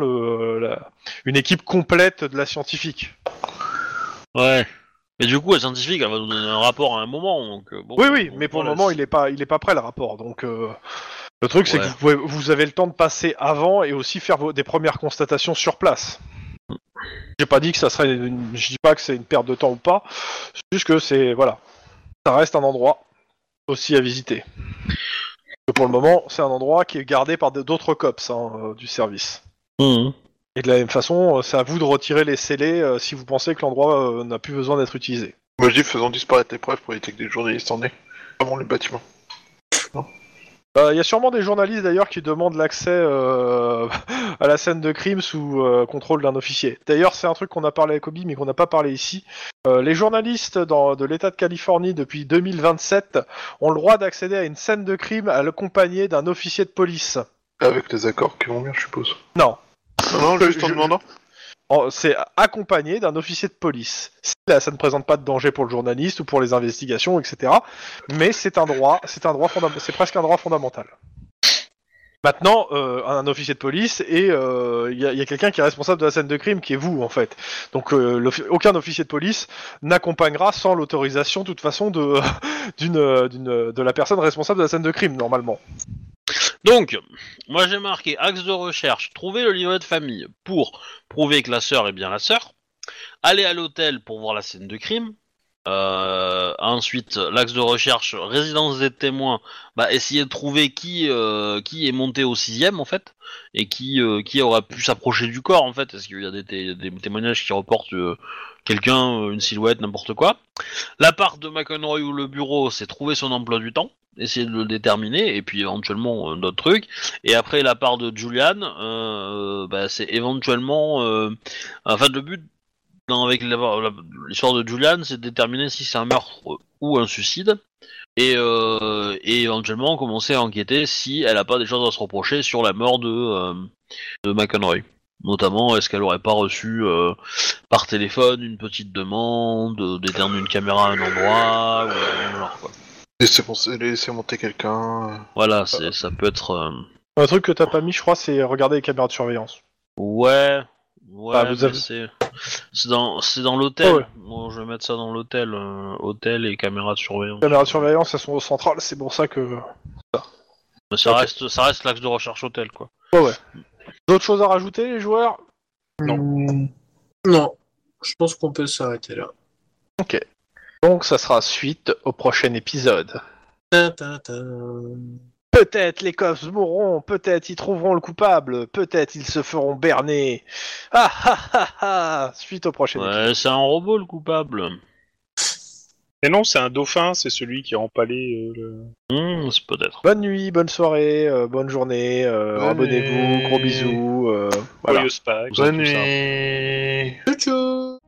une équipe complète de la scientifique. Ouais. Mais du coup, la scientifique, elle va nous donner un rapport à un moment, donc euh, bon. Oui oui, mais pour le moment il est pas il est pas prêt le rapport donc. euh, le truc, c'est que vous, pouvez, vous avez le temps de passer avant et aussi faire vos, des premières constatations sur place. J'ai pas dit que ça serait, une, je dis pas que c'est une perte de temps ou pas, c'est juste que c'est voilà, ça reste un endroit aussi à visiter. Pour le moment, c'est un endroit qui est gardé par d'autres cops hein, euh, du service. Mhm. Et de la même façon, euh, c'est à vous de retirer les scellés euh, si vous pensez que l'endroit euh, n'a plus besoin d'être utilisé. Moi je dis faisons disparaître les preuves pour éviter que des journalistes en aient. Vraiment le bâtiment. Euh, Il y a sûrement des journalistes d'ailleurs qui demandent l'accès euh, à la scène de crime sous euh, contrôle d'un officier. D'ailleurs, c'est un truc qu'on a parlé avec Obi, mais qu'on n'a pas parlé ici. Euh, les journalistes dans, de l'État de Californie depuis 2027 ont le droit d'accéder à une scène de crime à l'accompagner d'un officier de police. Avec les accords qui vont bien, je suppose. Non, Non, juste en demandant. en- c'est accompagné d'un officier de police. Là, ça ne présente pas de danger pour le journaliste ou pour les investigations, etc. Mais c'est un droit, c'est un droit fondamental, c'est presque un droit fondamental. Maintenant, euh, un officier de police et euh, il y a, il y a quelqu'un qui est responsable de la scène de crime, qui est vous en fait. Donc euh, aucun officier de police n'accompagnera sans l'autorisation, de toute façon, de d'une d'une de la personne responsable de la scène de crime normalement. Donc, moi j'ai marqué axe de recherche, trouver le livret de famille pour prouver que la sœur est bien la sœur, aller à l'hôtel pour voir la scène de crime, euh, ensuite l'axe de recherche résidence des témoins, bah essayer de trouver qui euh, est monté au sixième en fait et qui euh, aurait pu s'approcher du corps en fait, est-ce qu'il y a des, des témoignages qui reportent quelqu'un, euh, une silhouette, n'importe quoi. La part de McEnroy ou le bureau, c'est trouver son emploi du temps essayer de le déterminer et puis éventuellement euh, d'autres trucs et après la part de Julian euh, bah, c'est éventuellement enfin le but avec l'histoire de Julian c'est de déterminer si c'est un meurtre ou un suicide et, éventuellement commencer à enquêter si elle a pas des choses à se reprocher sur la mort de, de McEnroy notamment est-ce qu'elle aurait pas reçu euh, par téléphone une petite demande euh, d'éteindre une caméra à un endroit ou un genre quoi Laissez, monter- laissez monter quelqu'un. voilà, c'est, ça peut être. euh, Un truc que t'as pas mis, je crois, c'est regarder les caméras de surveillance. Ouais. Ouais, Ah, vous mais avez- c'est... c'est dans, c'est dans l'hôtel. Oh, ouais. Bon, je vais mettre ça dans l'hôtel. euh, hôtel et caméra de surveillance. Les caméras de surveillance, elles sont au central, c'est pour ça que. Mais ça, Ok. reste, ça reste l'axe de recherche hôtel, quoi. Ouais, ouais. D'autres choses à rajouter, les joueurs? Non. Hmm, Non. Je pense qu'on peut s'arrêter là. Donc, ça sera suite au prochain épisode. Peut-être les cops mourront, peut-être ils trouveront le coupable, peut-être ils se feront berner. Ah ah ah ah Suite au prochain épisode. Ouais, c'est un robot le coupable. Et non, c'est un dauphin, c'est celui qui a empalé euh, le... Hmm, c'est peut-être. Bonne nuit, bonne soirée, euh, bonne journée, euh, Bonne abonnez-vous, nuit. gros bisous. euh, voilà. Joyeuse Pâques, Bonne nuit. Tchou.